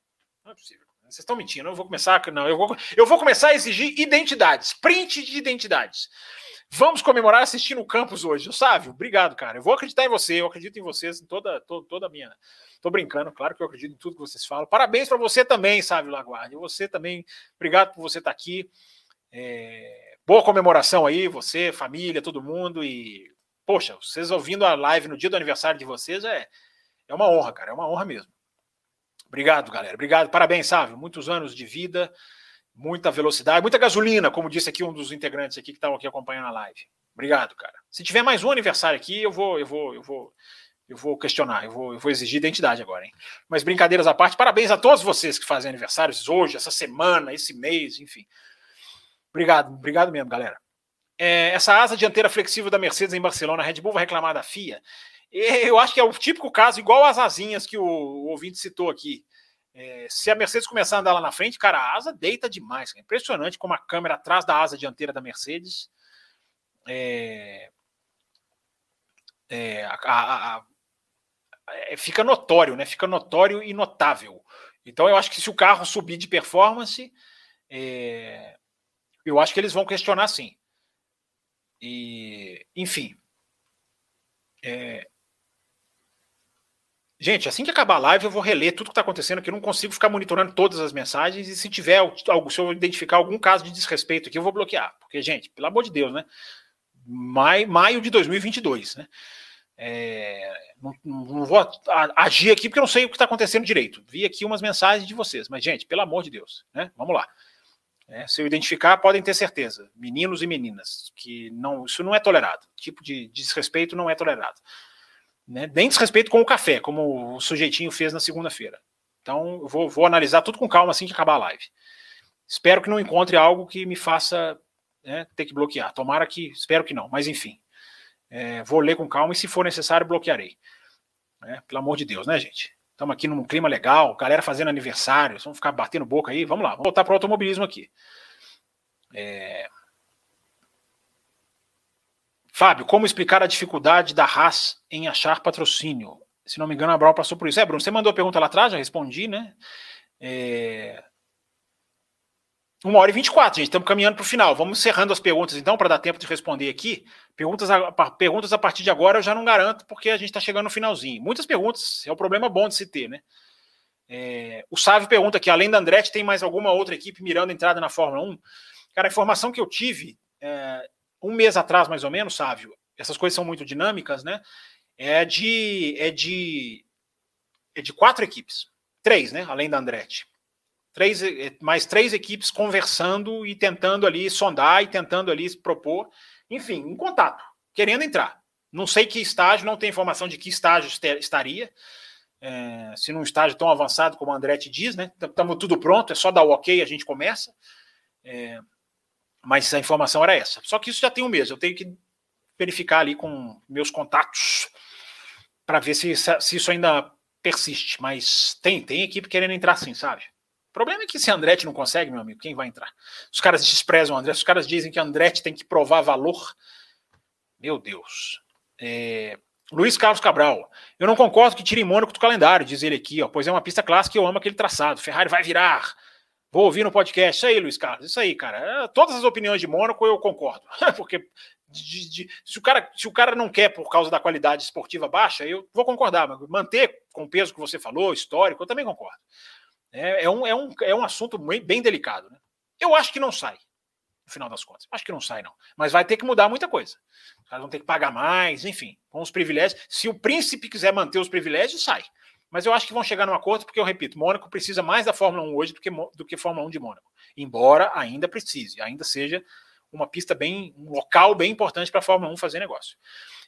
Speaker 1: Não é possível. Vocês estão mentindo. Eu vou começar. Não, eu vou, eu vou começar a exigir identidades, print de identidades. Vamos comemorar assistindo o campus hoje. Sávio, obrigado, cara. Eu vou acreditar em você, eu acredito em vocês, em toda, toda, toda a minha. Tô brincando, claro que eu acredito em tudo que vocês falam. Parabéns para você também, Sávio Laguardia. Você também, obrigado por você estar tá aqui. É... Boa comemoração aí, você, família, todo mundo. E, poxa, vocês ouvindo a live no dia do aniversário de vocês é, é uma honra, cara. É uma honra mesmo. Obrigado, galera. Obrigado. Parabéns, Sávio. Muitos anos de vida muita velocidade, muita gasolina, como disse aqui um dos integrantes aqui que estavam aqui acompanhando a live. Obrigado, cara. Se tiver mais um aniversário aqui, eu vou, eu vou, eu vou, eu vou questionar, eu vou, eu vou exigir identidade agora, hein? Mas brincadeiras à parte, parabéns a todos vocês que fazem aniversários hoje, essa semana, esse mês, enfim. Obrigado, obrigado mesmo, galera. É, essa asa dianteira flexível da Mercedes em Barcelona, a Red Bull vai reclamar da FIA. Eu acho que é o típico caso, igual as asinhas que o, o ouvinte citou aqui. É, se a Mercedes começar a andar lá na frente, cara, a asa deita demais. É impressionante como a câmera atrás da asa dianteira da Mercedes é, é, a, a, a, é, fica notório, né? Fica notório e notável. Então eu acho que se o carro subir de performance, é, eu acho que eles vão questionar sim. E, enfim. É, Gente, assim que acabar a live, eu vou reler tudo que está acontecendo aqui. Eu não consigo ficar monitorando todas as mensagens. E se tiver algo, se eu identificar algum caso de desrespeito aqui, eu vou bloquear. Porque, gente, pelo amor de Deus, né? Maio, maio de 2022, né? É, não, não, vou agir aqui porque eu não sei o que está acontecendo direito. Vi aqui umas mensagens de vocês, mas, gente, pelo amor de Deus, né? Vamos lá. É, se eu identificar, podem ter certeza, meninos e meninas, que não, isso não é tolerado. Tipo de, de desrespeito não é tolerado. Né? Nem desrespeito com o café, como o sujeitinho fez na segunda-feira. Então, eu vou, vou analisar tudo com calma assim que acabar a live. Espero que não encontre algo que me faça né, ter que bloquear. Tomara que, espero que não, mas enfim. É, vou ler com calma e, se for necessário, bloquearei. É, pelo amor de Deus, né, gente? Estamos aqui num clima legal, galera fazendo aniversário, vamos ficar batendo boca aí. Vamos lá, vamos voltar para o automobilismo aqui. É... Fábio, como explicar a dificuldade da Haas em achar patrocínio? Se não me engano, a Brau passou por isso. É, Bruno, você mandou a pergunta lá atrás, já respondi, né? É... Uma hora e 24, gente. Estamos caminhando para o final. Vamos encerrando as perguntas, então, para dar tempo de responder aqui. Perguntas a, perguntas a partir de agora eu já não garanto, porque a gente está chegando no finalzinho. Muitas perguntas, é um problema bom de se ter, né? É, o Sávio pergunta aqui: além da Andretti, tem mais alguma outra equipe mirando entrada na Fórmula 1? Cara, a informação que eu tive é, um mês atrás, mais ou menos, Sávio, essas coisas são muito dinâmicas, né? É de, é de, é de quatro equipes. Três, né? Além da Andretti três, eh, mais três equipes conversando e tentando ali sondar e tentando ali propor, enfim, em contato, querendo entrar. Não sei que estágio, não tem informação de que estágio estaria. É, se num estágio tão avançado como o Andretti diz, né? Estamos tudo pronto, é só dar o ok, a gente começa. É, mas a informação era essa. Só que isso já tem um mês, eu tenho que verificar ali com meus contatos para ver se, se isso ainda persiste. Mas tem, tem equipe querendo entrar sim, sabe? problema é que se Andretti não consegue, meu amigo, quem vai entrar? Os caras desprezam o Andretti, os caras dizem que Andretti tem que provar valor. Meu Deus. É... Luiz Carlos Cabral. Eu não concordo que tirem Mônaco do calendário, diz ele aqui, ó, pois é uma pista clássica e eu amo aquele traçado. Ferrari vai virar. Vou ouvir no podcast. Isso aí, Luiz Carlos. Isso aí, cara. É, todas as opiniões de Mônaco eu concordo. Porque de, de, se, o cara, se o cara não quer por causa da qualidade esportiva baixa, eu vou concordar. Mas manter com o peso que você falou, histórico, eu também concordo. É, é, um, é, um, é um assunto bem, bem delicado. Né? Eu acho que não sai, no final das contas. Acho que não sai, não. Mas vai ter que mudar muita coisa. Os caras vão ter que pagar mais, enfim, com os privilégios. Se o príncipe quiser manter os privilégios, sai. Mas eu acho que vão chegar num acordo, porque eu repito, Mônaco precisa mais da Fórmula 1 hoje do que, do que Fórmula 1 de Mônaco. Embora ainda precise, ainda seja uma pista bem, um local bem importante para a Fórmula 1 fazer negócio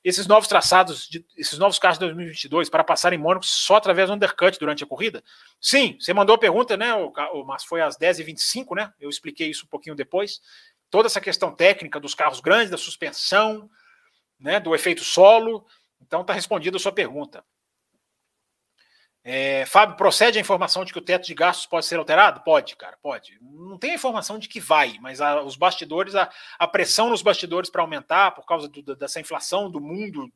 Speaker 1: esses novos traçados, de, esses novos carros de 2022 para passar em Mônaco só através do undercut durante a corrida? Sim, você mandou a pergunta, né? O, mas foi às 10h25, né? Eu expliquei isso um pouquinho depois. Toda essa questão técnica dos carros grandes, da suspensão, né? Do efeito solo. Então está respondida a sua pergunta. É, Fábio, procede a informação de que o teto de gastos pode ser alterado? Pode, cara, pode. Não tem a informação de que vai, mas a, os bastidores, a, a, pressão nos bastidores para aumentar por causa do, dessa inflação do mundo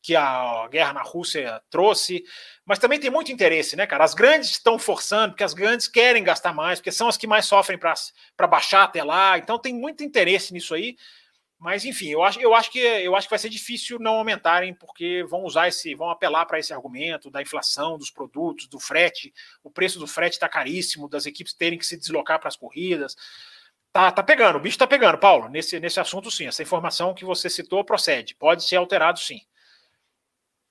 Speaker 1: que a guerra na Rússia trouxe, mas também tem muito interesse, né, cara? As grandes estão forçando, porque as grandes querem gastar mais, porque são as que mais sofrem para baixar até lá, então tem muito interesse nisso aí. Mas enfim, eu acho, eu acho que eu acho que vai ser difícil não aumentarem, porque vão usar esse, vão apelar para esse argumento da inflação dos produtos, do frete. O preço do frete está caríssimo, das equipes terem que se deslocar para as corridas. Tá, tá pegando, o bicho está pegando, Paulo. Nesse, nesse assunto, sim. Essa informação que você citou procede. Pode ser alterado, sim.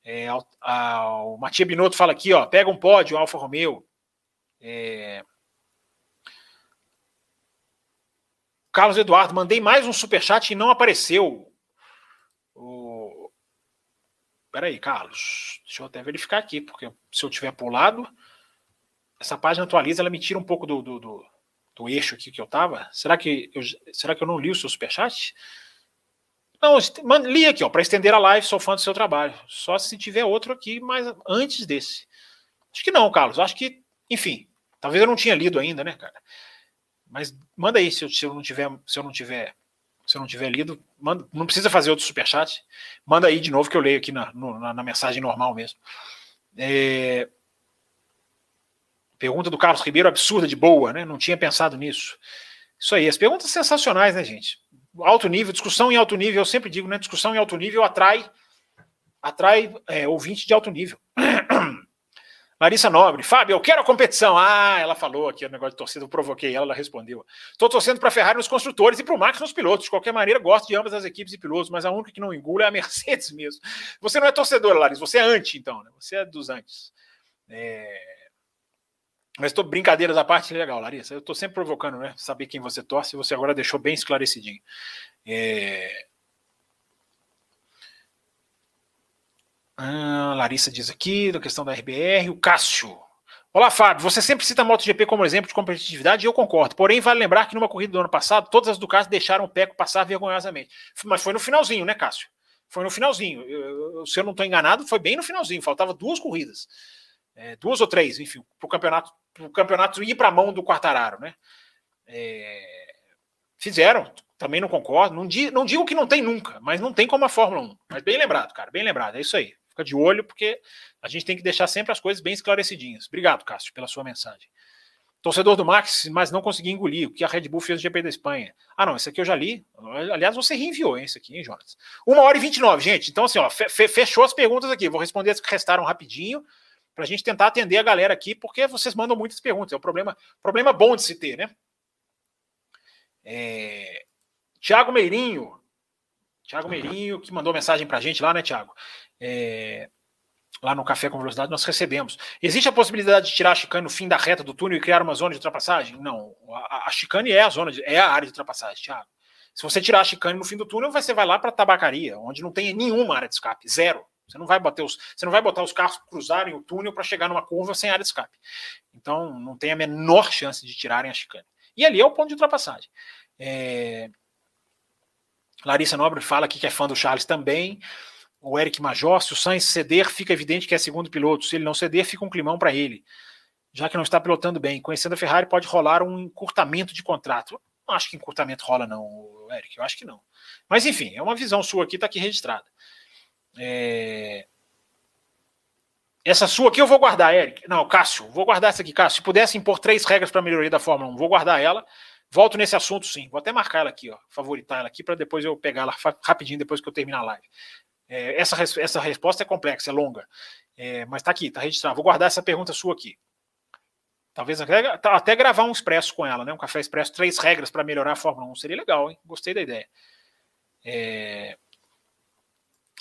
Speaker 1: É, a, a, o Matias Binotto fala aqui, ó, pega um pódio, Alfa Romeo. É, Carlos Eduardo, mandei mais um superchat e não apareceu. O... Peraí, Carlos. Deixa eu até verificar aqui, porque se eu tiver pulado, essa página atualiza, ela me tira um pouco do, do, do, do eixo aqui que eu tava. Será que eu, será que eu não li o seu superchat? Não, li aqui, ó, para estender a live, sou fã do seu trabalho. Só se tiver outro aqui, mas antes desse. Acho que não, Carlos. Acho que, enfim, talvez eu não tinha lido ainda, né, cara? Mas manda aí se eu, se eu não tiver, se eu não tiver, se eu não tiver lido, manda, não precisa fazer outro superchat. Manda aí de novo que eu leio aqui na, no, na, na, mensagem normal mesmo. É... Pergunta do Carlos Ribeiro, absurda de boa, né? Não tinha pensado nisso. Isso aí, as perguntas sensacionais, né, gente? Alto nível, discussão em alto nível, eu sempre digo, né? Discussão em alto nível atrai atrai é, ouvinte de alto nível. Larissa Nobre, Fábio, eu quero a competição. Ah, ela falou aqui o negócio de torcida, eu provoquei ela, ela respondeu. Estou torcendo para a Ferrari nos construtores e para o Max nos pilotos. De qualquer maneira, gosto de ambas as equipes e pilotos, mas a única que não engula é a Mercedes mesmo. Você não é torcedor, Larissa, você é anti, então, né? Você é dos antes. É... Mas estou brincadeiras à parte, legal, Larissa. Eu estou sempre provocando, né? Saber quem você torce, você agora deixou bem esclarecidinho. É... Ah, Larissa diz aqui, da questão da RBR. O Cássio. Olá, Fábio. Você sempre cita a MotoGP como exemplo de competitividade e eu concordo. Porém, vale lembrar que numa corrida do ano passado, todas as Ducati deixaram o Peco passar vergonhosamente. Mas foi no finalzinho, né, Cássio? Foi no finalzinho. Eu, se eu não estou enganado, foi bem no finalzinho. Faltava duas corridas. É, duas ou três, enfim, para o campeonato, campeonato ir para a mão do Quartararo, né? É, fizeram, também não concordo. Não, di, não digo que não tem nunca, mas não tem como a Fórmula 1. Mas bem lembrado, cara, bem lembrado. É isso aí. Fica de olho, porque a gente tem que deixar sempre as coisas bem esclarecidinhas. Obrigado, Cássio, pela sua mensagem. Torcedor do Max, mas não consegui engolir o que a Red Bull fez no GP da Espanha. Ah, não, esse aqui eu já li. Aliás, você reenviou, esse aqui, hein, Jonas? Uma hora e 29, gente. Então, assim, ó, fechou as perguntas aqui. Vou responder as que restaram rapidinho, para a gente tentar atender a galera aqui, porque vocês mandam muitas perguntas. É um problema, problema bom de se ter, né? É... Tiago Meirinho. Tiago Meirinho, que mandou mensagem para a gente lá, né, Tiago? é, lá no Café com Velocidade, nós recebemos. Existe a possibilidade de tirar a chicane no fim da reta do túnel e criar uma zona de ultrapassagem? Não. A, a chicane é a zona, de, é a área de ultrapassagem, Thiago. Se você tirar a chicane no fim do túnel, você vai lá para a tabacaria, onde não tem nenhuma área de escape, zero. Você não vai bater os, você não vai botar os carros cruzarem o túnel para chegar numa curva sem área de escape. Então, não tem a menor chance de tirarem a chicane. E ali é o ponto de ultrapassagem. É... Larissa Nobre fala aqui que é fã do Charles também o Eric Major, se o Sainz ceder, fica evidente que é segundo piloto. Se ele não ceder, fica um climão para ele, já que não está pilotando bem. Conhecendo a Ferrari, pode rolar um encurtamento de contrato. Não acho que encurtamento rola, não, Eric. Eu acho que não. Mas enfim, é uma visão sua aqui, está aqui registrada. É... Essa sua aqui eu vou guardar, Eric. Não, Cássio, vou guardar essa aqui, Cássio. Se pudesse impor três regras para melhoria da Fórmula 1, vou guardar ela. Volto nesse assunto sim. Vou até marcar ela aqui, ó, favoritar ela aqui para depois eu pegar ela rapidinho depois que eu terminar a live. É, essa, essa resposta é complexa, é longa, é, mas está aqui, está registrado. Vou guardar essa pergunta sua aqui. Talvez até, até, gravar um expresso com ela, né? Um café expresso, três regras para melhorar a Fórmula 1. Seria legal, hein? Gostei da ideia. É...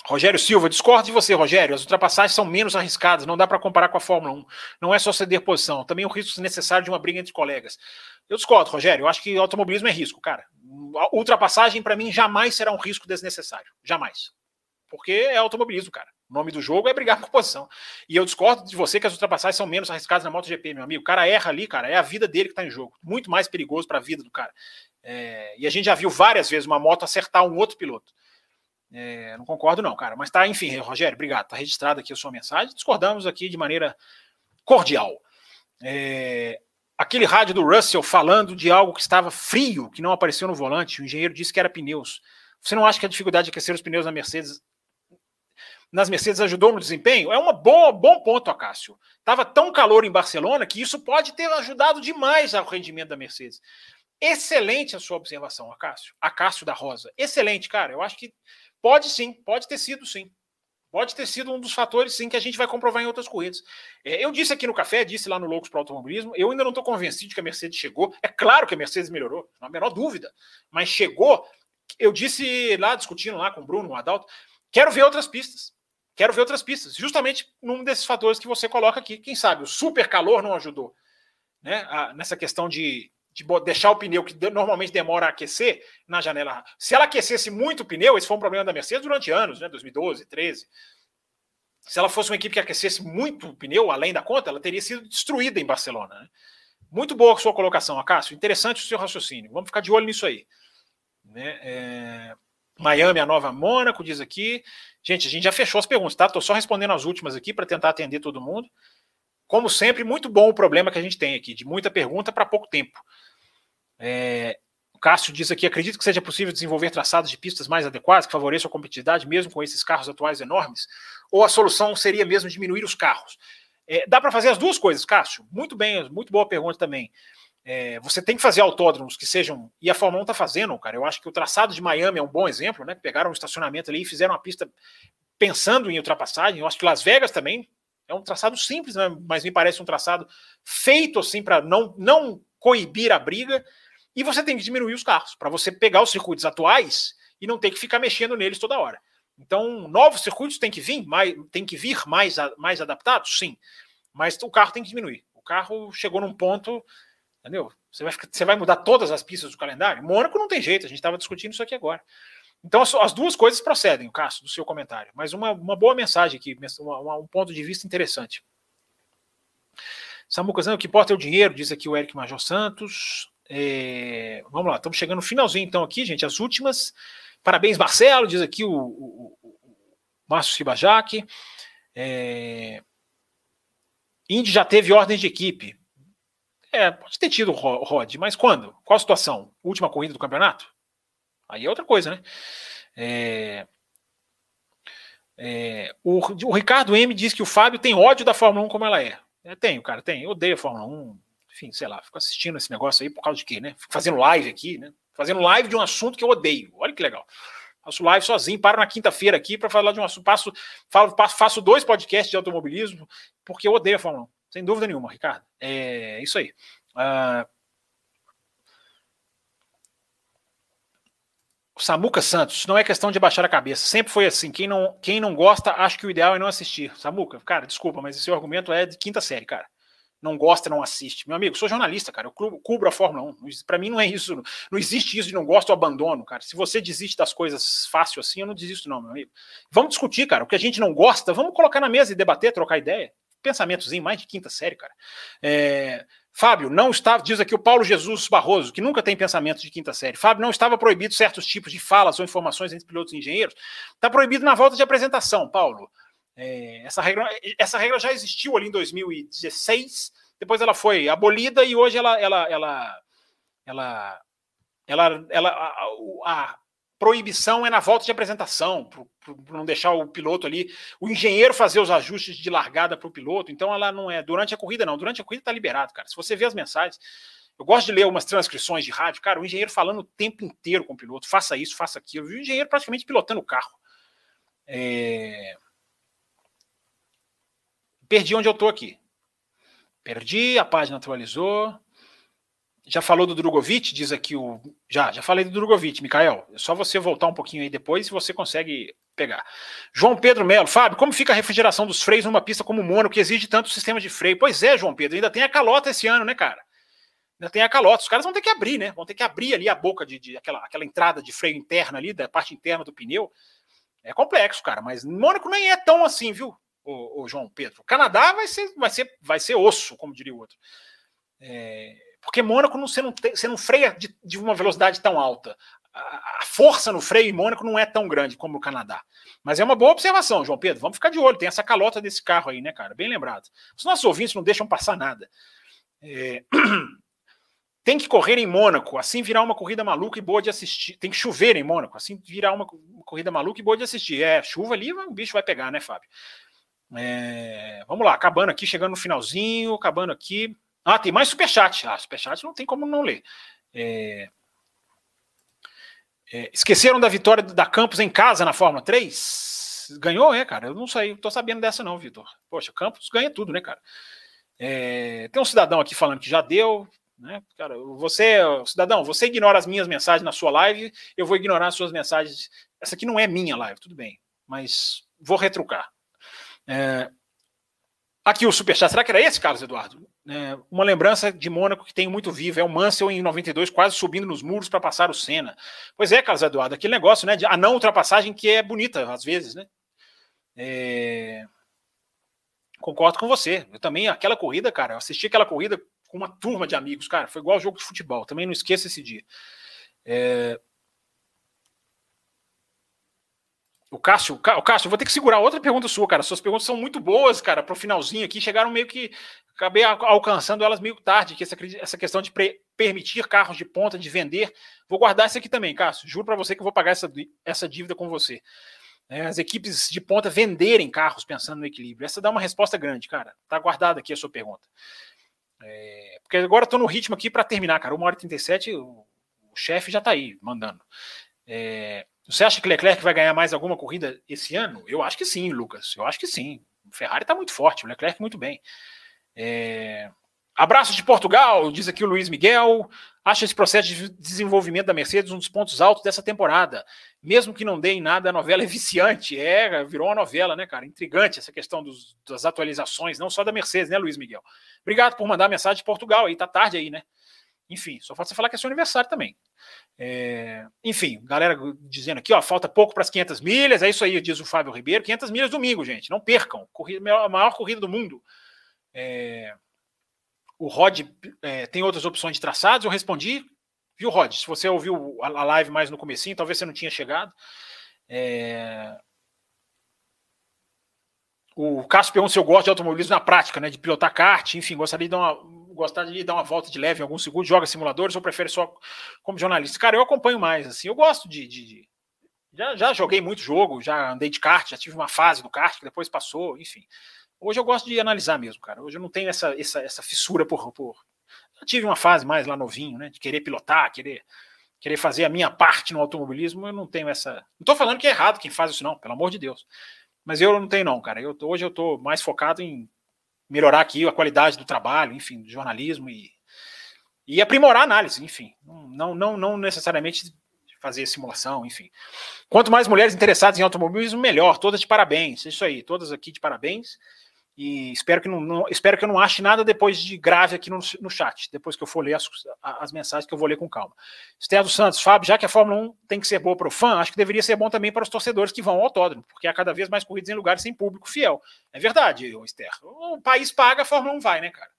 Speaker 1: Rogério Silva, discordo de você, Rogério. As ultrapassagens são menos arriscadas, não dá para comparar com a Fórmula 1. Não é só ceder posição, também o risco necessário de uma briga entre colegas. Eu discordo, Rogério. Eu acho que automobilismo é risco, cara. A ultrapassagem, para mim, jamais será um risco desnecessário. Jamais. Porque é automobilismo, cara. O nome do jogo é brigar por posição. E eu discordo de você que as ultrapassagens são menos arriscadas na MotoGP, meu amigo. O cara erra ali, cara, é a vida dele que está em jogo. Muito mais perigoso para a vida do cara. É, e a gente já viu várias vezes uma moto acertar um outro piloto. É, não concordo, não, cara. Mas tá, enfim, Rogério, obrigado. Tá registrada aqui a sua mensagem. Discordamos aqui de maneira cordial. É, aquele rádio do Russell falando de algo que estava frio, que não apareceu no volante. O engenheiro disse que era pneus. Você não acha que a dificuldade de aquecer os pneus na Mercedes nas Mercedes ajudou no desempenho? É um bom, ponto, Acácio. Tava tão calor em Barcelona que isso pode ter ajudado demais ao rendimento da Mercedes. Excelente a sua observação, Acácio. Acácio da Rosa. Excelente, cara. Eu acho que pode sim, pode ter sido sim. Pode ter sido um dos fatores, sim, que a gente vai comprovar em outras corridas. É, eu disse aqui no café, disse lá no Loucos para o Automobilismo, eu ainda não estou convencido que a Mercedes chegou. É claro que a Mercedes melhorou, não há a menor dúvida. Mas chegou, eu disse lá, discutindo lá com o Bruno, o Adalto, quero ver outras pistas. Quero ver outras pistas, justamente num desses fatores que você coloca aqui. Quem sabe o super calor não ajudou né, a, nessa questão de, de, deixar o pneu que normalmente demora a aquecer na janela. Se ela aquecesse muito o pneu, esse foi um problema da Mercedes durante anos, né, 2012, 13. Se ela fosse uma equipe que aquecesse muito o pneu, além da conta, ela teria sido destruída em Barcelona. Né? Muito boa a sua colocação, Acácio. Interessante o seu raciocínio. Vamos ficar de olho nisso aí. Né? É... Miami, a nova Mônaco, diz aqui. Gente, a gente já fechou as perguntas, tá? Estou só respondendo as últimas aqui para tentar atender todo mundo. Como sempre, muito bom o problema que a gente tem aqui, de muita pergunta para pouco tempo. É, o Cássio diz aqui: acredito que seja possível desenvolver traçados de pistas mais adequados que favoreçam a competitividade, mesmo com esses carros atuais enormes? Ou a solução seria mesmo diminuir os carros? É, dá para fazer as duas coisas, Cássio. Muito bem, muito boa pergunta também. É, você tem que fazer autódromos que sejam. E a Fórmula 1 está fazendo, cara. Eu acho que o traçado de Miami é um bom exemplo, né? Pegaram um estacionamento ali e fizeram uma pista pensando em ultrapassagem. Eu acho que Las Vegas também é um traçado simples, né? mas me parece um traçado feito assim para não, não coibir a briga. E você tem que diminuir os carros para você pegar os circuitos atuais e não ter que ficar mexendo neles toda hora. Então, novos circuitos têm que vir, mais, tem que vir mais, mais adaptados, sim. Mas o carro tem que diminuir. O carro chegou num ponto Entendeu? Você vai, você vai mudar todas as pistas do calendário? Mônaco não tem jeito, a gente estava discutindo isso aqui agora. Então, as, as, duas coisas procedem, Cássio, do seu comentário. Mas uma, uma boa mensagem aqui, uma, uma, um ponto de vista interessante. Samuca o que importa é o dinheiro, diz aqui o Eric Major Santos. É, vamos lá, estamos chegando no finalzinho então aqui, gente, as últimas. Parabéns, Marcelo, diz aqui o, o, o Márcio Sibajac. É, Indy já teve ordem de equipe. É, pode ter tido o Rod, mas quando? Qual a situação? Última corrida do campeonato? Aí é outra coisa, né? É, é, o, o, Ricardo M diz que o Fábio tem ódio da Fórmula 1 como ela é. é tenho, cara, tem. Eu odeio a Fórmula 1. Enfim, sei lá, fico assistindo esse negócio aí por causa de quê, né? Fico fazendo live aqui, né? Fazendo live de um assunto que eu odeio. Olha que legal. Faço live sozinho, paro na quinta-feira aqui para falar de um assunto. Passo, falo, passo, faço dois podcasts de automobilismo, porque eu odeio a Fórmula 1. Sem dúvida nenhuma, Ricardo. É isso aí. Uh, Samuca Santos, não é questão de baixar a cabeça. Sempre foi assim. Quem não, quem não gosta, acha que o ideal é não assistir. Samuca, cara, desculpa, mas esse argumento é de quinta série, cara. Não gosta, não assiste. Meu amigo, sou jornalista, cara. Eu cubro a Fórmula 1. Para mim não é isso. Não existe isso de não gosto ou abandono, cara. Se você desiste das coisas fácil assim, eu não desisto, não, meu amigo. Vamos discutir, cara. O que a gente não gosta, vamos colocar na mesa e debater, trocar ideia. Pensamentozinho mais de quinta série, cara. É, Fábio, não estava, diz aqui o Paulo Jesus Barroso, que nunca tem pensamento de quinta série. Fábio, não estava proibido certos tipos de falas ou informações entre pilotos e engenheiros. Está proibido na volta de apresentação, Paulo. É, essa, regra, essa regra já existiu ali em 2016, depois ela foi abolida e hoje ela, ela, ela, ela, ela, ela a, a, proibição é na volta de apresentação, para não deixar o piloto ali, o engenheiro fazer os ajustes de largada para o piloto. Então ela não é durante a corrida, não. Durante a corrida está liberado, cara. Se você vê as mensagens, eu gosto de ler umas transcrições de rádio, cara, o engenheiro falando o tempo inteiro com o piloto, faça isso, faça aquilo. E o engenheiro praticamente pilotando o carro. É... Perdi onde eu estou aqui. Perdi, a página atualizou. Já falou do Drogovic, diz aqui o. Já, já falei do Drogovic, Mikael. É só você voltar um pouquinho aí depois e você consegue pegar. João Pedro Melo, Fábio, como fica a refrigeração dos freios numa pista como o Mônaco, que exige tanto sistema de freio? Pois é, João Pedro, ainda tem a calota esse ano, né, cara? Ainda tem a calota. Os caras vão ter que abrir, né? Vão ter que abrir ali a boca de, de aquela, aquela entrada de freio interna ali, da parte interna do pneu. É complexo, cara, mas Mônaco nem é tão assim, viu, o, o João Pedro? O Canadá vai ser, vai ser, vai ser osso, como diria o outro. É, porque Mônaco não, você, não tem, você não freia de, de uma velocidade tão alta. A, a, força no freio em Mônaco não é tão grande como o Canadá. Mas é uma boa observação, João Pedro. Vamos ficar de olho. Tem essa calota desse carro aí, né, cara? Bem lembrado. Os nossos ouvintes não deixam passar nada. É... Tem que correr em Mônaco, assim virar uma corrida maluca e boa de assistir. Tem que chover em Mônaco, assim virar uma, corrida maluca e boa de assistir. É, chuva ali, o bicho vai pegar, né, Fábio? É... Vamos lá, acabando aqui, chegando no finalzinho, acabando aqui. Ah, tem mais superchat. Ah, superchat não tem como não ler. É... É, esqueceram da vitória da Campos em casa na Fórmula 3? Ganhou, é, cara? Eu não sei, tô sabendo dessa não, Vitor. Poxa, Campos ganha tudo, né, cara? É, tem um cidadão aqui falando que já deu, né? Cara, você, cidadão, você ignora as minhas mensagens na sua live, eu vou ignorar as suas mensagens. Essa aqui não é minha live, tudo bem, mas vou retrucar. É, Aqui o Superchat, será que era esse, Carlos Eduardo? É, uma lembrança de Mônaco que tem muito vivo, é o Mansell em 92 quase subindo nos muros para passar o Senna. Pois é, Carlos Eduardo, aquele negócio né, de a não ultrapassagem que é bonita às vezes, né? É... Concordo com você. Eu também, aquela corrida, cara, eu assisti aquela corrida com uma turma de amigos, cara, foi igual jogo de futebol, também não esqueça esse dia. É... O Cássio, o Cássio, vou ter que segurar outra pergunta sua, cara. Suas perguntas são muito boas, cara, para o finalzinho aqui. Chegaram meio que. Acabei alcançando elas meio tarde, que essa, essa questão de permitir carros de ponta, de vender. Vou guardar isso aqui também, Cássio. Juro para você que eu vou pagar essa, essa dívida com você. É, as equipes de ponta venderem carros pensando no equilíbrio. Essa dá uma resposta grande, cara. Tá guardada aqui a sua pergunta. É, porque agora tô no ritmo aqui para terminar, cara. Uma hora e 37, o, o chefe já tá aí mandando. É, você acha que Leclerc vai ganhar mais alguma corrida esse ano? Eu acho que sim, Lucas. Eu acho que sim. O Ferrari está muito forte, o Leclerc muito bem. É... Abraço de Portugal, diz aqui o Luiz Miguel. Acha esse processo de desenvolvimento da Mercedes um dos pontos altos dessa temporada. Mesmo que não dê em nada, a novela é viciante. É, virou uma novela, né, cara? Intrigante essa questão dos, das atualizações, não só da Mercedes, né, Luiz Miguel? Obrigado por mandar mensagem de Portugal aí, tá tarde aí, né? Enfim, só falta você falar que é seu aniversário também. É, enfim, galera dizendo aqui, ó, falta pouco para as 500 milhas, é isso aí, diz o Fábio Ribeiro. 500 milhas domingo, gente, não percam. Corrida, a maior corrida do mundo. É, o Rod é, tem outras opções de traçados. Eu respondi, viu, Rod? Se você ouviu a live mais no comecinho, talvez você não tinha chegado. É... O Cássio perguntou se eu gosto de automobilismo na prática, né? De pilotar kart, enfim, gostaria de dar uma, gostaria de dar uma volta de leve em alguns segundos, joga simuladores ou prefere só como jornalista? Cara, eu acompanho mais, assim, eu gosto de. de, de... Já, já joguei muito jogo, já andei de kart, já tive uma fase do kart que depois passou, enfim. Hoje eu gosto de analisar mesmo, cara. Hoje eu não tenho essa, essa, essa fissura por, por. Eu tive uma fase mais lá novinho, né? De querer pilotar, querer querer fazer a minha parte no automobilismo, eu não tenho essa. Não estou falando que é errado quem faz isso, não, pelo amor de Deus. Mas eu não tenho, não, cara. Eu, hoje eu estou mais focado em melhorar aqui a qualidade do trabalho, enfim, do jornalismo e, e aprimorar a análise, enfim. Não, não, não necessariamente fazer simulação, enfim. Quanto mais mulheres interessadas em automobilismo, melhor. Todas de parabéns. Isso aí, todas aqui de parabéns. E espero que não, não, espero que eu não ache nada depois de grave aqui no, no chat, depois que eu for ler as, as mensagens que eu vou ler com calma. Esther dos Santos, Fábio, já que a Fórmula 1 tem que ser boa para o fã, acho que deveria ser bom também para os torcedores que vão ao autódromo, porque há cada vez mais corridas em lugares sem público fiel. É verdade, Esther. O país paga, a Fórmula 1 vai, né, cara?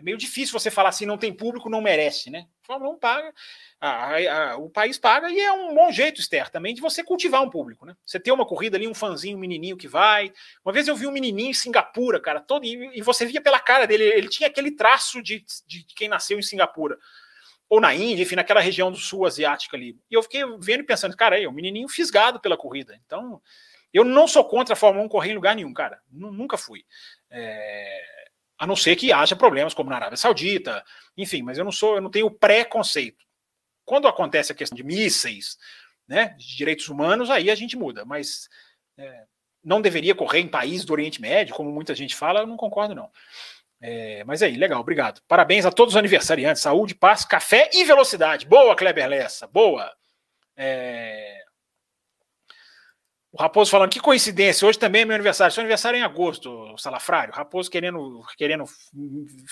Speaker 1: É meio difícil você falar assim, não tem público, não merece, né? 1 paga, a, a, o país paga e é um bom jeito, Esther, também de você cultivar um público, né? Você ter uma corrida ali, um fãzinho, um menininho que vai. Uma vez eu vi um menininho em Singapura, cara, todo e, e você via pela cara dele, ele tinha aquele traço de, de, quem nasceu em Singapura ou na Índia, enfim, naquela região do sul asiática ali. E eu fiquei vendo e pensando, cara, aí, o menininho fisgado pela corrida. Então, eu não sou contra a Fórmula 1 correr em lugar nenhum, cara. Nunca fui. É a não ser que haja problemas como na Arábia Saudita, enfim, mas eu não sou, eu não tenho preconceito. Quando acontece a questão de mísseis, né, de direitos humanos, aí a gente muda, mas é, não deveria correr em países do Oriente Médio, como muita gente fala, eu não concordo não. É, mas aí, legal, obrigado. Parabéns a todos os aniversariantes, saúde, paz, café e velocidade. Boa, Kleber Lessa, boa. É, o Raposo falando, que coincidência, hoje também é meu aniversário. Seu aniversário é em agosto, Salafrário. Raposo querendo, querendo,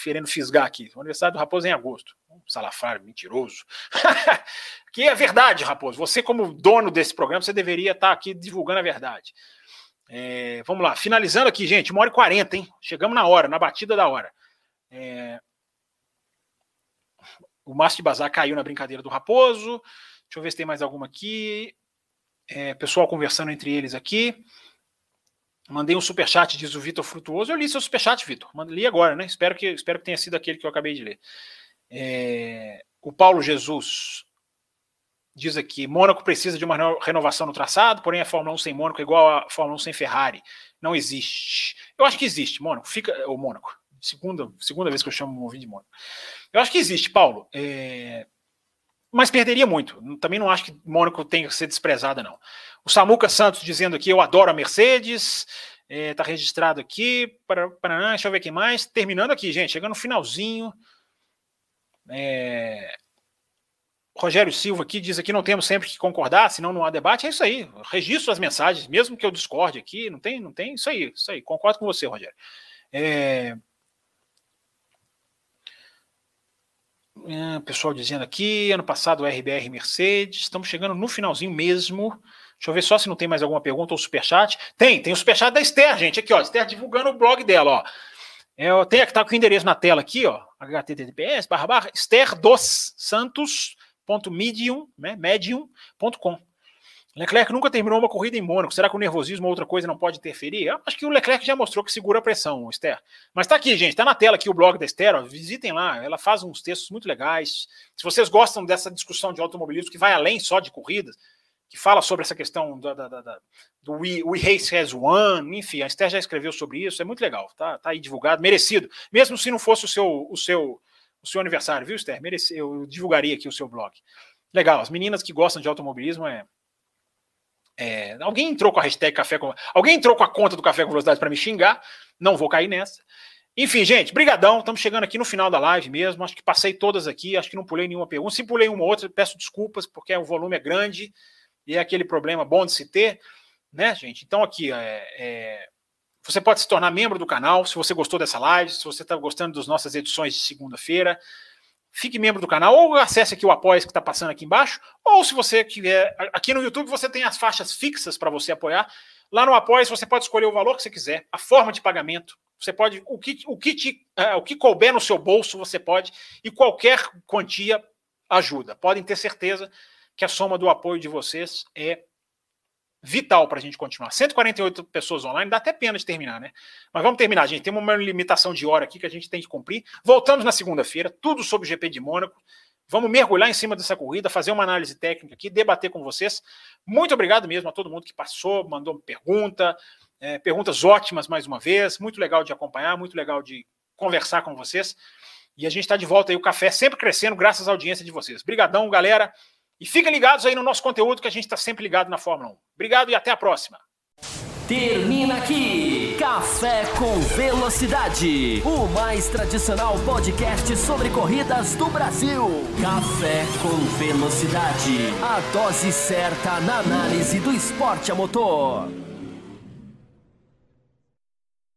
Speaker 1: querendo fisgar aqui. O aniversário do Raposo é em agosto. Salafrário, mentiroso. que é verdade, Raposo. Você, como dono desse programa, você deveria estar aqui divulgando a verdade. É, vamos lá, finalizando aqui, gente, uma hora e quarenta, hein? Chegamos na hora, na batida da hora. É... O Márcio de Bazar caiu na brincadeira do Raposo. Deixa eu ver se tem mais alguma aqui. É, pessoal conversando entre eles aqui. Mandei um superchat, diz o Vitor Frutuoso. Eu li seu superchat, Vitor. Li agora, né? Espero que, espero que tenha sido aquele que eu acabei de ler. É, o Paulo Jesus diz aqui: Mônaco precisa de uma renovação no traçado, porém a Fórmula 1 sem Mônaco é igual a Fórmula 1 sem Ferrari. Não existe. Eu acho que existe, Mônaco. Fica. O Mônaco. Segunda, segunda vez que eu chamo o de Mônaco. Eu acho que existe, Paulo. É, mas perderia muito. Também não acho que Mônaco tenha que ser desprezada, não. O Samuca Santos dizendo aqui: eu adoro a Mercedes. Está é, registrado aqui. Para, para, deixa eu ver quem mais. Terminando aqui, gente. Chegando no finalzinho. É... Rogério Silva aqui diz aqui: não temos sempre que concordar, senão não há debate. É isso aí. Registro as mensagens, mesmo que eu discorde aqui. Não tem, não tem. Isso aí, isso aí. Concordo com você, Rogério. É... É, pessoal dizendo aqui, ano passado RBR Mercedes, estamos chegando no finalzinho mesmo. Deixa eu ver só se não tem mais alguma pergunta ou superchat. Tem, tem o superchat da Esther, gente, aqui, ó. Esther divulgando o blog dela, ó. É, tem que tá com o endereço na tela aqui, ó. https barra barra Esther dos Santos.medium, né, medium.com. Leclerc nunca terminou uma corrida em Mônaco. Será que o nervosismo ou outra coisa não pode interferir? Eu acho que o Leclerc já mostrou que segura a pressão, Esther. Mas tá aqui, gente, tá na tela aqui o blog da Esther, ó, visitem lá. Ela faz uns textos muito legais. Se vocês gostam dessa discussão de automobilismo que vai além só de corridas, que fala sobre essa questão do We, We Race Has One, enfim, a Esther já escreveu sobre isso, é muito legal, tá, tá aí divulgado, merecido. Mesmo se não fosse o seu, o seu, o seu aniversário, viu, Esther? Merece, eu divulgaria aqui o seu blog. Legal, as meninas que gostam de automobilismo é, é, alguém entrou com a hashtag café com. Alguém entrou com a conta do Café com Velocidade para me xingar. Não vou cair nessa. Enfim, gente, brigadão. Estamos chegando aqui no final da live mesmo. Acho que passei todas aqui. Acho que não pulei nenhuma pergunta. Se pulei uma ou outra, peço desculpas, porque o volume é grande e é aquele problema bom de se ter, né, gente? Então, aqui, é, é, você pode se tornar membro do canal se você gostou dessa live, se você está gostando das nossas edições de segunda-feira fique membro do canal, ou acesse aqui o apoia que está passando aqui embaixo, ou se você quiser, aqui no YouTube você tem as faixas fixas para você apoiar. Lá no apoia você pode escolher o valor que você quiser, a forma de pagamento, Você pode, o que, o que, te, é, o que couber no seu bolso, você pode, e qualquer quantia ajuda. Podem ter certeza que a soma do apoio de vocês é vital para a gente continuar. 148 pessoas online, dá até pena de terminar, né? Mas vamos terminar, gente. Tem uma limitação de hora aqui que a gente tem que cumprir. Voltamos na segunda-feira, tudo sobre o GP de Mônaco. Vamos mergulhar em cima dessa corrida, fazer uma análise técnica aqui, debater com vocês. Muito obrigado mesmo a todo mundo que passou, mandou pergunta, é, perguntas ótimas mais uma vez. Muito legal de acompanhar, muito legal de conversar com vocês. E a gente está de volta aí, o café sempre crescendo, graças à audiência de vocês. Obrigadão, galera. E fiquem ligados aí no nosso conteúdo, que a gente está sempre ligado na Fórmula 1. Obrigado e até a próxima.
Speaker 2: Termina aqui Café com Velocidade, o mais tradicional podcast sobre corridas do Brasil. Café com Velocidade, a dose certa na análise do esporte a motor.